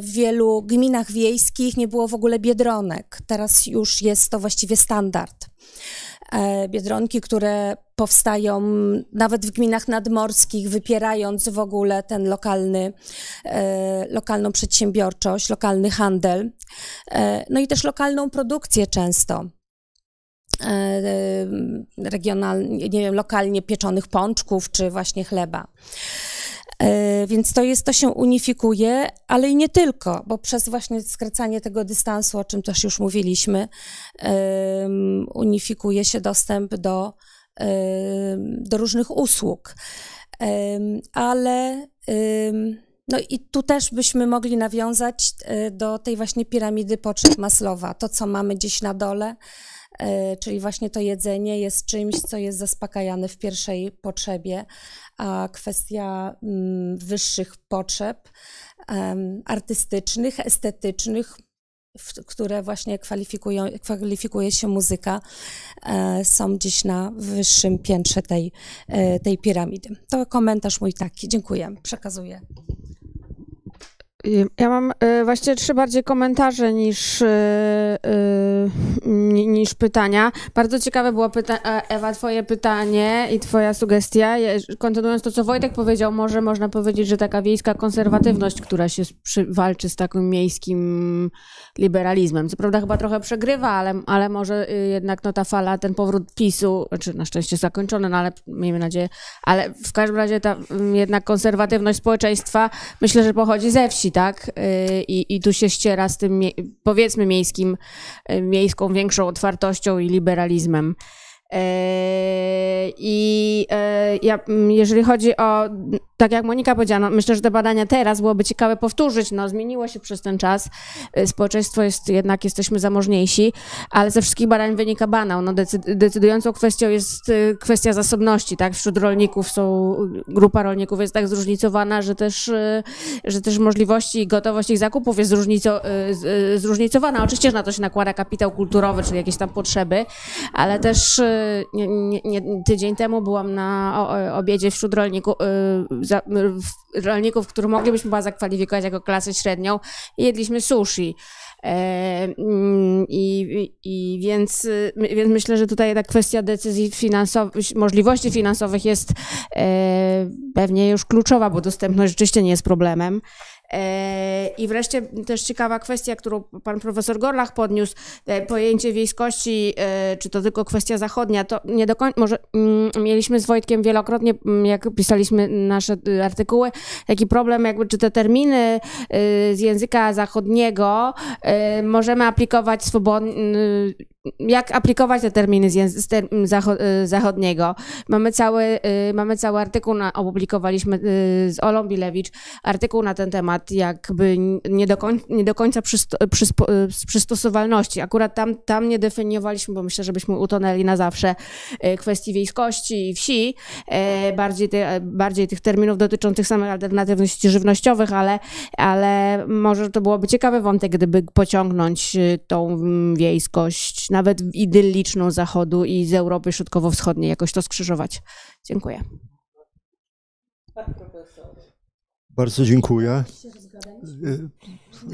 w wielu gminach wiejskich nie było w ogóle biedronek. Teraz już jest to właściwie standard. E, Biedronki, które powstają nawet w gminach nadmorskich, wypierając w ogóle ten lokalny, e, lokalną przedsiębiorczość, lokalny handel, e, no i też lokalną produkcję często regionalnie, nie wiem, lokalnie pieczonych pączków czy właśnie chleba. E, Więc to jest, to się unifikuje, ale i nie tylko, bo przez właśnie skracanie tego dystansu, o czym też już mówiliśmy, unifikuje się dostęp do, do różnych usług. Ale no i tu też byśmy mogli nawiązać e, do tej właśnie piramidy potrzeb Maslowa. To, co mamy gdzieś na dole, e, czyli właśnie to jedzenie jest czymś, co jest zaspokajane w pierwszej potrzebie, a kwestia mm, wyższych potrzeb artystycznych, estetycznych, które właśnie kwalifikują, kwalifikuje się muzyka, e, są gdzieś na wyższym piętrze tej, e, tej piramidy. To komentarz mój taki. Dziękuję. Przekazuję. Ja mam y, właściwie trzy bardziej komentarze niż, y, ni- niż pytania. Bardzo ciekawe było pyta- e, Ewa, twoje pytanie i twoja sugestia. Kontynuując to, co Wojtek powiedział, może można powiedzieć, że taka wiejska konserwatywność, która się walczy z takim miejskim liberalizmem. Co prawda chyba trochę przegrywa, ale, ale może y, jednak no, ta fala, ten powrót PiSu, czy na szczęście zakończony, no ale miejmy nadzieję, ale w każdym razie ta mm, jednak konserwatywność społeczeństwa myślę, że pochodzi ze wsi, tak? Y, I, i tu się ściera z tym, powiedzmy, miejskim, y, miejską większą otwartością i liberalizmem. E, I e, ja, mm, jeżeli chodzi o, tak jak Monika powiedziała, no myślę, że te badania teraz byłoby ciekawe powtórzyć. No, zmieniło się przez ten czas. E, Społeczeństwo jest jednak, jesteśmy zamożniejsi, ale ze wszystkich badań wynika banał. No, decyd- decydującą kwestią jest e, kwestia zasobności. Tak? Wśród rolników są, grupa rolników jest tak zróżnicowana, że też, e, że też możliwości i gotowość ich zakupów jest zróżnico, e, zróżnicowana. Oczywiście, że na to się nakłada kapitał kulturowy, czyli jakieś tam potrzeby, ale też nie, nie, nie, tydzień temu byłam na obiedzie wśród rolników, za, rolników, których moglibyśmy chyba zakwalifikować jako klasę średnią i jedliśmy sushi. E, mm, i, i, I więc, y, więc myślę, że tutaj ta kwestia decyzji finansowych, możliwości finansowych jest e, pewnie już kluczowa, bo dostępność rzeczywiście nie jest problemem. E, I wreszcie też ciekawa kwestia, którą pan profesor Gorlach podniósł, te pojęcie wiejskości, e, czy to tylko kwestia zachodnia, to nie do końca, może mm, mieliśmy z Wojtkiem wielokrotnie, mm, jak pisaliśmy nasze y, artykuły, taki problem jakby, czy te terminy y, z języka zachodniego y, możemy aplikować swobodnie, jak aplikować te terminy z, z ter- zacho- y, zachodniego. Mamy cały, y, mamy cały artykuł, na, opublikowaliśmy y, z Olą Bilewicz, artykuł na ten temat, jakby nie do, koń, nie do końca przysto, przyspo, przystosowalności. Akurat tam, tam nie definiowaliśmy, bo myślę, żebyśmy utonęli na zawsze kwestii wiejskości i wsi, bardziej, te, bardziej tych terminów dotyczących samych alternatywności żywnościowych, ale, ale może to byłoby ciekawy wątek, gdyby pociągnąć tą mm, nawet idylliczną zachodu i z Europy Środkowo-Wschodniej, jakoś to skrzyżować. Dziękuję. Bardzo dziękuję.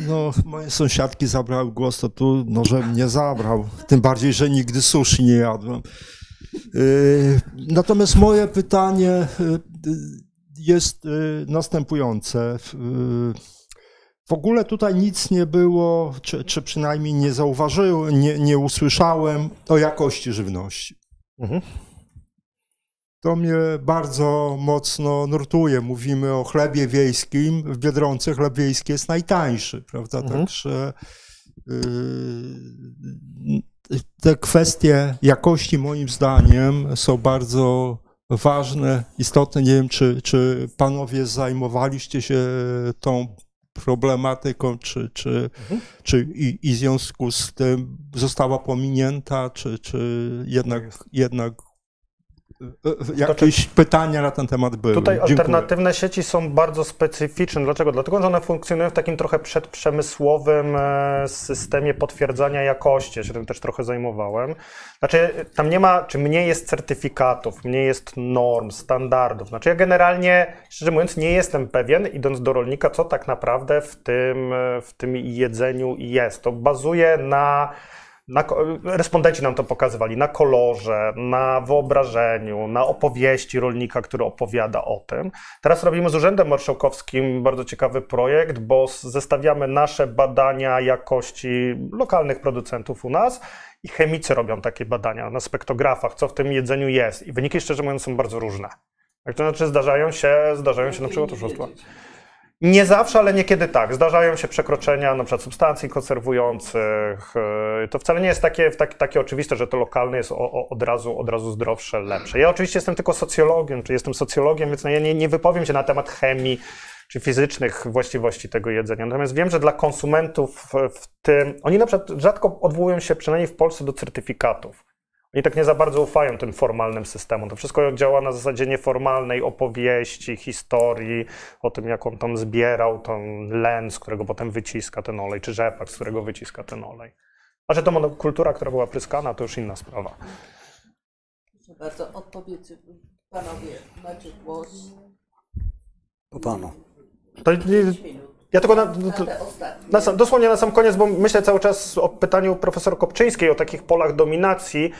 No, moje sąsiadki zabrały głos, to tu może mnie zabrał. Tym bardziej, że nigdy sushi nie jadłem. Y, Natomiast moje pytanie y, jest y, następujące. W ogóle tutaj nic nie było, czy, czy przynajmniej nie zauważyłem, nie, nie usłyszałem o jakości żywności. Mhm. To mnie bardzo mocno nurtuje. Mówimy o chlebie wiejskim. W Biedronce chleb wiejski jest najtańszy, prawda? Mhm. Także yy, te kwestie jakości moim zdaniem są bardzo ważne, istotne. Nie wiem, czy, czy panowie zajmowaliście się tą problematyką, czy, czy, czy i, i w związku z tym została pominięta, czy, czy jednak, jednak e, e, jakieś pytania na ten temat były. Tutaj Dziękuję. alternatywne sieci są bardzo specyficzne. Dlaczego? Dlatego, że one funkcjonują w takim trochę przedprzemysłowym e, systemie potwierdzania jakości. Ja się tym też trochę zajmowałem. Znaczy, tam nie ma, czy mniej jest certyfikatów, mniej jest norm, standardów. Znaczy, ja generalnie, szczerze mówiąc, nie jestem pewien, idąc do rolnika, co tak naprawdę w tym, e, w tym jedzeniu jest. To bazuje na na, respondenci nam to pokazywali na kolorze, na wyobrażeniu, na opowieści rolnika, który opowiada o tym. Teraz robimy z Urzędem Marszałkowskim bardzo ciekawy projekt, bo zestawiamy nasze badania jakości lokalnych producentów u nas i chemicy robią takie badania na spektografach, co w tym jedzeniu jest. I wyniki, szczerze mówiąc, są bardzo różne. Tak to znaczy zdarzają się, zdarzają się na przykład oszustwa. Nie zawsze, ale niekiedy tak. Zdarzają się przekroczenia przykład substancji konserwujących. Yy, To wcale nie jest takie, tak, takie oczywiste, że to lokalne jest o, o, od, razu, od razu zdrowsze, lepsze. Ja oczywiście jestem tylko socjologiem, czy jestem socjologiem, więc no ja nie, nie wypowiem się na temat chemii czy fizycznych właściwości tego jedzenia. Natomiast wiem, że dla konsumentów w tym, oni na przykład rzadko odwołują się, przynajmniej w Polsce, do certyfikatów. Oni tak nie za bardzo ufają tym formalnym systemom. To wszystko działa na zasadzie nieformalnej opowieści, historii, o tym, jak on tam zbierał ten len, z którego potem wyciska ten olej, czy rzepak, z którego wyciska ten olej. A że to monokultura, która była pryskana, to już inna sprawa. Proszę bardzo, odpowiedź. Panowie, macie głos. Po panu. To, ja tylko na, Na na sam, dosłownie na sam koniec, bo myślę cały czas o pytaniu profesor Kopczyńskiej o takich polach dominacji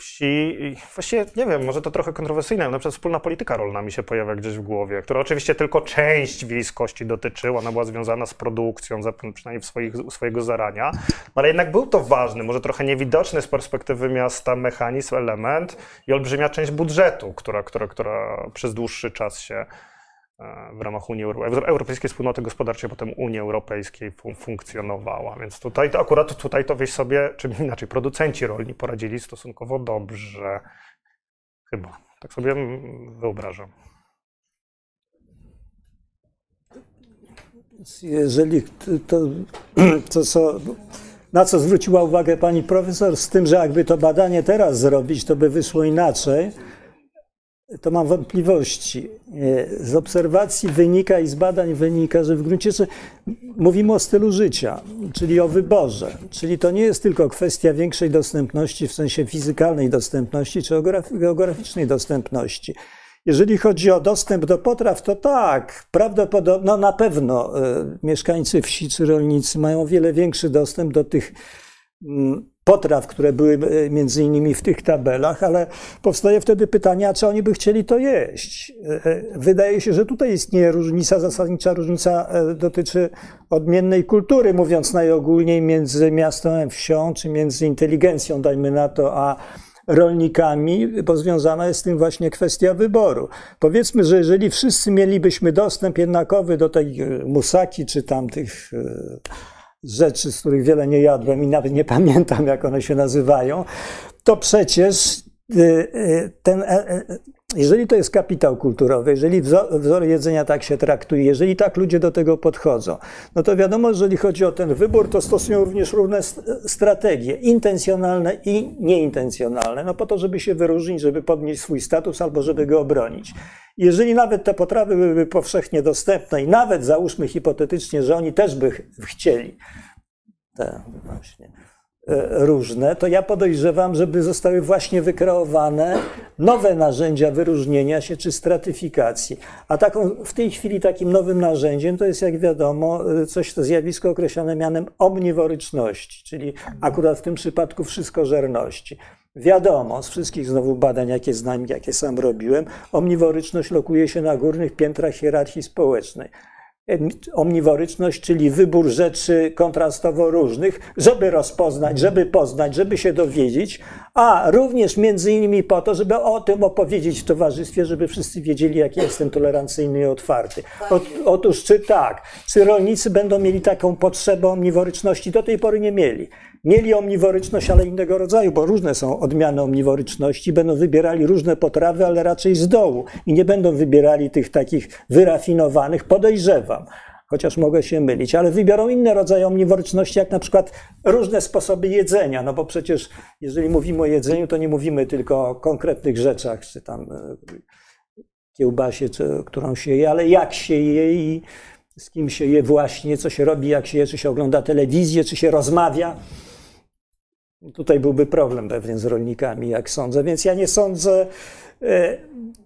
wsi. Właściwie nie wiem, może to trochę kontrowersyjne, ale na przykład wspólna polityka rolna mi się pojawia gdzieś w głowie, która oczywiście tylko część wiejskości dotyczyła, ona była związana z produkcją, przynajmniej w swoich, swojego zarania, ale jednak był to ważny, może trochę niewidoczny z perspektywy miasta mechanizm, element i olbrzymia część budżetu, która, która, która przez dłuższy czas się w ramach Unii Euro- Euro- Europejskiej Wspólnoty Gospodarczej, potem Unii Europejskiej fun- funkcjonowała. Więc tutaj to akurat tutaj to wieś sobie, czy inaczej, producenci rolni poradzili stosunkowo dobrze. Chyba. Tak sobie wyobrażam. Jeżeli to, <clears throat> to co, na co zwróciła uwagę pani profesor, z tym, że jakby to badanie teraz zrobić, to by wyszło inaczej, to mam wątpliwości. E, Z obserwacji wynika i z badań wynika, że w gruncie rzeczy mówimy o stylu życia, czyli o wyborze. Czyli to nie jest tylko kwestia większej dostępności w sensie fizykalnej dostępności czy geograf- geograficznej dostępności. Jeżeli chodzi o dostęp do potraw, to tak, prawdopodobnie, no na pewno e, mieszkańcy wsi czy rolnicy mają o wiele większy dostęp do tych mm, potraw, które były e, między innymi w tych tabelach, ale powstaje wtedy pytanie, a czy oni by chcieli to jeść? E, wydaje się, że tutaj istnieje różnica, zasadnicza różnica dotyczy odmiennej kultury, mówiąc najogólniej, między miastem wsią, czy między inteligencją, dajmy na to, a rolnikami, bo związana jest z tym właśnie kwestia wyboru. Powiedzmy, że jeżeli wszyscy mielibyśmy dostęp jednakowy do tej musaki, czy tam tych rzeczy, z których wiele nie jadłem i nawet nie pamiętam, jak one się nazywają, to przecież y, y, ten, e, e, jeżeli to jest kapitał kulturowy, jeżeli wzór jedzenia tak się traktuje, jeżeli tak ludzie do tego podchodzą, no to wiadomo, że jeżeli chodzi o ten wybór, to stosują również różne strategie, intencjonalne i nieintencjonalne, no po to, żeby się wyróżnić, żeby podnieść swój status albo żeby go obronić. Jeżeli nawet te potrawy byłyby powszechnie dostępne i nawet załóżmy hipotetycznie, że oni też by chcieli te właśnie różne, to ja podejrzewam, żeby zostały właśnie wykreowane nowe narzędzia wyróżnienia się czy stratyfikacji. A taką, w tej chwili takim nowym narzędziem to jest, jak wiadomo, e, coś, to zjawisko określone mianem omniworyczności, czyli akurat w tym przypadku wszystkożerności. Wiadomo, z wszystkich znowu badań, jakie znam, jakie sam robiłem, omniworyczność lokuje się na górnych piętrach hierarchii społecznej. Omniworyczność, czyli wybór rzeczy kontrastowo różnych, żeby rozpoznać, żeby poznać, żeby się dowiedzieć, a również między innymi po to, żeby o tym opowiedzieć w towarzystwie, żeby wszyscy wiedzieli, jak jestem tolerancyjny i otwarty. otóż czy tak, czy rolnicy będą mieli taką potrzebę omniworyczności? Do tej pory nie mieli. Mieli omniworyczność, ale innego rodzaju, bo różne są odmiany omniworyczności. Będą wybierali różne potrawy, ale raczej z dołu i nie będą wybierali tych takich wyrafinowanych, podejrzewam. Chociaż mogę się mylić, ale wybiorą inne rodzaje omniworyczności, jak na przykład różne sposoby jedzenia. No bo przecież, jeżeli mówimy o jedzeniu, to nie mówimy tylko o konkretnych rzeczach, czy tam e, kiełbasie, czy, którą się je, ale jak się je i z kim się je właśnie, co się robi, jak się je, czy się ogląda telewizję, czy się rozmawia. Tutaj byłby problem pewnie z rolnikami, jak sądzę. Więc ja nie sądzę, e,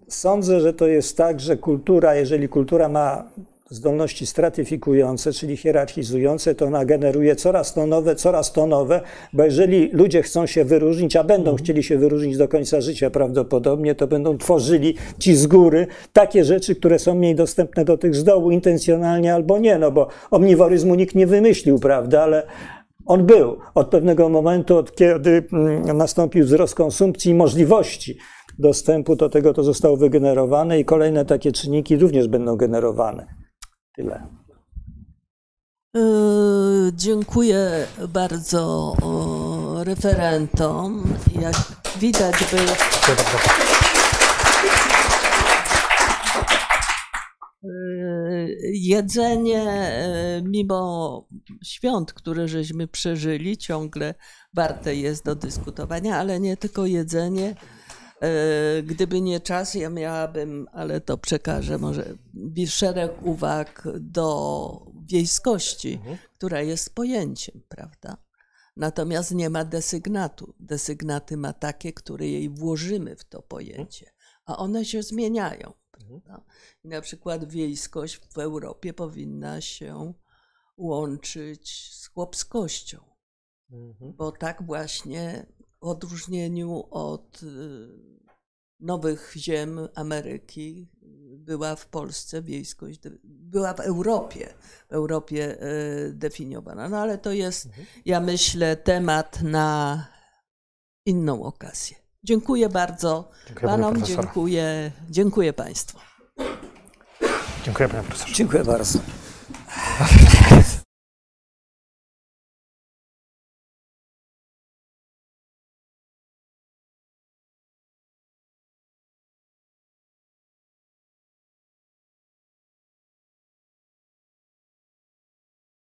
sądzę, że to jest tak, że kultura, jeżeli kultura ma zdolności stratyfikujące, czyli hierarchizujące, to ona generuje coraz to nowe, coraz to nowe, bo jeżeli ludzie chcą się wyróżnić, a będą chcieli się wyróżnić do końca życia prawdopodobnie, to będą tworzyli ci z góry takie rzeczy, które są mniej dostępne do tych z dołu, intencjonalnie albo nie, no bo omniworyzmu nikt nie wymyślił, prawda, ale on był od pewnego momentu, od kiedy mm, nastąpił wzrost konsumpcji i możliwości dostępu do tego, to zostało wygenerowane i kolejne takie czynniki również będą generowane. Tyle. Yy, dziękuję bardzo referentom. Jak widać, by. Jedzenie, yy, mimo świąt, które żeśmy przeżyli, ciągle warte jest do dyskutowania, ale nie tylko jedzenie. Yy, gdyby nie czas, ja miałabym, ale to przekażę może szereg uwag do wiejskości, mhm. która jest pojęciem, prawda? Natomiast nie ma desygnatu. Desygnaty ma takie, które jej włożymy w to pojęcie, a one się zmieniają. Prawda? I na przykład wiejskość w Europie powinna się łączyć z chłopskością, mhm. bo tak właśnie w odróżnieniu od y, nowych ziem Ameryki była w Polsce wiejskość, była w Europie, w Europie y, definiowana. No ale to jest, mhm. ja myślę, temat na inną okazję. Dziękuję bardzo dziękuję panom, dziękuję, dziękuję państwu. Dziękuję panie profesorze. Dziękuję bardzo.